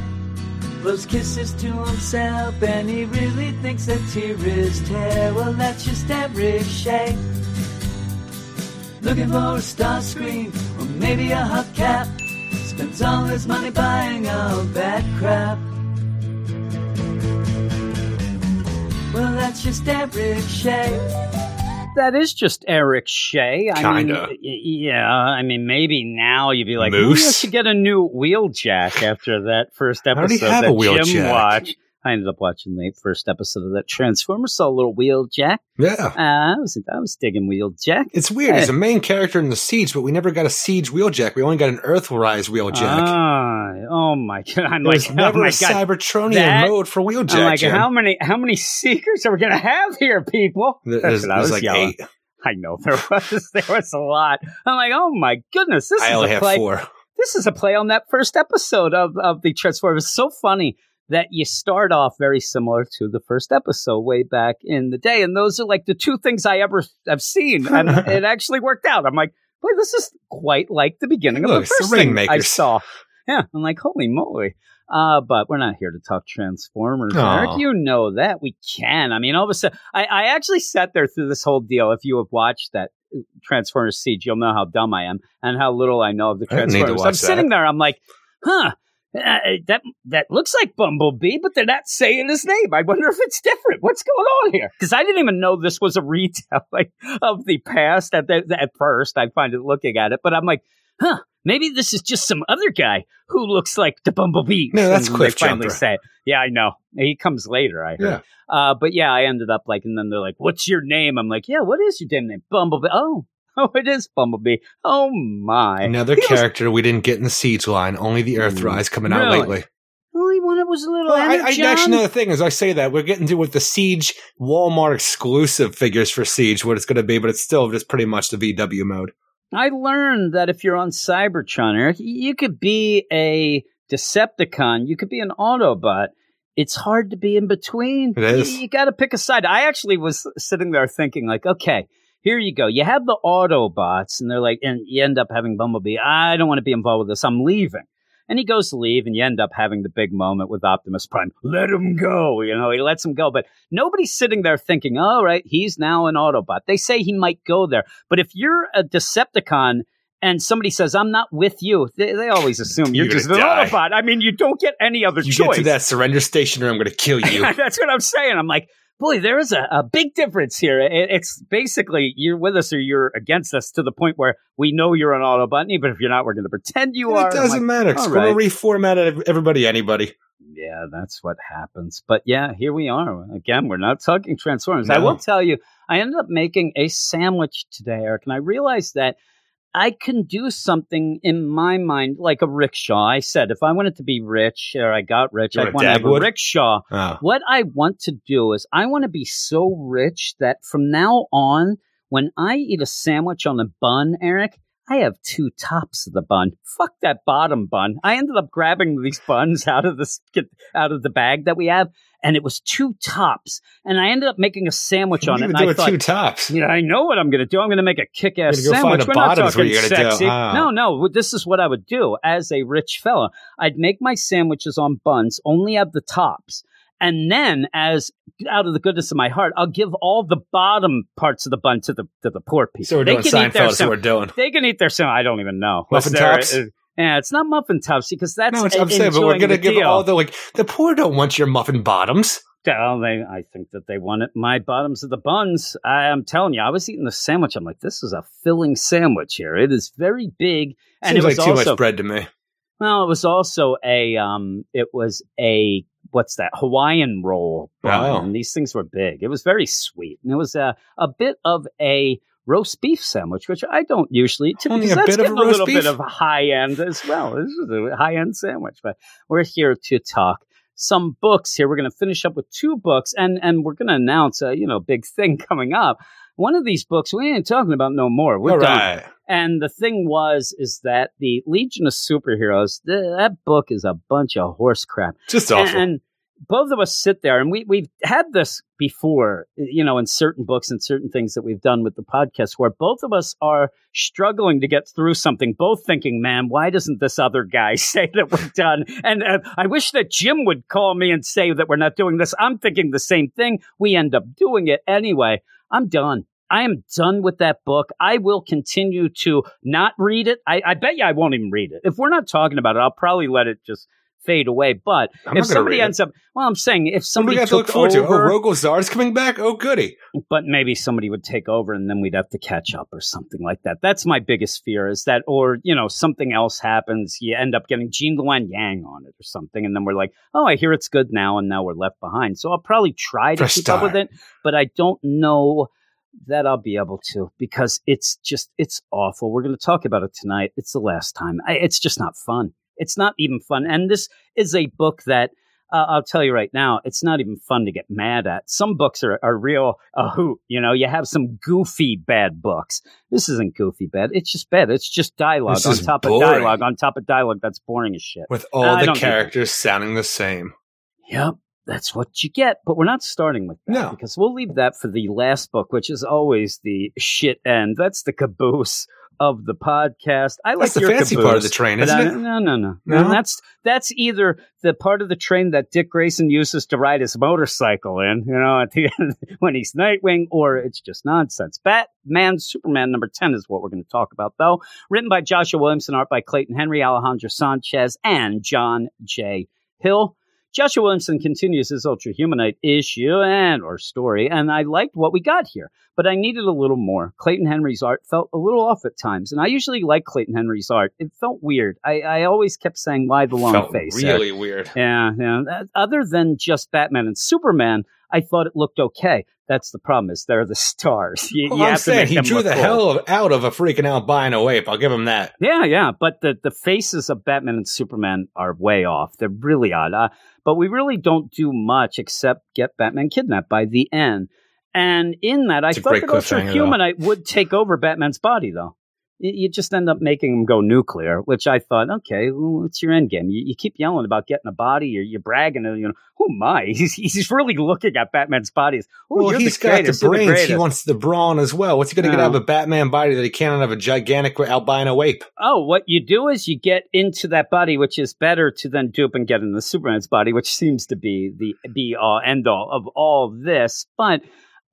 Blows kisses to himself, and he really thinks that tear is tear. Well, that's just Eric Shea. Looking for a star screen, or maybe a hubcap. Spends all his money buying all that crap. Well, that's just Eric Shea. That is just Eric Shea. I Kinda. mean, yeah. I mean, maybe now you'd be like, maybe I Moose? should get a new Wheeljack after that first already episode have a that Jim Wheeljack. watched. I ended up watching the first episode of that Transformers. Saw a little Wheeljack. Yeah. Uh, I was I was digging Wheeljack. It's weird. He's a main character in the Siege, but we never got a Siege Wheeljack. We only got an Earthrise Wheeljack. Ah, oh my god! I'm There like, was never oh my a god! Cybertronian That- mode for Wheeljack. I'm like, Jim. how many how many seekers are we gonna have here, people? That's There's, what I was like yelling. eight. I know there was there was a lot. I'm like, oh my goodness, this I is only a have play. four. this is a play on that first episode of, of the Transformers. It's so funny that you start off very similar to the first episode way back in the day. And those are like the two things I ever have seen. And it actually worked out. I'm like, boy, this is quite like the beginning of Look, the first thing I saw. Yeah. I'm like, holy moly. Uh, but we're not here to talk Transformers. Eric. You know that. We can. I mean, all of a sudden, I, I actually sat there through this whole deal. If you have watched that Transformers Siege, you'll know how dumb I am and how little I know of the I didn't need to Transformers. I'm watch sitting there, I'm like, huh. Uh, that that looks like Bumblebee, but they're not saying his name. I wonder if it's different. What's going on here? Because I didn't even know this was a retelling of the past. At the, at first, I find it looking at it, but I'm like, huh? Maybe this is just some other guy who looks like the Bumblebee. No, that's And Cliff finally say, it. yeah, I know. He comes later. I heard. Yeah. Uh, but yeah, I ended up like, and then they're like, "What's your name?" I'm like, "Yeah, what is your damn name?" Bumblebee. Oh, oh, it is Bumblebee. Oh my! Another He was- character we didn't get in the Siege line. Only the Earthrise hmm. coming out lately. Only one that was a little. Well, I, I actually know the thing as I say that we're getting to with the Siege Walmart exclusive figures for Siege what it's going to be, but it's still just pretty much the VW mode. I learned that if you're on Cybertron, Eric, you could be a Decepticon, you could be an Autobot. It's hard to be in between. It is. You, got to pick a side. I actually was sitting there thinking, like, okay, here you go. You have the Autobots, and they're like, and you end up having Bumblebee. I don't want to be involved with this. I'm leaving. And he goes to leave, and you end up having the big moment with Optimus Prime. Let him go. You know, he lets him go. But nobody's sitting there thinking, all right, he's now an Autobot. They say he might go there. But if you're a Decepticon and somebody says, I'm not with you, they, they always assume you're, You're just an die. Autobot. I mean, you don't get any other choice. You choice. get to that surrender station or I'm going to kill you. That's what I'm saying. I'm like, boy, there is a, a big difference here. It, it's basically you're with us or you're against us to the point where we know you're an Autobot, and even if you're not, we're going to pretend you are. it doesn't like, matter. It's going to reformat everybody, anybody. Yeah, that's what happens. But yeah, here we are. Again, we're not talking Transformers. I will tell you, I ended up making a sandwich today, Eric, and I realized that I can do something in my mind like a rickshaw. I said if I wanted to be rich or I got rich, You I'd want a to have a rickshaw. Oh. What I want to do is I want to be so rich that from now on, when I eat a sandwich on a bun, Eric, I have two tops of the bun. Fuck that bottom bun. I ended up grabbing these buns out of this out of the bag that we have, and it was two tops. And I ended up making a sandwich on it. And do I thought, two tops. yeah, I know what I'm going to do. I'm going to make a go find sandwich. We're not talking sexy. Ah. No, no. This is what I would do as a rich fella. I'd make my sandwiches on buns, only have the tops. And then, as out of the goodness of my heart, I'll give all the bottom parts of the bun to the to the poor people. So we're they doing can eat their Seinfeld. what we're sandwich. doing. They can eat their sandwich. I don't even know. Muffin tops? uh, yeah, it's not muffin tops because that's No, it's, I'm saying, but we're going to give deal. all the like the poor don't want your muffin bottoms. Well, they, I think that they wanted my bottoms of the buns. I am telling you, I was eating the sandwich. I'm like, this is a filling sandwich here. It is very big, and Seems it was like too also much bread to me. Well, it was also a um it was a what's that Hawaiian roll bun, Wow. and these things were big. It was very sweet, and it was a a bit of a roast beef sandwich, which I don't usually. To, Only a that's bit of a a little beef? bit of high end as well. This is a high end sandwich, but we're here to talk some books here. We're going to finish up with two books, and and we're going to announce a you know big thing coming up. One of these books we ain't talking about no more. We're All done. right. And the thing was, is that the Legion of Superheroes, th- that book is a bunch of horse crap. Just awful. And both of us sit there, and we we've had this before, you know, in certain books and certain things that we've done with the podcast, where both of us are struggling to get through something, both thinking, "Man, why doesn't this other guy say that we're done?" And uh, I wish that Jim would call me and say that we're not doing this. I'm thinking the same thing. We end up doing it anyway. I'm done. I am done with that book. I will continue to not read it. I, I bet you I won't even read it. If we're not talking about it, I'll probably let it just fade away. But I'm if somebody ends up, well, I'm saying if What do we somebody got to look took forward to? Oh, over, Rogol coming back? Oh, goody. but maybe somebody would take over and then we'd have to catch up or something like that. That's my biggest fear is that, or, you know, something else happens. You end up getting Gene Luen Yang on it or something. And then we're like, oh, I hear it's good now. And now we're left behind. So I'll probably try to keep up with it, but I don't know that I'll be able to because it's just, it's awful. We're going to talk about it tonight. It's the last time. I, it's just not fun. It's not even fun. And this is a book that uh, I'll tell you right now, it's not even fun to get mad at. Some books are, are real a hoot. You know, you have some goofy bad books. This isn't goofy bad. It's just bad. It's just dialogue This on top boring. of dialogue on top of dialogue that's boring as shit. With all I the don't need that. characters sounding the same. Yep, that's what you get. But we're not starting with that No. because we'll leave that for the last book, which is always the shit end. That's the caboose of the podcast. I like That's the your fancy caboose, part of the train, isn't I- it? No, no, no, No? no. That's that's either the part of the train that Dick Grayson uses to ride his motorcycle in, you know, at the end when he's Nightwing, or it's just nonsense. Batman, Superman number ten is what we're going to talk about, though. Written by Joshua Williamson, art by Clayton Henry, Alejandro Sanchez, and John J. Hill. Joshua Williamson continues his Ultra Humanite issue and or story, and I liked what we got here, but I needed a little more. Clayton Henry's art felt a little off at times, and I usually like Clayton Henry's art. It felt weird. I, I always kept saying, "Why the long Felt face?" really weird. Yeah, yeah. Other than just Batman and Superman, I thought it looked okay. That's the problem is they're the stars. You, Well, you I'm saying he drew the cool. hell of, out of a freaking albino ape. I'll give him that. Yeah, yeah, but the the faces of Batman and Superman are way off. They're really odd. Uh, but we really don't do much except get Batman kidnapped by the end. And in that, I It's a thought that Ultra Humanite would take over Batman's body, though. You, just end up making him go nuclear, which I thought, okay, well, what's your end game? You, you keep yelling about getting a body, you're, you're bragging, and you know, who am I? He's, he's really looking at Batman's bodies. Oh, well, he's the got the greatest, you're the brains. he wants the brawn as well. What's he going to get out of um, a Batman body that he can't out of a gigantic albino ape? Oh, what you do is you get into that body, which is better to then dupe and get in the Superman's body, which seems to be the be all end all of all this. But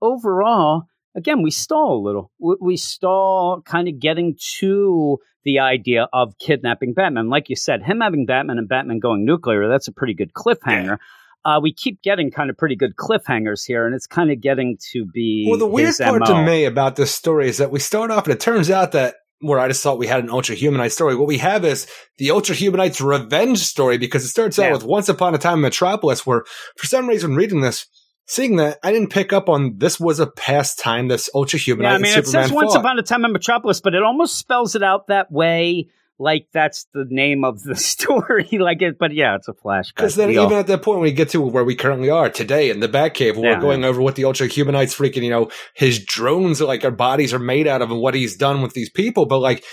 overall, again, we stall a little. We, we stall kind of getting to the idea of kidnapping Batman. Like you said, him having Batman and Batman going nuclear, that's a pretty good cliffhanger. Uh, we keep getting kind of pretty good cliffhangers here, and it's kind of getting to be. Well, the weird part MO. to me about this story is that we start off, and it turns out that where I just thought we had an Ultra Humanite story. What we have is the Ultra Humanite's revenge story because it starts out Yeah. with Once Upon a Time in Metropolis, where for some reason reading this, seeing that, I didn't pick up on this was a past time this Ultra Humanite Yeah, I mean, it Superman says Once. Upon a Time in Metropolis, but it almost spells it out that way, like that's the name of the story. like it, but yeah, it's a flashback. Because then, even at that point, when we get to where we currently are today in the Batcave, we're going over what the Ultra Humanites freaking, you know, his drones, are like our bodies are made out of, and what he's done with these people. But like,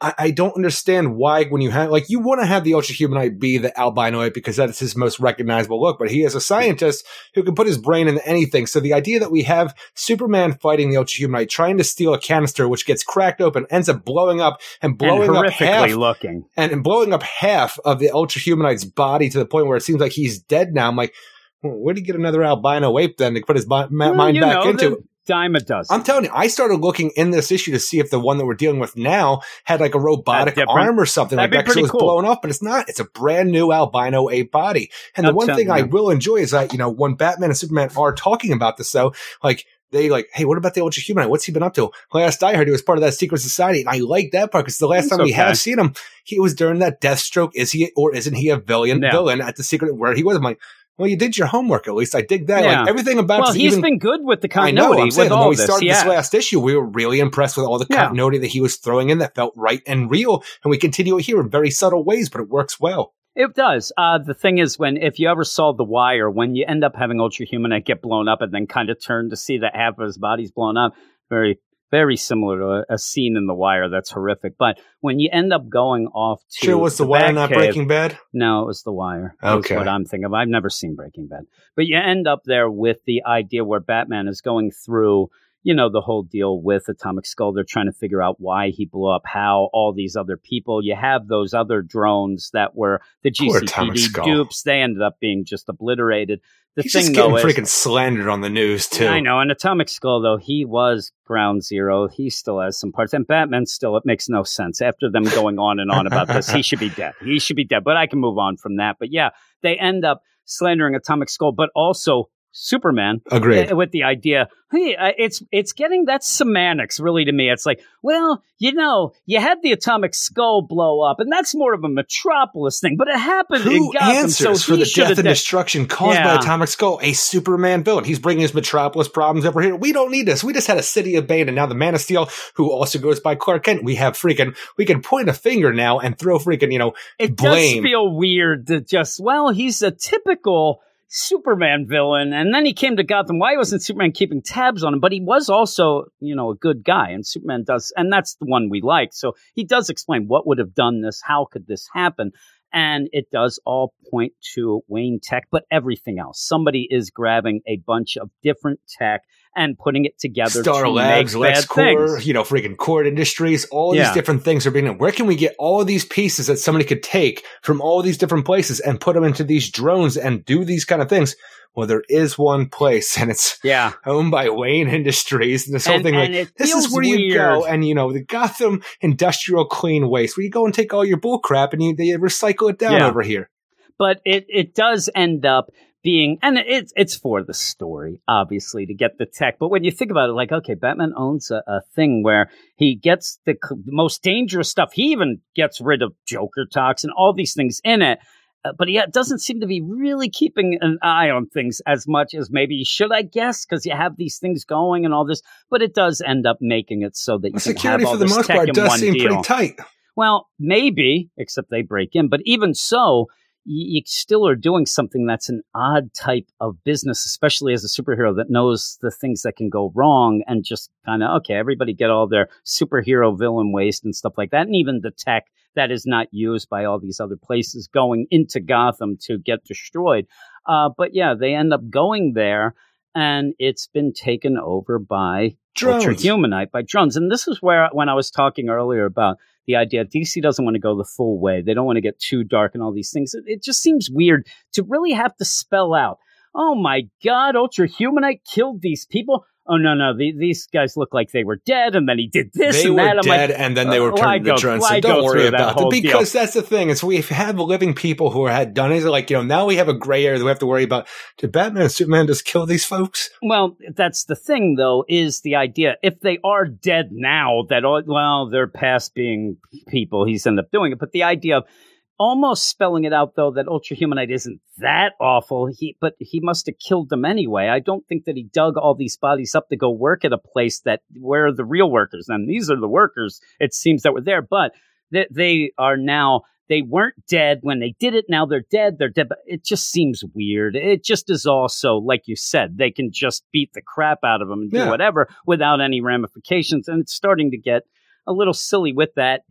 I, I don't understand why when you have like you want to have the Ultra Humanite be the albino ape because that's his most recognizable look. But he is a scientist who can put his brain into anything. So the idea that we have Superman fighting the Ultra Humanite, trying to steal a canister, which gets cracked open, ends up blowing up and and blowing up half looking. and, and blowing up half of the Ultra Humanite's body to the point where it seems like he's dead now. I'm like, where do you get another albino ape then to put his ma- Well, mind back know, into? The dime a dozen. I'm telling you, I started looking in this issue to see if the one that we're dealing with now had like a robotic arm or something That'd like that. it was cool. blown up, but it's not. It's a brand new albino ape body. And the I'll one thing I will enjoy is that, you know, when Batman and Superman are talking about this though, like they like, hey, what about the Ultra Human? What's he been up to? Last I heard, he was part of that secret society, and I like that part because the last That's time we have seen him, he was during that Deathstroke. Is he or isn't he a villain? Yeah. Villain at the secret where he was. I'm like, well, you did your homework at least. I dig that. Yeah. Like everything about well, he's even been good with the continuity. I know. I'm saying when we this. started yeah. this last issue, we were really impressed with all the Yeah. continuity that he was throwing in that felt right and real, and we continue it here in very subtle ways, but it works well. It does. Uh, the thing is, when if you ever saw The Wire, when you end up having Ultra Humanite get blown up and then kind of turn to see that half of his body's blown up, very, very similar to a, a scene in The Wire that's horrific. But when you end up going off to Sure, was the, wire Batcave- not Breaking Bad? No, it was The Wire. Okay. what I'm thinking of. I've never seen Breaking Bad. But you end up there with the idea where Batman is going through, you know, the whole deal with Atomic Skull. They're trying to figure out why he blew up, how all these other people. You have those other drones that were the GCPD dupes. They ended up being just obliterated. The He's thing, just though, getting is, freaking slandered on the news too. I know. And Atomic Skull, though, he was ground zero. He still has some parts. And Batman still, it makes no sense. After them going on and on about this, he should be dead. He should be dead. But I can move on from that. But yeah, they end up slandering Atomic Skull, but also Superman Agreed. uh, with the idea. Hey, it's it's getting that semantics really to me. It's like, well, you know, you had the atomic skull blow up, and that's more of a metropolis thing, but it happened in Who Gotham. answers so for the death and done- destruction caused by Atomic Skull? A Superman villain. He's bringing his Metropolis problems over here. We don't need this. We just had a City of Bane, and now the Man of Steel, who also goes by Clark Kent. We have freaking. We can point a finger now and throw freaking. You know, It blame. does feel weird to just, well, he's a typical Superman villain, and then he came to Gotham. Why wasn't Superman keeping tabs on him? But he was also, you know, a good guy, and Superman does, and that's the one we like. So he does explain what would have done this, how could this happen, and it does all point to Wayne Tech, but everything else. Somebody is grabbing a bunch of different tech and putting it together Star to Labs, LexCorp, you know, freaking Kord Industries, all Yeah. these different things are being. Where can we get all of these pieces that somebody could take from all these different places and put them into these drones and do these kind of things? Well, there is one place, and it's Yeah. owned by Wayne Industries. And this whole And- thing, and like, this is where you go, and you know, the Gotham Industrial Clean Waste, where you go and take all your bull crap and you they recycle it down Yeah. over here. but it it does end up being and it's it's for the story obviously to get the tech but when you think about it like okay batman owns a, a thing where he gets the c- most dangerous stuff he even gets rid of joker toxin all these things in it uh, but he doesn't seem to be really keeping an eye on things as much as maybe he should, I guess, because you have these things going and all this. But it does end up making it so that you can Security have all for the this most part does seem deal. pretty tight. Well, maybe, except they break in. But even so, you, you still are doing something that's an odd type of business, especially as a superhero that knows the things that can go wrong and just kind of, okay, everybody get all their superhero villain waste and stuff like that. And even the tech that is not used by all these other places going into Gotham to get destroyed. Uh, but yeah, they end up going there and it's been taken over by Drones. Ultra Humanite by drones. And this is where, when I was talking earlier about the idea DC doesn't want to go the full way, they don't want to get too dark and all these things. It, it just seems weird to really have to spell out, oh my God, Ultra Humanite killed these people. Oh no, no, the, these guys look like they were dead, and then he did this they and were that. Dead, like, and then they were uh, why turned drones. why So don't worry about it deal? because that's the thing. Is we have had living people who had done it. Like you know, now we have a gray area that we have to worry about. Did Batman and Superman just kill these folks? Well, that's the thing, though, is the idea. If they are dead now, that all, well, they're past being people. He's ended up doing it, but the idea of almost spelling it out, though, that Ultra Humanite isn't that awful. He, but he must have killed them anyway. I don't think that he dug all these bodies up to go work at a place that where are the real workers. And these are the workers. It seems that were there, but they, they are now. They weren't dead when they did it. Now they're dead. They're dead. But it just seems weird. It just is also, like you said, they can just beat the crap out of them and do whatever without any ramifications. And it's starting to get a little silly with that.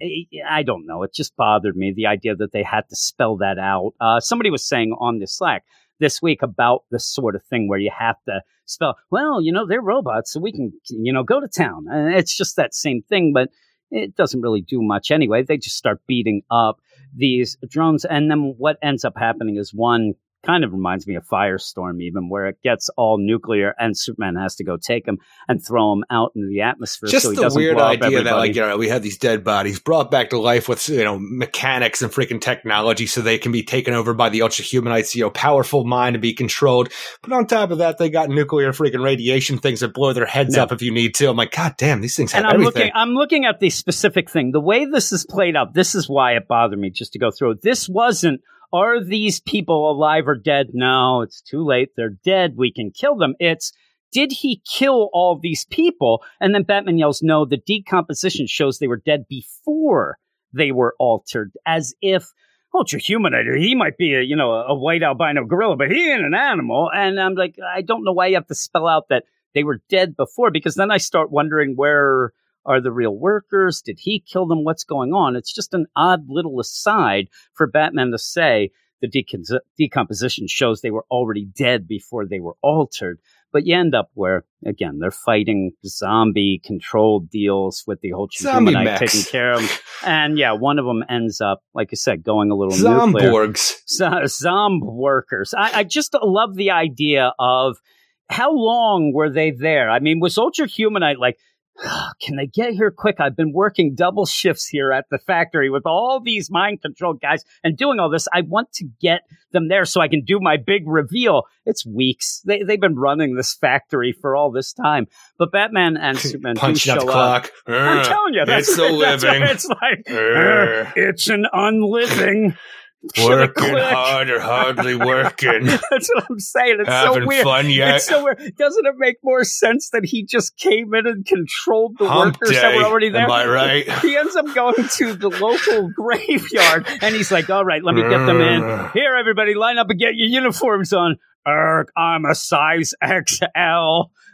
I don't know. It just bothered me the idea that they had to spell that out. Uh, somebody was saying on the Slack this week about this sort of thing where you have to spell. Well, you know, they're robots, so we can, you know, go to town. And it's just that same thing, but it doesn't really do much anyway. They just start beating up these drones, and then what ends up happening is one kind of reminds me of Firestorm, even where it gets all nuclear and Superman has to go take him and throw him out into the atmosphere. Just so he the doesn't weird idea that, like, you know, we have these dead bodies brought back to life with, you know, mechanics and freaking technology so they can be taken over by the ultra humanites, you know, powerful mind to be controlled. But on top of that, they got nuclear freaking radiation things that blow their heads No. up if you need to. I'm like, God damn, these things have and I'm everything. looking, I'm looking at the specific thing. The way this is played out, this is why it bothered me just to go through. This wasn't, are these people alive or dead? No, it's too late. They're dead. We can kill them. It's, did he kill all these people? And then Batman yells, no, the decomposition shows they were dead before they were altered, as if ultra humanator, he might be a, you know, a white albino gorilla, but he ain't an animal. And I'm like, I don't know why you have to spell out that they were dead before, because then I start wondering where are the real workers? Did he kill them? What's going on? It's just an odd little aside for Batman to say the decom- decomposition shows they were already dead before they were altered. But you end up where, again, they're fighting zombie controlled deals with the whole humanite taking care of them. And yeah, one of them ends up, like I said, going a little nuclear. Zomborgs. Z- Zomb workers. I, I just love the idea of how long were they there? I mean, was Ultra Humanite like, can they get here quick? I've been working double shifts here at the factory with all these mind controlled guys and doing all this. I want to get them there so I can do my big reveal. It's weeks. They, they've been running this factory for all this time. But Batman and Superman do Punching show the up. clock. I'm telling you, that's, it's a living. it's like. Urgh. "Uh, it's an unliving. Working hard or hardly working. That's what I'm saying. It's Having so weird. fun yet? It's so weird. Doesn't it make more sense that he just came in and controlled the Hump workers that were already there? Am I right? He ends up going to the local graveyard and he's like, all right, let me get them in. Here, everybody, line up and get your uniforms on. Erg, I'm a size XL.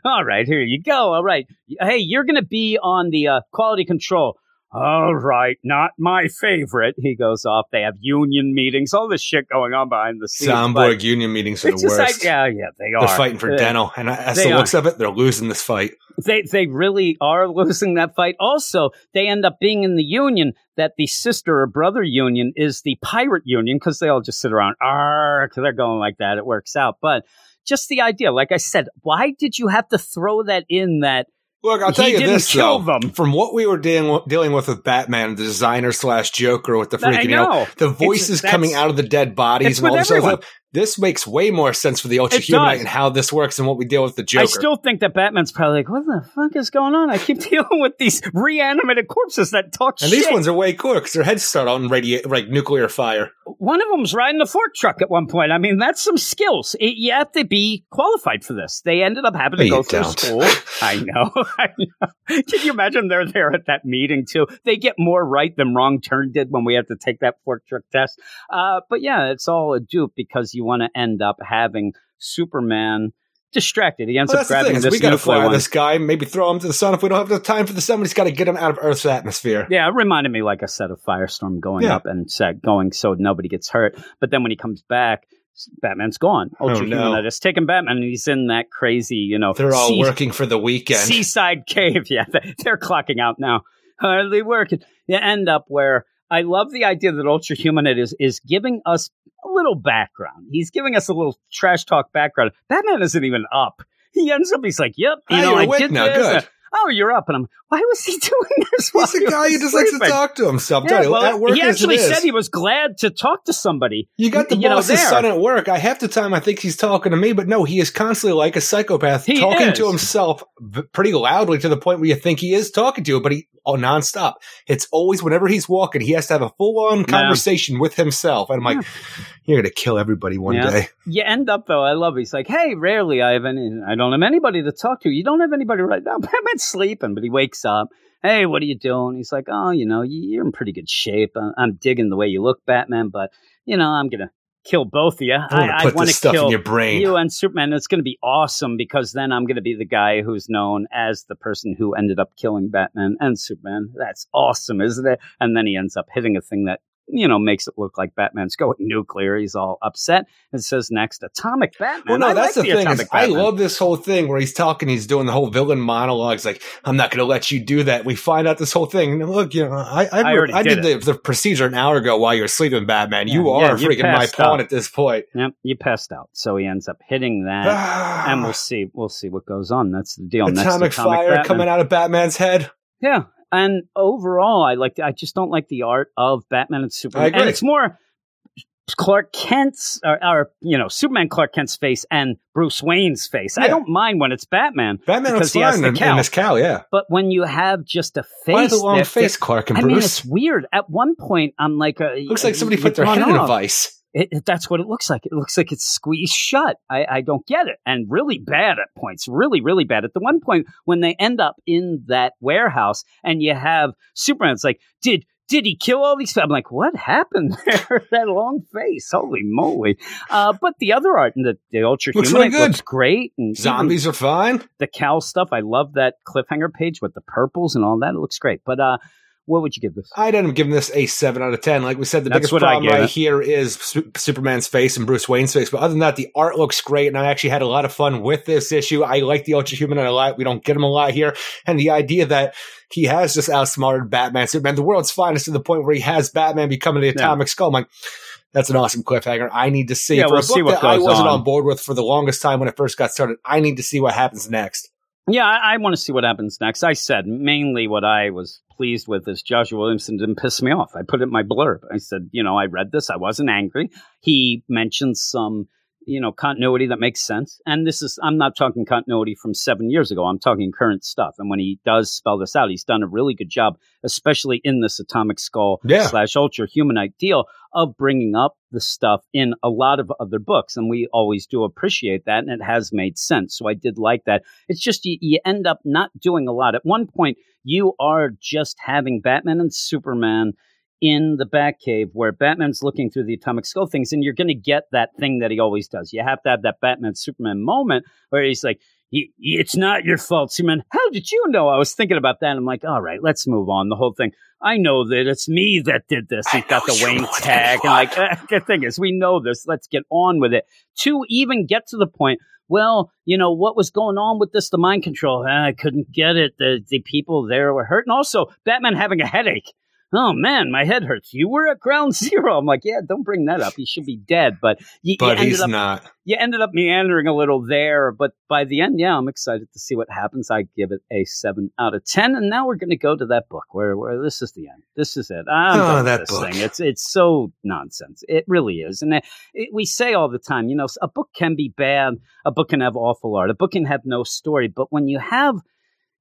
All right, here you go. All right. Hey, you're going to be on the uh, quality control. All right, not my favorite. He goes off. They have union meetings, all this shit going on behind the scenes. Zomborg union meetings are the worst. like, yeah, yeah, they are. They're fighting for Uh, dental, and as the are. looks of it, they're losing this fight. They they really are losing that fight. Also, they end up being in the union that the sister or brother union is the pirate union because they all just sit around. Arr, they're going like that. It works out, but just the idea, like I said, why did you have to throw that in? That Look, I'll He tell you didn't this kill though. them. From what we were dealing dealing with with Batman, the designer slash Joker, with the freaking, you know, the voices coming out of the dead bodies it's and all this everyone. stuff. This makes way more sense for the Ultra It Humanite does. and how this works and what we deal with the Joker. I still think that Batman's probably like, what the fuck is going on? I keep dealing with these reanimated corpses that talk and shit. these ones are way cooler because their heads start on radiate like nuclear fire. one of them's riding a fork truck at one point. I mean, that's some skills. It, you have to be qualified for this. They ended up having to No, go through don't. school. I know. I know. Can you imagine they're there at that meeting too? They get more right than wrong turn did when we had to take that fork truck test. Uh, but yeah, it's all a dupe because you want to end up having Superman distracted. He ends Well, up that's the thing grabbing this we got to fly one. this guy, maybe throw him to the sun. If we don't have the time for the sun, we just got to get him out of Earth's atmosphere. Yeah, it reminded me, like I said, of Firestorm going Yeah. up and set going so nobody gets hurt. But then when he comes back, Batman's gone. Oh, Ultra Oh, no. Human has taken Batman, and he's in that crazy, you know, They're all sea- working for the weekend. seaside cave. Yeah, they- they're clocking out now. Hardly working. You end up where I love the idea that Ultra Human is is giving us a little background. He's giving us a little trash talk background. Batman isn't even up. He ends up. He's like, "Yep, you Hi, know, I did now. this. Good. Oh, you're up, and I'm. Why was he doing this? He's a guy who just likes to talk to himself. Yeah, well, at work he actually said he was glad to talk to somebody. You got the you know, boss's there. son at work. I half the time I think he's talking to me, but no, he is constantly like a psychopath, He talking is. to himself pretty loudly to the point where you think he is talking to you, but he oh nonstop. It's always whenever he's walking, he has to have a full on conversation with himself, and I'm like, you're gonna kill everybody one Yeah. day. You end up though. I love. It. He's like, "Hey, rarely I have any. I don't have anybody to talk to. You don't have anybody right now. Batman's sleeping, but he wakes up. Hey, what are you doing? He's like, "Oh, you know, you- you're in pretty good shape. I- I'm digging the way you look, Batman, but you know, I'm gonna kill both of you. I want to kill your brain. you and Superman. It's going to be awesome because then I'm going to be the guy who's known as the person who ended up killing Batman and Superman. That's awesome, isn't it? And then he ends up hitting a thing that you know, makes it look like Batman's going nuclear. He's all upset. It says next, Atomic Batman. Well, no, I that's like the thing. Is I love this whole thing where he's talking, he's doing the whole villain monologue. monologues, like "I'm not going to let you do that." We find out this whole thing. And look, you know, I I, I I did did, the, the procedure an hour ago while you were sleeping, Batman. You are yeah, freaking my pawn out. at this point. Yep, you passed out. So he ends up hitting that. And we'll see. We'll see what goes on. That's the deal. Next, Atomic, fire Batman. coming out of Batman's head. Yeah, and overall, I like. I just don't like the art of Batman and Superman. I agree. And it's more Clark Kent's, or, or you know, Superman Clark Kent's face and Bruce Wayne's face. I don't mind when it's Batman. Batman because he has the this cowl, yeah. But when you have just a face, Why the long face, Clark and I mean, it's weird. At one point, I'm like, uh, Looks like somebody put their head in a vice. It, it- that's what it looks like. It looks like it's squeezed shut. I, I don't get it. And really bad at points. Really, really bad. At the one point when they end up in that warehouse and you have Superman, it's like, did did he kill all these? people? I'm like, what happened there? that long face. Holy moly. Uh, but the other art and the, the Ultra Looks Human really good. looks great. And Zombies are fine. the cowl stuff. I love that cliffhanger page with the purples and all that. It looks great. But uh, what would you give this? I'd end up giving this a seven out of ten. Like we said, the That's biggest problem right it. here is Su- Superman's face and Bruce Wayne's face. But other than that, the art looks great, and I actually had a lot of fun with this issue. I like the Ultra Human a lot. We don't get him a lot here, and the idea that he has just outsmarted Batman, Superman, the world's finest to the point where he has Batman becoming the Atomic Skull. I'm like, that's an awesome cliffhanger. I need to see Yeah, for we'll a book see what that I wasn't on. on board with for the longest time when it first got started. I need to see what happens next. Yeah, I, I want to see what happens next. I said mainly what I was pleased with is Joshua Williamson didn't piss me off. I put it in my blurb. I said, you know, I read this. I wasn't angry. He mentioned some, you know, continuity that makes sense. And this is, I'm not talking continuity from seven years ago. I'm talking current stuff. And when he does spell this out, he's done a really good job, especially in this Atomic Skull Yeah. slash Ultra Humanite deal of bringing up the stuff in a lot of other books. And we always do appreciate that. And it has made sense. So I did like that. It's just you, you end up not doing a lot. At one point, you are just having Batman and Superman in the Batcave where Batman's looking through the atomic skull things, and you're going to get that thing that he always does. You have to have that Batman Superman moment where he's like, "Y- y- It's not your fault, Superman. How did you know? I was thinking about that. I'm like, all right, let's move on. The whole thing. I know that it's me that did this. He's got the Wayne tag. And like, anyone. the thing is, we know this. Let's get on with it. To even get to the point well, you know, what was going on with this, the mind control? Ah, I couldn't get it. The, the people there were hurt. And also, Batman having a headache. Oh, man, my head hurts. You were at ground zero. I'm like, yeah, don't bring that up. He should be dead. But you, you But ended he's up not. you ended up meandering a little there, but by the end, yeah, I'm excited to see what happens. I give it a seven out of ten, and now we're going to go to that book where where this is the end. This is it. I'm Oh, done that this book. thing. It's it's so nonsense. It really is, and it, it, we say all the time, you know, a book can be bad, a book can have awful art, a book can have no story, but when you have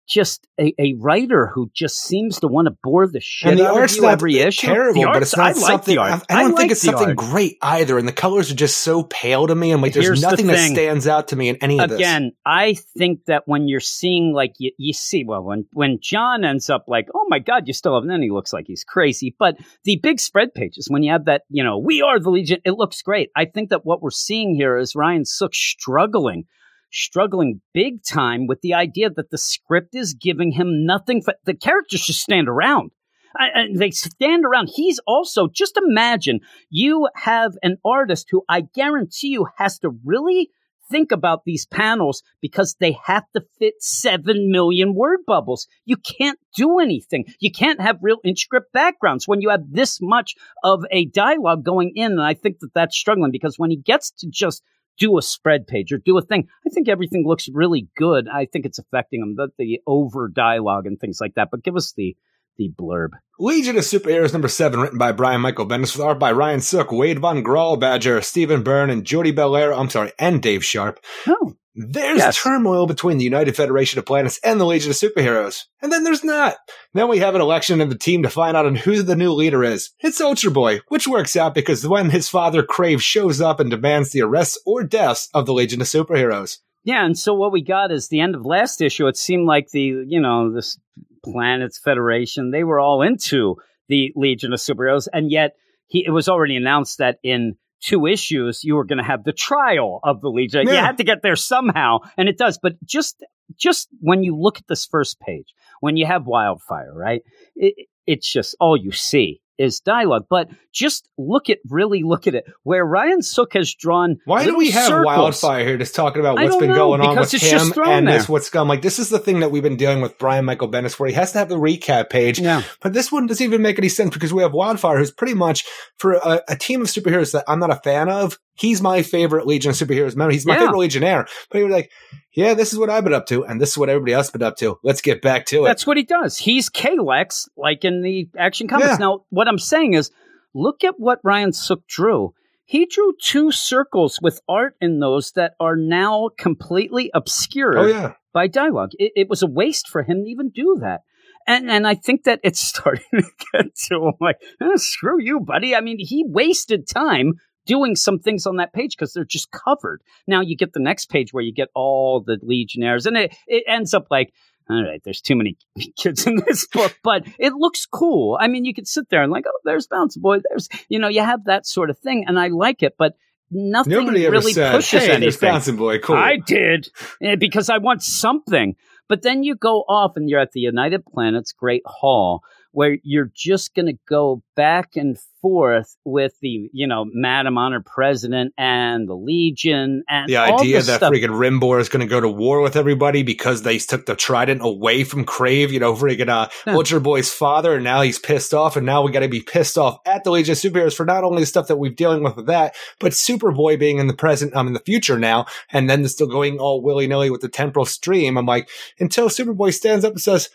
just a, a writer who just seems to want to bore the shit and the out art's of you not every issue. terrible, The but it's not I like something. the art. I, I don't like think it's something art. great either, and the colors are just so pale to me. I'm like, there's Here's the nothing that stands out to me in any of this. again i think that when you're seeing like you, you see well when when john ends up like oh my god you still have and then he looks like he's crazy but the big spread pages when you have that you know we are the legion it looks great i think that what we're seeing here is ryan sook struggling struggling big time with the idea that the script is giving him nothing for the characters just stand around I, I- they stand around. He's also just imagine you have an artist who I guarantee you has to really think about these panels because they have to fit 7 million word bubbles. You can't do anything. You can't have real in-script backgrounds when you have this much of a dialogue going in. And I think that that's struggling because when he gets to just do a spread page or do a thing, I think everything looks really good. I think it's affecting them, the, the over dialogue and things like that. But give us the, the blurb. Legion of Superheroes number seven, written by Brian Michael Bendis, with art by Ryan Sook, Wade Von Grawbadger, Stephen Byrne, and Jordie Bellaire. I'm sorry, and Dave Sharp. Oh, There's Yes. turmoil between the United Federation of Planets and the Legion of Superheroes. And then there's not. Then we have an election of the team to find out on who the new leader is. It's Ultra Boy, which works out because when his father Crave shows up and demands the arrests or deaths of the Legion of Superheroes. Yeah, and so what we got is the end of last issue. It seemed like the you know this planets federation they were all into the Legion of Superheroes, and yet he it was already announced that in two issues you were going to have the trial of the Legion. You had to get there somehow, and it does. But just just when you look at this first page, when you have Wildfire, right? It, it's just all you see is dialogue. But just look at really look at it where Ryan Sook has drawn. Why do we have circles. Wildfire here just talking about what's been know, going on with him and there. this what's gone? Like this is the thing that we've been dealing with Brian Michael Bendis, where he has to have the recap page. Yeah. But this one doesn't even make any sense because we have Wildfire, who's pretty much for a, a team of superheroes that I'm not a fan of. He's my favorite Legion of Superheroes member. He's my Yeah. favorite Legionnaire. But he was like, "Yeah, this is what I've been up to, and this is what everybody else has been up to. Let's get back to it." That's what he does. He's Kalex, like in the Action Comics. Yeah. Now, what I'm saying is, look at what Ryan Sook drew. He drew two circles with art in those that are now completely obscured oh yeah. by dialogue. It, it was a waste for him to even do that. And and I think that it's starting to get to him like, "Eh, screw you, buddy. I mean, he wasted time doing some things on that page because they're just covered. Now you get the next page where you get all the legionnaires, and it, it ends up like, all right, there's too many kids in this book, but it looks cool. I mean, you could sit there and like, oh, there's Bounce Boy, there's, you know, you have that sort of thing, and I like it, but nothing Nobody ever really said, pushes "Hey, anything. Bouncing Boy, cool." I did eh, because I want something. But then you go off and you're at the United Planets Great Hall where you're just going to go back and forth with the, you know, Madam Honor President and the Legion and the all idea that stuff. freaking Rimbor is going to go to war with everybody because they took the trident away from Crave, you know, freaking uh. Ultra Boy's father, and now he's pissed off, and now we got to be pissed off at the Legion of Superheroes for not only the stuff that we're dealing with with that, but Superboy being in the present, um, in the future now, and then still going all willy nilly with the temporal stream. I'm like, until Superboy stands up and says.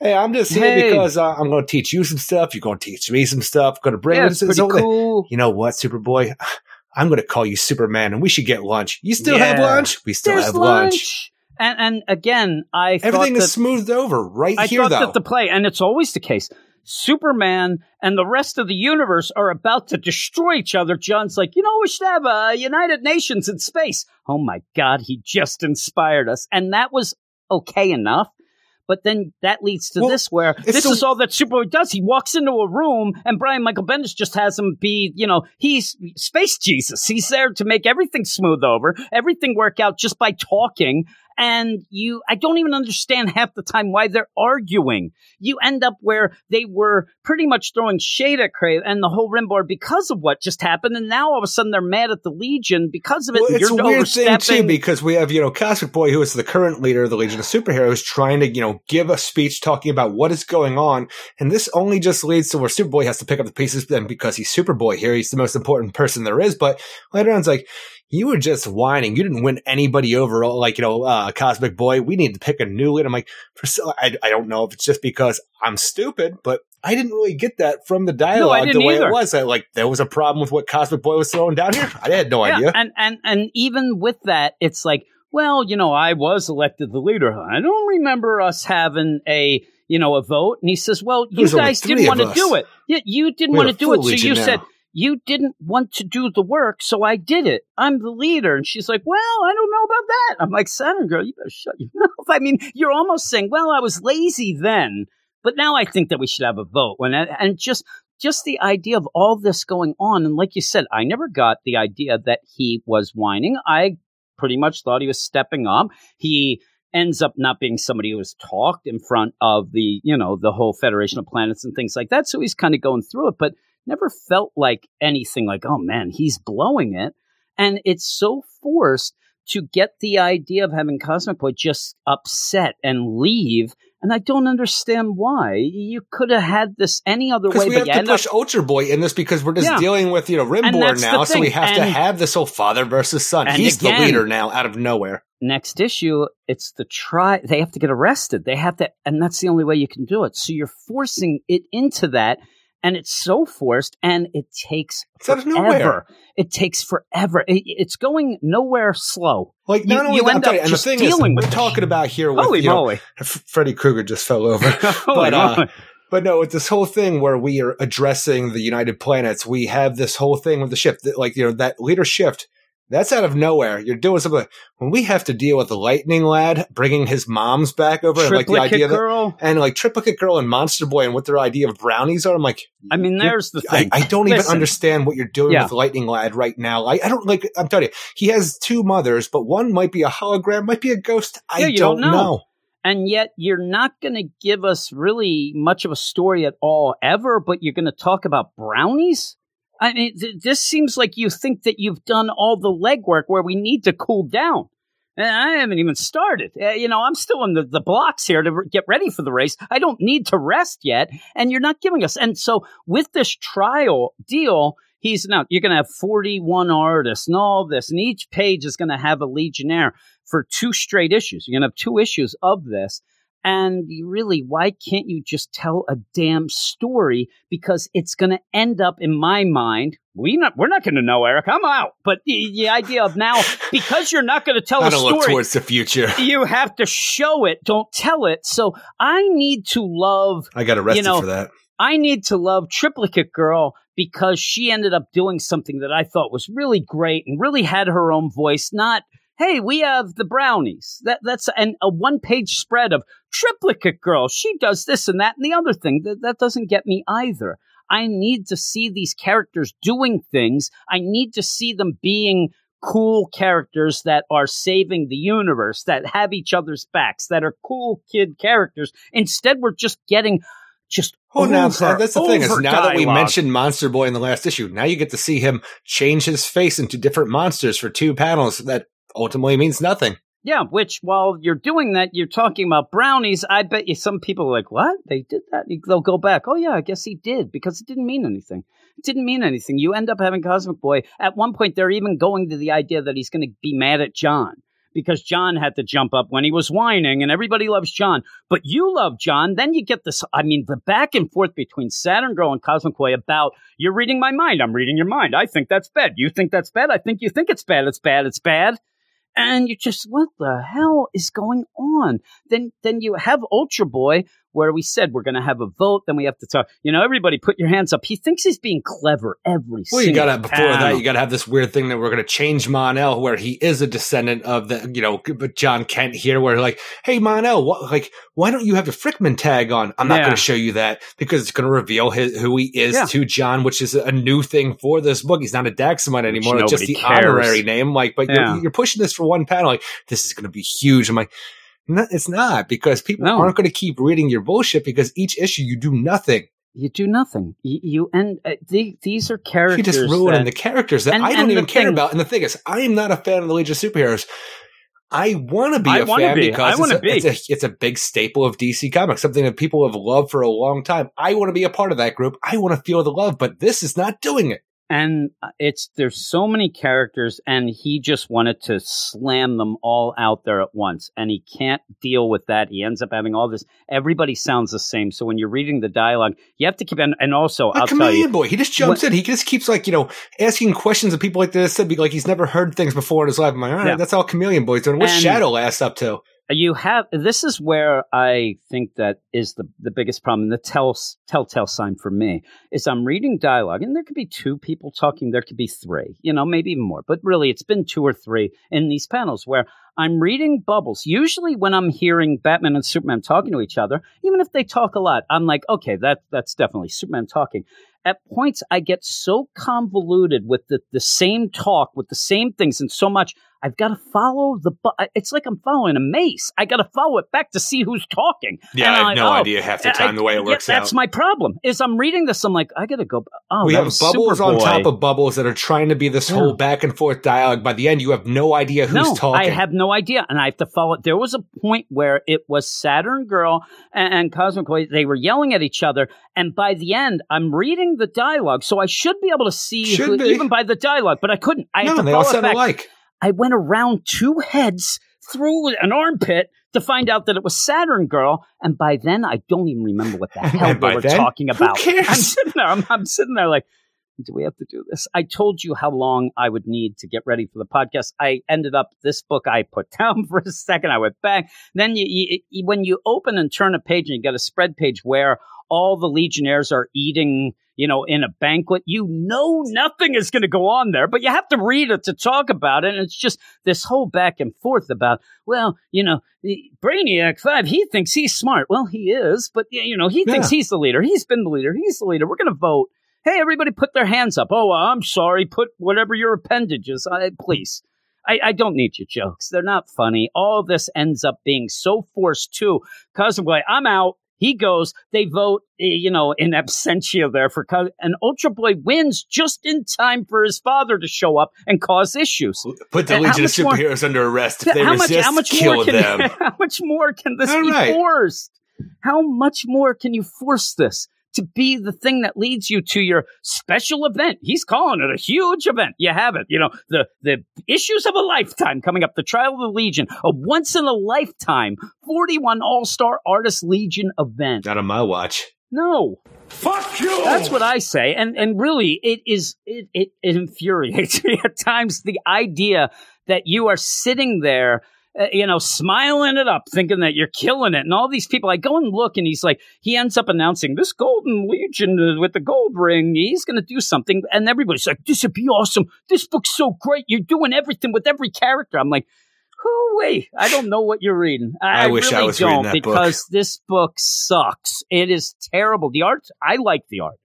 Hey, I'm just here Hey. because uh, I'm going to teach you some stuff. You're going to teach me some stuff. Going to bring yeah, it's pretty cool. you know what, Superboy? I'm going to call you Superman and we should get lunch. You still have lunch? We still There's have lunch. lunch. And, and again, I Everything thought is smoothed over right I here, thought though. that the play, and it's always the case. Superman and the rest of the universe are about to destroy each other. Jon's like, you know, we should have a United Nations in space. Oh my God, he just inspired us. And that was okay enough. But then that leads to Well, this where this the- is all that Superboy does. He walks into a room and Brian Michael Bendis just has him be, you know, he's space Jesus. He's there to make everything smooth over, everything work out just by talking. And you, I don't even understand half the time why they're arguing. You end up where they were pretty much throwing shade at Crave and the whole Rimbor because of what just happened. And now all of a sudden they're mad at the Legion because of it. Well, it's a weird thing too because we have you know Cosmic Boy, who is the current leader of the Legion of Superheroes, trying to you know give a speech talking about what is going on, and this only just leads to where Superboy has to pick up the pieces. Then because he's Superboy here, he's the most important person there is. But later on, it's like you were just whining. You didn't win anybody over. Like you know, uh, Cosmic Boy, we need to pick a new leader. I'm like, for so, I I don't know if it's just because I'm stupid, but. I didn't really get that from the dialogue didn't the way either. it was. That like there was a problem with what Cosmic Boy was throwing down here. I had no Yeah, idea. and and and even with that, it's like, well, you know, I was elected the leader. I don't remember us having a you know a vote. And he says, well, you guys didn't want to us. do it. Yeah, you didn't want to do it, so you now. said you didn't want to do the work, so I did it. I'm the leader. And she's like, well, I don't know about that. I'm like, Saturn girl, you better shut your mouth. I mean, you're almost saying, well, I was lazy then, but now I think that we should have a vote. When and just just the idea of all this going on, and like you said, I never got the idea that he was whining. I pretty much thought he was stepping up. He ends up not being somebody who was talked in front of the, you know, the whole Federation of Planets and things like that. So he's kind of going through it, but never felt like anything like, oh man, he's blowing it. And it's so forced to get the idea of having Cosmic Boy just upset and leave. And I don't understand why. You could have had this any other way, we have to end up push Ultra Boy in this because we're just Yeah. dealing with, you know, And Rimbor now. So we have to have this whole father versus son. He's again- the leader now out of nowhere. next issue, it's the try. They have to get arrested. They have to, and that's the only way you can do it. So you're forcing it into that, and it's so forced, and it takes It's out of forever. nowhere. It takes forever. It, it's going nowhere slow. Like You- not only you that, end up you, and the thing is, we're talking about here with Holy you know, moly! Freddy Krueger just fell over. But uh, but no, it's this whole thing where we are addressing the United Planets, we have this whole thing with the shift, that, like you know that leader shift. That's out of nowhere. You're doing something like, when we have to deal with the Lightning Lad bringing his moms back over, and like the idea that, girl. and like Triplicate Girl and Monster Boy and what their idea of brownies are. I'm like, I mean, there's the I, thing. I don't even understand what you're doing Yeah. with Lightning Lad right now. I, I don't like. I'm telling you, he has two mothers, but one might be a hologram, might be a ghost. I Yeah, don't, don't know. know. and yet you're not going to give us really much of a story at all ever, but you're going to talk about brownies? I mean, th- this seems like you think that you've done all the legwork where we need to cool down. And I haven't even started. Uh, you know, I'm still in the, the blocks here to re- get ready for the race. I don't need to rest yet. And you're not giving us. And so with this trial deal, he's now, you're going to have 41 artists and all this. And each page is going to have a Legionnaire for two straight issues. You're going to have two issues of this. And really, why can't you just tell a damn story? Because it's going to end up in my mind. We not, we're not going to know, Eric. I'm out. But the, the idea of now, because you're not going to tell I a don't look story, towards the future. you have to show it. Don't tell it. So I need to love I got arrested You know, for that. I need to love Triplicate Girl because she ended up doing something that I thought was really great and really had her own voice. Not, hey, we have the brownies. That that's and a one page spread of Triplicate Girl. She does this and that and the other thing. That that doesn't get me either. I need to see these characters doing things. I need to see them being cool characters that are saving the universe, that have each other's backs, that are cool kid characters. Instead, we're just getting just Oh, now uh, that's the thing is now that we mentioned Monster Boy in the last issue, now you get to see him change his face into different monsters for two panels. That ultimately means nothing. Yeah, which while you're doing that, you're talking about brownies. I bet you some people are like, "What? They did that?" They'll go back. Oh yeah, I guess he did because it didn't mean anything. It didn't mean anything. You end up having Cosmic Boy. At one point, they're even going to the idea that he's going to be mad at Jon because Jon had to jump up when he was whining, and everybody loves Jon. But you love Jon. Then you get this. I mean, the back and forth between Saturn Girl and Cosmic Boy about you're reading my mind. I'm reading your mind. I think that's bad. You think that's bad. I think you think it's bad. It's bad. It's bad and you just what the hell is going on? Then then you have ultra boy where we said we're going to have a vote then we have to talk you know everybody put your hands up he thinks he's being clever every Well, you gotta before that, you gotta have this weird thing that we're gonna change Mon-El, where he is a descendant of the, you know, Jon Kent here, where like, hey Mon-El, what, like, why don't you have the Frickman tag on? I'm not Yeah. gonna show you that because it's gonna reveal his, who he is Yeah. to Jon, which is a new thing for this book. He's not a Daxamite anymore; it's just the cares. honorary name. Like, but Yeah. you're, you're pushing this for one panel. Like, this is gonna be huge. I'm like. No, it's not because people No. aren't going to keep reading your bullshit because each issue you do nothing. you do nothing you, you and uh, the, these are characters You're just ruining that- the characters that and- I don't even care thing- about. And the thing is, I am not a fan of the Legion of Superheroes. I want to be I a fan be. because it's, a, be. it's a it's a big staple of DC Comics, something that people have loved for a long time. I want to be a part of that group. I want to feel the love, but this is not doing it. And uh, it's there's so many characters and he just wanted to slam them all out there at once and he can't deal with that he ends up having all this everybody sounds the same so when you're reading the dialogue you have to keep and, and also A i'll tell chameleon you boy, he just jumps in. He just keeps like you know asking questions of people like this. Said like he's never heard things before in his life. I'm like, all right, Yeah. that's all chameleon boy's doing. What's And- Shadow Lass up to? You have this is where I think that is the the biggest problem. The tell telltale sign for me is I'm reading dialogue, and there could be two people talking, there could be three, you know, maybe even more. But really, it's been two or three in these panels where I'm reading bubbles. Usually, when I'm hearing Batman and Superman talking to each other, even if they talk a lot, I'm like, okay, that that's definitely Superman talking. At points, I get so convoluted with the, the same talk, with the same things, and so much. I've got to follow the. Bu- it's like I'm following a mace. I got to follow it back to see who's talking. Yeah, And I I'm have like, no oh, idea half the time I- the way it yeah, works That's out. my problem. Is I'm reading this, I'm like, I got to go. Oh, we have bubbles on top of bubbles that are trying to be this Yeah. whole back and forth dialogue. By the end, you have no idea who's no, talking. I have no idea, and I have to follow it. There was a point where it was Saturn Girl and, and Cosmic Boy. They were yelling at each other, and by the end, I'm reading the dialogue, so I should be able to see who, even by the dialogue, but I couldn't. I had no, to they all follow it sound back. alike. I went around two heads through an armpit to find out that it was Saturn Girl, and by then I don't even remember what the hell they were then, talking who about. cares? I'm sitting there. I'm, I'm sitting there like, do we have to do this? I told you how long I would need to get ready for the podcast. I ended up this book I put down for a second. I went back. Then you, you, you when you open and turn a page and you get a spread page where all the Legionnaires are eating, you know, in a banquet. You know nothing is going to go on there, but you have to read it to talk about it. And it's just this whole back and forth about, well, you know, Brainiac 5, he thinks he's smart. Well, he is, but, you know, he thinks Yeah. he's the leader. He's been the leader. He's the leader. We're going to vote. Hey, everybody put their hands up. Oh, I'm sorry. Put whatever your appendage is, uh, please. I, I don't need your jokes. They're not funny. All this ends up being so forced too. Cosmoboy, I'm out. He goes. They vote, eh, you know, in absentia there for Cos- and Ultra Boy wins just in time for his father to show up and cause issues. Put the And Legion of much more- under arrest. If they how resist, much? How much kill more can? them. How much more can this All be right. forced? How much more can you force this to be the thing that leads you to your special event? He's calling it a huge event. You have it. You know the the issues of a lifetime coming up. The Trial of the Legion, a once in a lifetime forty one All Star Artist Legion event. Not on my watch. No, Fuck you! that's what I say, and and really, it is it it, it infuriates me at times the idea that you are sitting there. Uh, you know, smiling it up, thinking that you're killing it, and all these people. I go and look, and he's like, he ends up announcing this Golden Legion uh, with the gold ring. He's going to do something, and everybody's like, "This would be awesome. This book's so great. You're doing everything with every character." I'm like, "Who? Wait, I don't know what you're reading. I, I wish I really was reading don't that book. because this book sucks. It is terrible. The art, I like the art,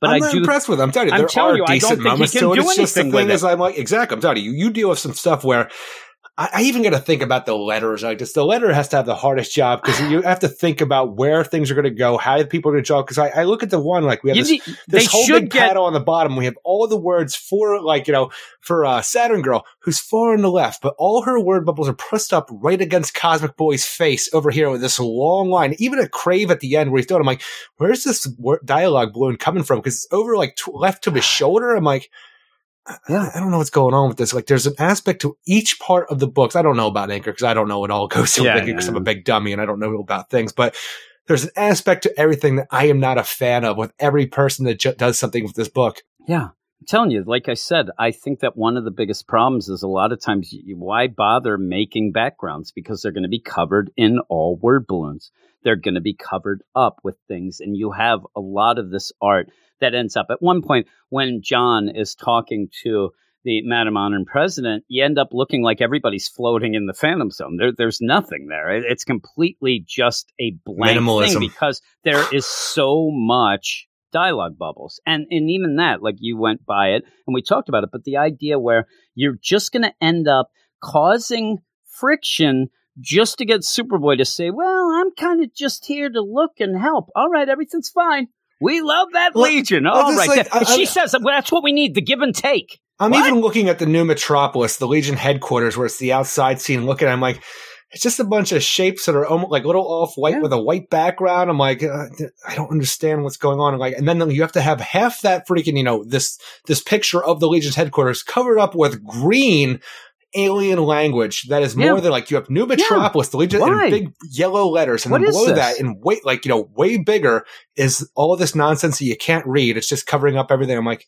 but I'm I not do. impressed with it. I'm telling you, I'm telling are you, I don't decent moments can to it. do It's just the thing is, I'm like, exactly. I'm telling you, you deal with some stuff where I, I even got to think about the letters. Like this, the letter has to have the hardest job because you have to think about where things are going to go, how people are going to draw. Because I, I look at the one like we have You this, need- this whole big get paddle on the bottom. We have all the words for like you know for uh, Saturn Girl, who's far on the left, but all her word bubbles are pressed up right against Cosmic Boy's face over here with this long line. Even a crave at the end where he's doing. I'm like, where's this word, dialogue balloon coming from? Because it's over like t- left to his shoulder. I'm like. Yeah. I don't know what's going on with this. Like, there's an aspect to each part of the books. I don't know about Anchor because I don't know what all goes to Yeah, Anchor because yeah. I'm a big dummy and I don't know about things. But there's an aspect to everything that I am not a fan of with every person that ju- does something with this book. Yeah. I'm telling you, like I said, I think that one of the biggest problems is a lot of times you, why bother making backgrounds because they're going to be covered in all word balloons. They're going to be covered up with things, and you have a lot of this art that ends up at one point when Jon is talking to the Madam Honored President, you end up looking like everybody's floating in the Phantom Zone. There, there's nothing there. It- It's completely just a blank Minimalism. thing because there is so much dialogue bubbles. And and even that, like you went by it and we talked about it, but the idea where you're just gonna end up causing friction just to get Superboy to say, Well, I'm kind of just here to look and help. All right, everything's fine. We love that Well, Legion. well, All just right. like, I- she I- says well, that's what we need, the give and take. I'm What? even looking at the new Metropolis, the Legion headquarters, where it's the outside scene. Looking, I'm like, it's just a bunch of shapes that are almost like little off white Yeah. with a white background. I'm like, uh, I don't understand what's going on. Like, and then you have to have half that freaking, you know, this this picture of the Legion's headquarters covered up with green alien language that is more Yeah. than like you have New Metropolis, the Legion Why? in big yellow letters, and What then below that in way like you know way bigger is all of this nonsense that you can't read. It's just covering up everything. I'm like,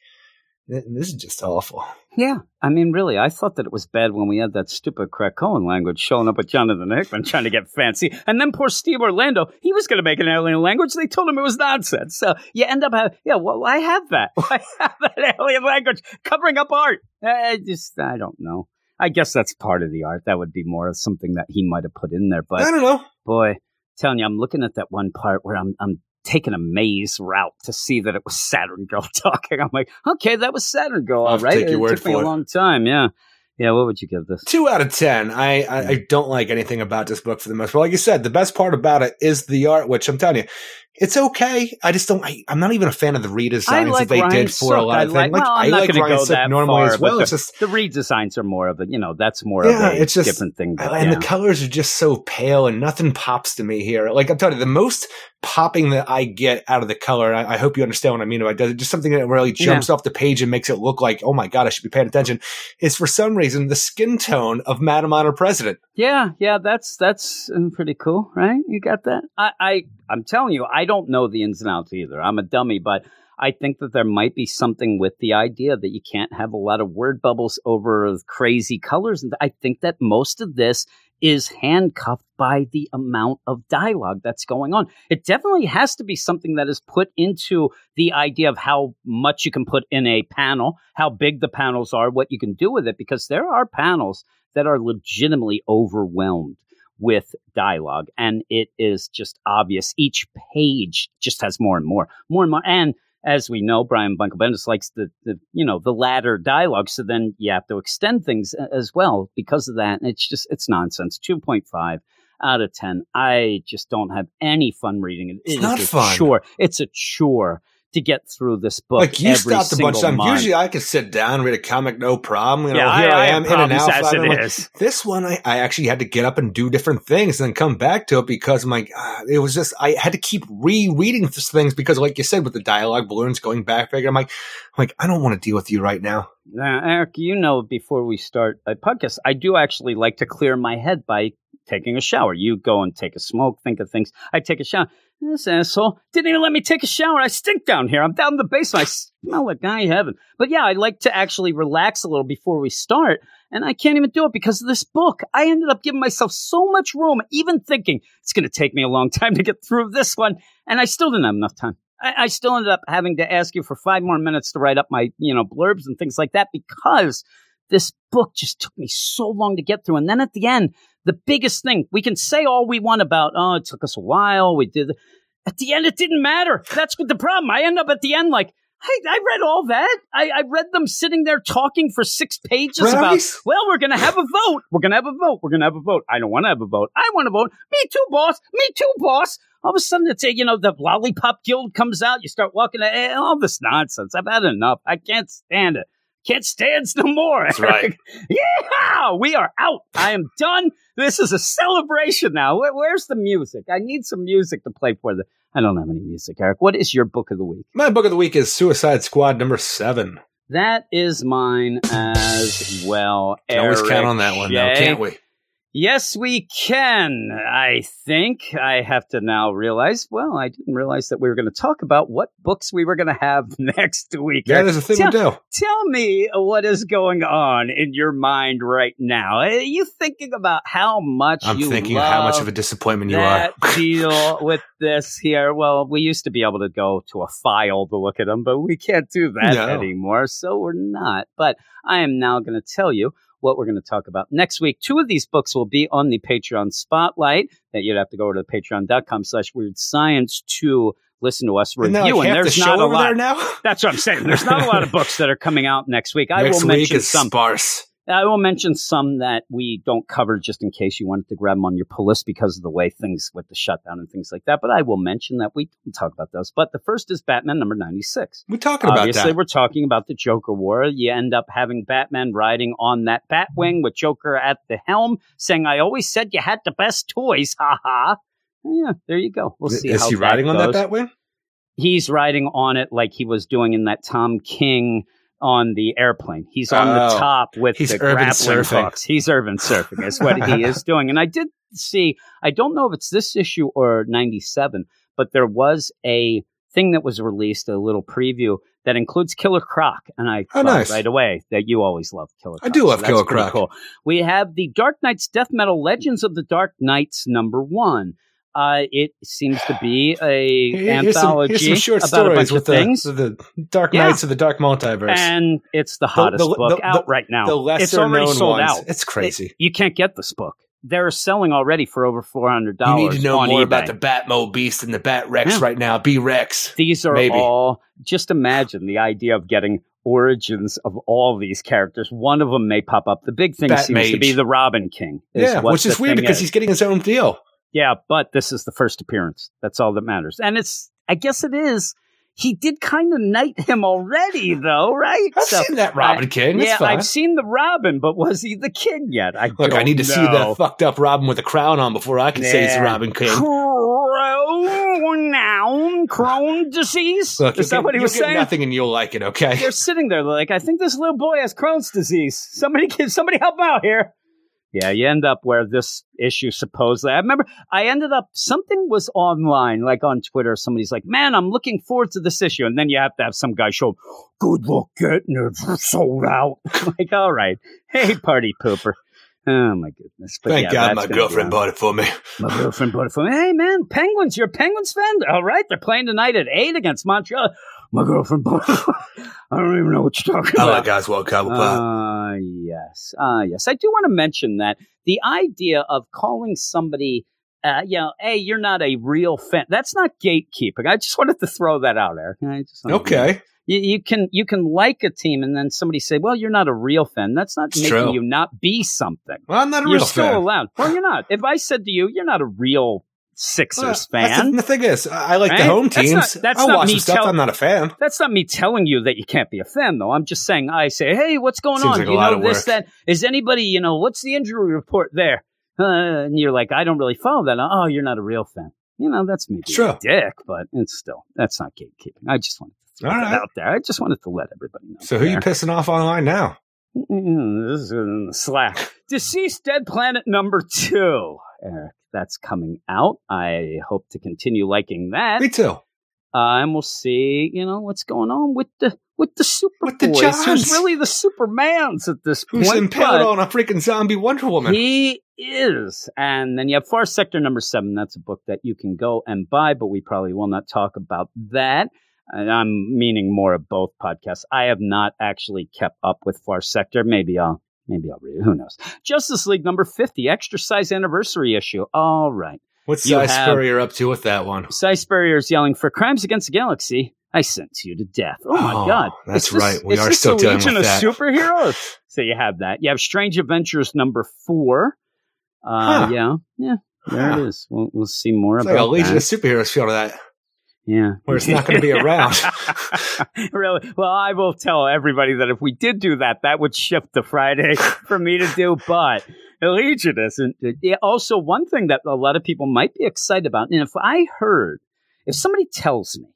this is just awful. Yeah. I mean, really, I thought that it was bad when we had that stupid Krakoan language showing up with Jonathan Hickman trying to get fancy. And then poor Steve Orlando, he was going to make an alien language. They told him it was nonsense. So you end up having, yeah, well, I have that. I have that alien language covering up art. I just, I don't know. I guess that's part of the art. That would be more of something that he might have put in there. But I don't know. boy, telling you, I'm looking at that one part where I'm I'm taking a maze route to see that it was Saturn Girl talking. I'm like, okay, that was Saturn Girl, all right. take your it took me a it. long time. Yeah, yeah. What would you give this? Two out of ten. I, I, I don't like anything about this book for the most part. Like you said, the best part about it is the art, which I'm telling you, it's okay. I just don't. I, I'm not even a fan of the redesigns like that they Ryan did for a Sook. lot I of like, things. Like, well, I'm I not like going to Ryan go Sook that normally far, as well. It's the, just the redesigns are more of a, you know, that's more Yeah, of a it's just- different thing. But, and yeah. the colors are just so pale and nothing pops to me here. Like I'm telling you, the most popping that I get out of the color, I, I hope you understand what I mean by it, just something that really jumps off the page and makes it look like, oh my god, I should be paying attention. Is for some reason the skin tone of Madam Honor President. Yeah, yeah, that's that's um, pretty cool, right? You got that? I, I I'm telling you, I don't know the ins and outs either. I'm a dummy, but I think that there might be something with the idea that you can't have a lot of word bubbles over crazy colors, and I think that most of this is handcuffed by the amount of dialogue that's going on. It definitely has to be something that is put into the idea of how much you can put in a panel, how big the panels are, what you can do with it, because there are panels that are legitimately overwhelmed with dialogue and it is just obvious each page just has more and more more and more and as we know, Brian Bunkel Bendis likes the, the you know the latter dialogue. So then you have to extend things as well because of that. And it's just it's nonsense. Two point five out of ten. I just don't have any fun reading it. It's It not fun. Chore. It's a chore to get through this book. Like you every stopped a bunch of month. Usually I could sit down, read a comic, no problem. You know, yeah, here I, I, am in and out. as it like, is. This one, I, I actually had to get up and do different things and then come back to it because my uh, it was just I had to keep rereading these things because, like you said, with the dialogue balloons going back, I'm like, I'm like I don't want to deal with you right now. Now, Eric, you know, before we start a podcast, I do actually like to clear my head by taking a shower. You go and take a smoke, think of things. I take a shower. This asshole didn't even let me take a shower. I stink down here. I'm down in the basement. I smell like guy heaven. But yeah, I like to actually relax a little before we start. And I can't even do it because of this book. I ended up giving myself so much room, even thinking it's going to take me a long time to get through this one. And I still didn't have enough time. I, I still ended up having to ask you for five more minutes to write up my, you know, blurbs and things like that because this book just took me so long to get through. And then at the end, the biggest thing we can say all we want about, oh, it took us a while. We did. At the end, it didn't matter. That's the problem. I end up at the end like, hey, I read all that. I, I read them sitting there talking for six pages about, well, we're going to have a vote. We're going to have a vote. We're going to have a vote. I don't want to have a vote. I want to vote. Me too, boss. Me too, boss. All of a sudden, it's a, you know, the Lollipop Guild comes out. You start walking, all this nonsense. I've had enough. I can't stand it. Can't stand no more. That's right. yeah, we are out. I am done. This is a celebration now. Where, where's the music? I need some music to play for the. I don't have any music, Eric. What is your book of the week? My book of the week is Suicide Squad number seven. That is mine as well. Can always count on that one, now, can't we? Yes, we can. I think I have to now realize. Well, I didn't realize that we were going to talk about what books we were going to have next week. Yeah, there's a thing tell, to do. Tell me what is going on in your mind right now. Are you thinking about how much I'm thinking how much of a disappointment you are. deal with this here. Well, we used to be able to go to a file to look at them, but we can't do that No. anymore. So we're not. But I am now going to tell you what we're going to talk about next week. Two of these books will be on the Patreon spotlight that you'd have to go to patreon.com slash weird science to listen to us review. like and half the there's not a lot. there now? That's what I'm saying. There's not a lot of books that are coming out next week. I Next will mention some. sparse. I will mention some that we don't cover just in case you wanted to grab them on your pull list because of the way things with the shutdown and things like that. But I will mention that we talk about those. But the first is Batman number 96. We're talking about Obviously, that. we're talking about the Joker War. You end up having Batman riding on that Batwing with Joker at the helm, saying, I always said you had the best toys. Ha ha. Yeah, there you go. We'll see. is he riding on that Batwing? he's riding on it like he was doing in that Tom King on the airplane. He's on the Oh, top with the grappling surfing. hooks. He's urban surfing is what he is doing. And I did see, I don't know if it's this issue or 97, but there was a thing that was released, a little preview that includes Killer Croc. And I Oh, thought nice. right away that you always love Killer Croc. I do love that's Killer Croc. Cool. We have the Dark Knights Death Metal Legends of the Dark Knights number one. Uh, it seems to be a Here's some, anthology here's some short about a bunch with of the, things. the, the Dark Yeah. Knights of the Dark Multiverse. and it's the hottest the- book the- out the- right now. the lesser it's already known sold ones. out. It's crazy. It- you can't get this book. They're selling already for over four hundred dollars. you dollars. need to know more eBay. about the Batmobeast and the Bat Rex Yeah. right now. B Rex. These are Maybe. all. Just imagine the idea of getting origins of all these characters. One of them may pop up. The big thing Bat seems to be the Robin King. is Yeah, what which is weird because is. he's getting his own deal. Yeah, but this is the first appearance. That's all that matters. And it's, I guess it is. He did kind of knight him already, though, right? I've So- seen that Robin I- King. It's yeah, fine. I've seen the Robin, but was he the king yet? I Look, I need to see know. the fucked up Robin with a crown on before I can say he's Robin King. Crown, Crohn disease. Look, is that what he was saying? Nothing, and you'll like it. Okay. They're sitting there like, I think this little boy has Crohn's disease. Somebody, give, somebody help him out here. Yeah, you end up where this issue supposedly. I remember I ended up something was online, like on Twitter. Somebody's like, "Man, I'm looking forward to this issue," and then you have to have some guy show, "Good luck getting it sold out." like, all right, hey, party pooper. Oh my goodness! But Thank yeah, God my girlfriend bought it for me. My girlfriend bought it for me. Hey man, Penguins, you're a Penguins fan? All right, they're playing tonight at eight against Montreal. My girlfriend. I don't even know what you're talking about. I about. like Oswald Cobblepot. Uh, yes. Uh, yes. I do want to mention that the idea of calling somebody uh, you know, hey, you're not a real fan. That's not gatekeeping. I just wanted to throw that out there. To- Okay. you, you can you can like a team and then somebody say, "Well, you're not a real fan." That's not It's making true. you not be something. Well, I'm not a you're real still allowed. Well, you're not. If I said to you, "You're not a real Sixers Well, that's fan," The, the thing is, I like the Right? home That's teams. not- that's I'll watch me stuff. tell- I'm not a fan. that's not me telling you that you can't be a fan, though. I'm just saying, I say, "Hey, what's going Seems on? like you know this, that? Is anybody, you know, what's the injury report there?" Uh, and you're like, "I don't really follow that." Oh, you're not a real fan. You know, that's me. It's true. a dick, but it's still that's not gatekeeping. I just wanted to throw right. out there. I just wanted to let everybody know. So who there. you pissing off online now? Mm, this is in the Slack. DCeased Dead Planet number two. Eric, that's coming out. I hope to continue liking that. Me too. Uh, and we'll see, you know, what's going on with the with the Super With the Boys. Johns. Who's really the Supermans at this Who's point? impaled but on a freaking zombie Wonder Woman? He is. And then you have Far Sector number seven. That's a book that you can go and buy, but we probably will not talk about that. And I'm meaning more of both podcasts. I have not actually kept up with Far Sector. Maybe I'll maybe I'll read it. Who knows? Justice League number 50, extra size anniversary issue. All right. What's you Si Spurrier up to with that one? Si Spurrier's yelling for crimes against the galaxy. I sent you to death. Oh my Oh, god. that's this- right. We is are still a dealing Legion with of that. superheroes. so you have that. You have Strange Adventures number four. Uh, Huh. Yeah, yeah. There Huh. it is. We'll, we'll see more It's about like a Legion that. of Superheroes feel to that. Yeah, where it's not gonna be around. really? Well, I will tell everybody that if we did do that, that would shift to Friday for me to do. But Legion isn't. Also, one thing that a lot of people might be excited about, and if I heard, if somebody tells me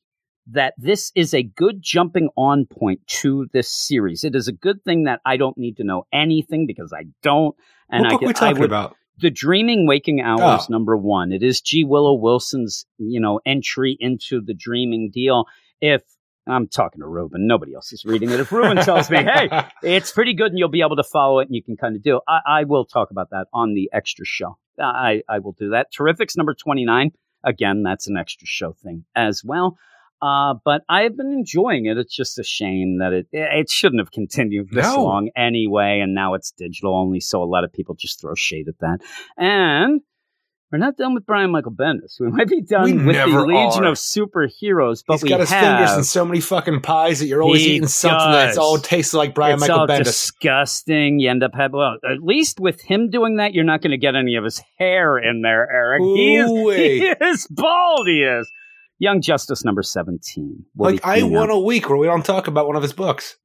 that this is a good jumping on point to this series, it is a good thing that I don't need to know anything because I don't. And what I, book get- we I would, about? The dreaming waking hours Oh. number one. It is g. Willow wilson's you know entry into the dreaming deal. If i'm talking to ruben. Nobody else is reading it. If ruben tells me hey it's pretty good and you'll be able to follow it and you can kind of do it I, I will talk about that on the extra show. I, I will do that. Terrifics number 29 again that's an extra show thing as well uh, but I've been enjoying it. It's just a shame that it it shouldn't have continued this No. long anyway, and now it's digital only, so a lot of people just throw shade at that. And we're not done with Brian Michael Bendis. We might be done We with the Legion are. of Superheroes, but He's we got his have fingers in so many fucking pies that you're always eating something that's all tastes like Brian it's Michael all Bendis. disgusting. You end up having well, at least with him doing that, you're not going to get any of his hair in there, Eric. He is, he is bald. He is. Young Justice number seventeen. will like I want a week where we don't talk about one of his books.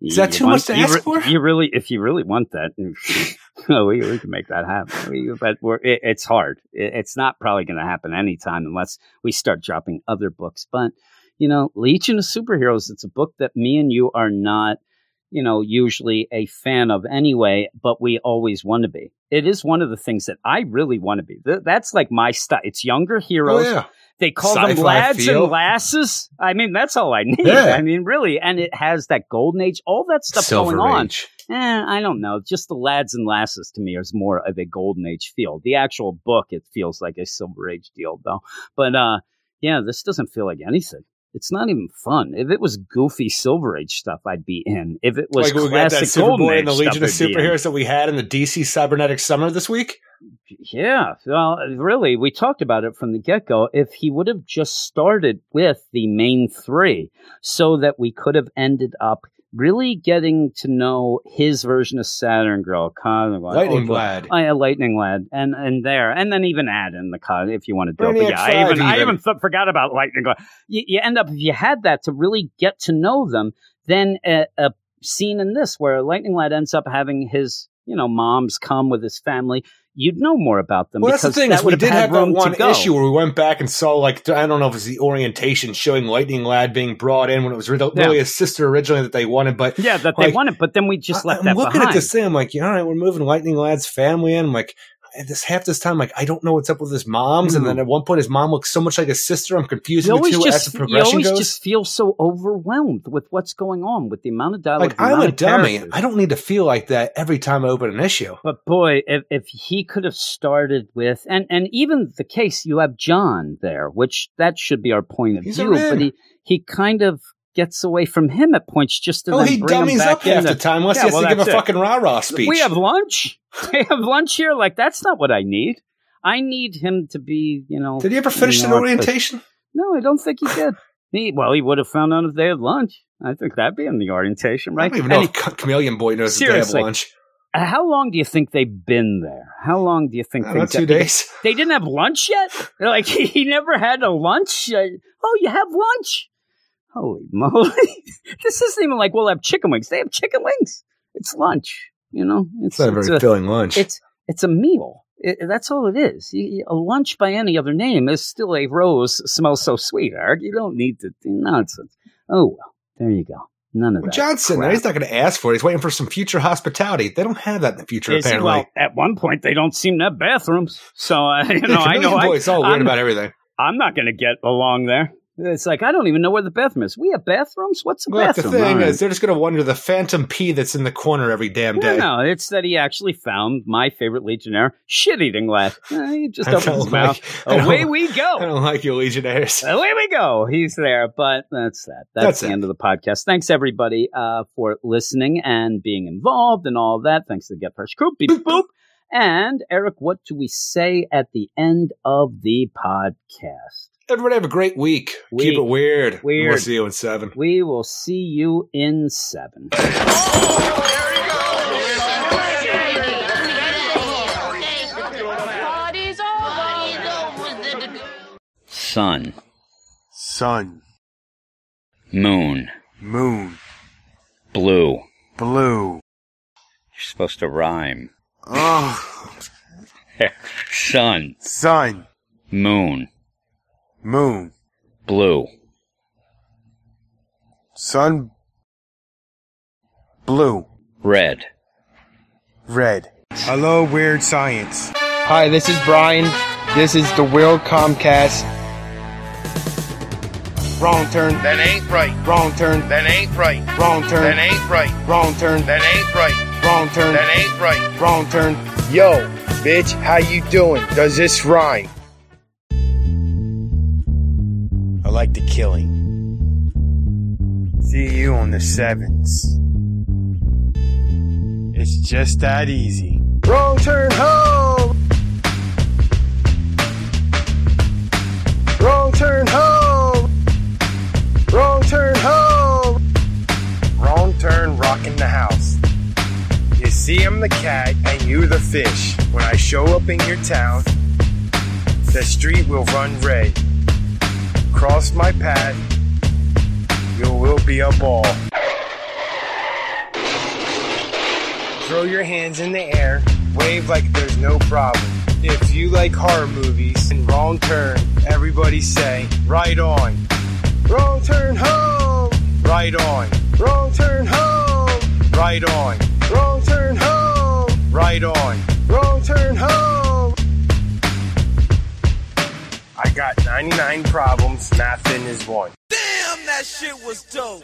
Is that You too want- much to ask re- for? You really, if you really want that, we, we can make that happen. We, but we're, it, it's hard. It, it's not probably going to happen anytime unless we start dropping other books. But you know, Legion of Superheroes. It's a book that me and you are not, you know, usually a fan of anyway. But we always want to be. It is one of the things that I really want to be. Th- That's like my style. It's younger Oh heroes. yeah, They call them Sci-fi lads feel. and lasses. I mean, that's all I need. Yeah. I mean, really. And it has that golden age, all that stuff Silver going on. Age. Eh, I don't know. Just the lads and lasses to me is more of a golden age feel. The actual book, it feels like a silver age deal, though. But uh, yeah, this doesn't feel like anything. It's not even fun. If it was goofy Silver Age stuff, I'd be in. If it was like we got that Superboy and the Legion of stuff, I'd be in. Superheroes that we had in the DC Cybernetic Summer this week. Yeah, well, really, we talked about it from the get go. If he would have just started with the main three, so that we could have ended up really getting to know his version of Saturn Girl, Lad, Lightning oh, Lad. Oh, yeah, Lightning Lad, and and there, and then even add in the con if you want to do it. Yeah, I 5 even I even. even forgot about Lightning Lad. You, you end up if you had that to really get to know them, then a, a scene in this where Lightning Lad ends up having his you know moms come with his family. You'd know more about them Well, that's the thing that is we did have that one issue where we went back and saw like I don't know if it's the orientation showing Lightning Lad being brought in when it was re- really his sister originally that they wanted, but Yeah, that they wanted, but then we just I- left I'm looking behind. at this thing. I'm like, all right, we're moving Lightning Lad's family in. I'm like, at this half this time, like I don't know what's up with his moms, and Mhm. then at one point his mom looks so much like his sister. I'm confused you always two as just you always just feel so overwhelmed with what's going on with the amount of dialogue. like I'm a dummy. I don't need to feel like that every time I open an issue. But boy, if, if he could have started with, and, and even the case, you have Jon there, which that should be our point of He's view, but he, he kind of gets away from him at points just to Oh, then he bring him dummies back up half the time unless Yeah, he has well, to give a it. fucking rah rah speech. We have lunch. We have lunch here. Like, that's not what I need. I need him to be, you know. Did he ever finish an orientation? No, I don't think he did. He, well, he would have found out if they had lunch. I think that'd be in the orientation, right? I don't even know And if Chameleon Boy knows if they have lunch. how long do you think they've been there? How long do you think About they've two days. They didn't have lunch yet. They're like he, he never had a lunch. Uh, oh, you have lunch? Holy moly! this isn't even like we'll have chicken wings. They have chicken wings. It's lunch. You know, It's not a very it's filling lunch. it's it's a meal. It, that's all it is. You- a lunch by any other name is still a rose smells so sweet, Eric. You don't need to do nonsense. Oh well, there you go. None of Well, that. Johnson, crap. he's not going to ask for it. He's waiting for some future hospitality. They don't have that in the future, Is- apparently. well, at one point they don't seem to have bathrooms, so uh, you know I know Chameleon I, Boy's all weird I'm- about everything. I'm not going to get along there. It's like I don't even know where the bathroom is. We have bathrooms. What's a Look, the bathroom? thing All right. is, they're just going to wonder the phantom pee that's in the corner every damn day. No, no, it's that he actually found my favorite Legionnaire shit eating lad. Uh, he just opens his mouth. like- Away we go. I don't like your Legionnaires. Away we go. He's there, but that's that. That's, That's the it. end of the podcast. Thanks everybody uh, for listening and being involved and all that. Thanks to the Get Fresh crew. Beep boop. And Eric, what do we say at the end of the podcast? Everybody have a great week. Week. Keep it weird. Weird. We'll see you in seven. We will see you in seven. Party's over. Sun, Sun, moon, moon, blue. blue. You're supposed to rhyme. Oh, Sun, sun, moon, moon, blue. sun, blue, Red. red. Hello, weird science. Hi, this is Brian. This is the Will Comcast. Wrong turn. That ain't right. Wrong turn. That ain't right. Wrong turn. That ain't right. Wrong turn. That ain't right. Wrong turn. That ain't right. Wrong turn. Yo, bitch, how you doing? Does this rhyme? Like the killing. See you on the sevens. It's just that easy. Wrong turn home. Wrong turn home. Wrong turn home. Wrong turn rocking the house. You see, I'm the cat and you the fish. When I show up in your town, the street will run red. Cross my path, you will be a ball. Throw your hands in the air, wave like there's no problem. If you like horror movies and wrong turn, everybody say, right on. Wrong turn home! Right on. Wrong turn home! Right on. Wrong turn home! Right on. Wrong turn home! I got 99 problems, nothing is one. Damn, that shit was dope.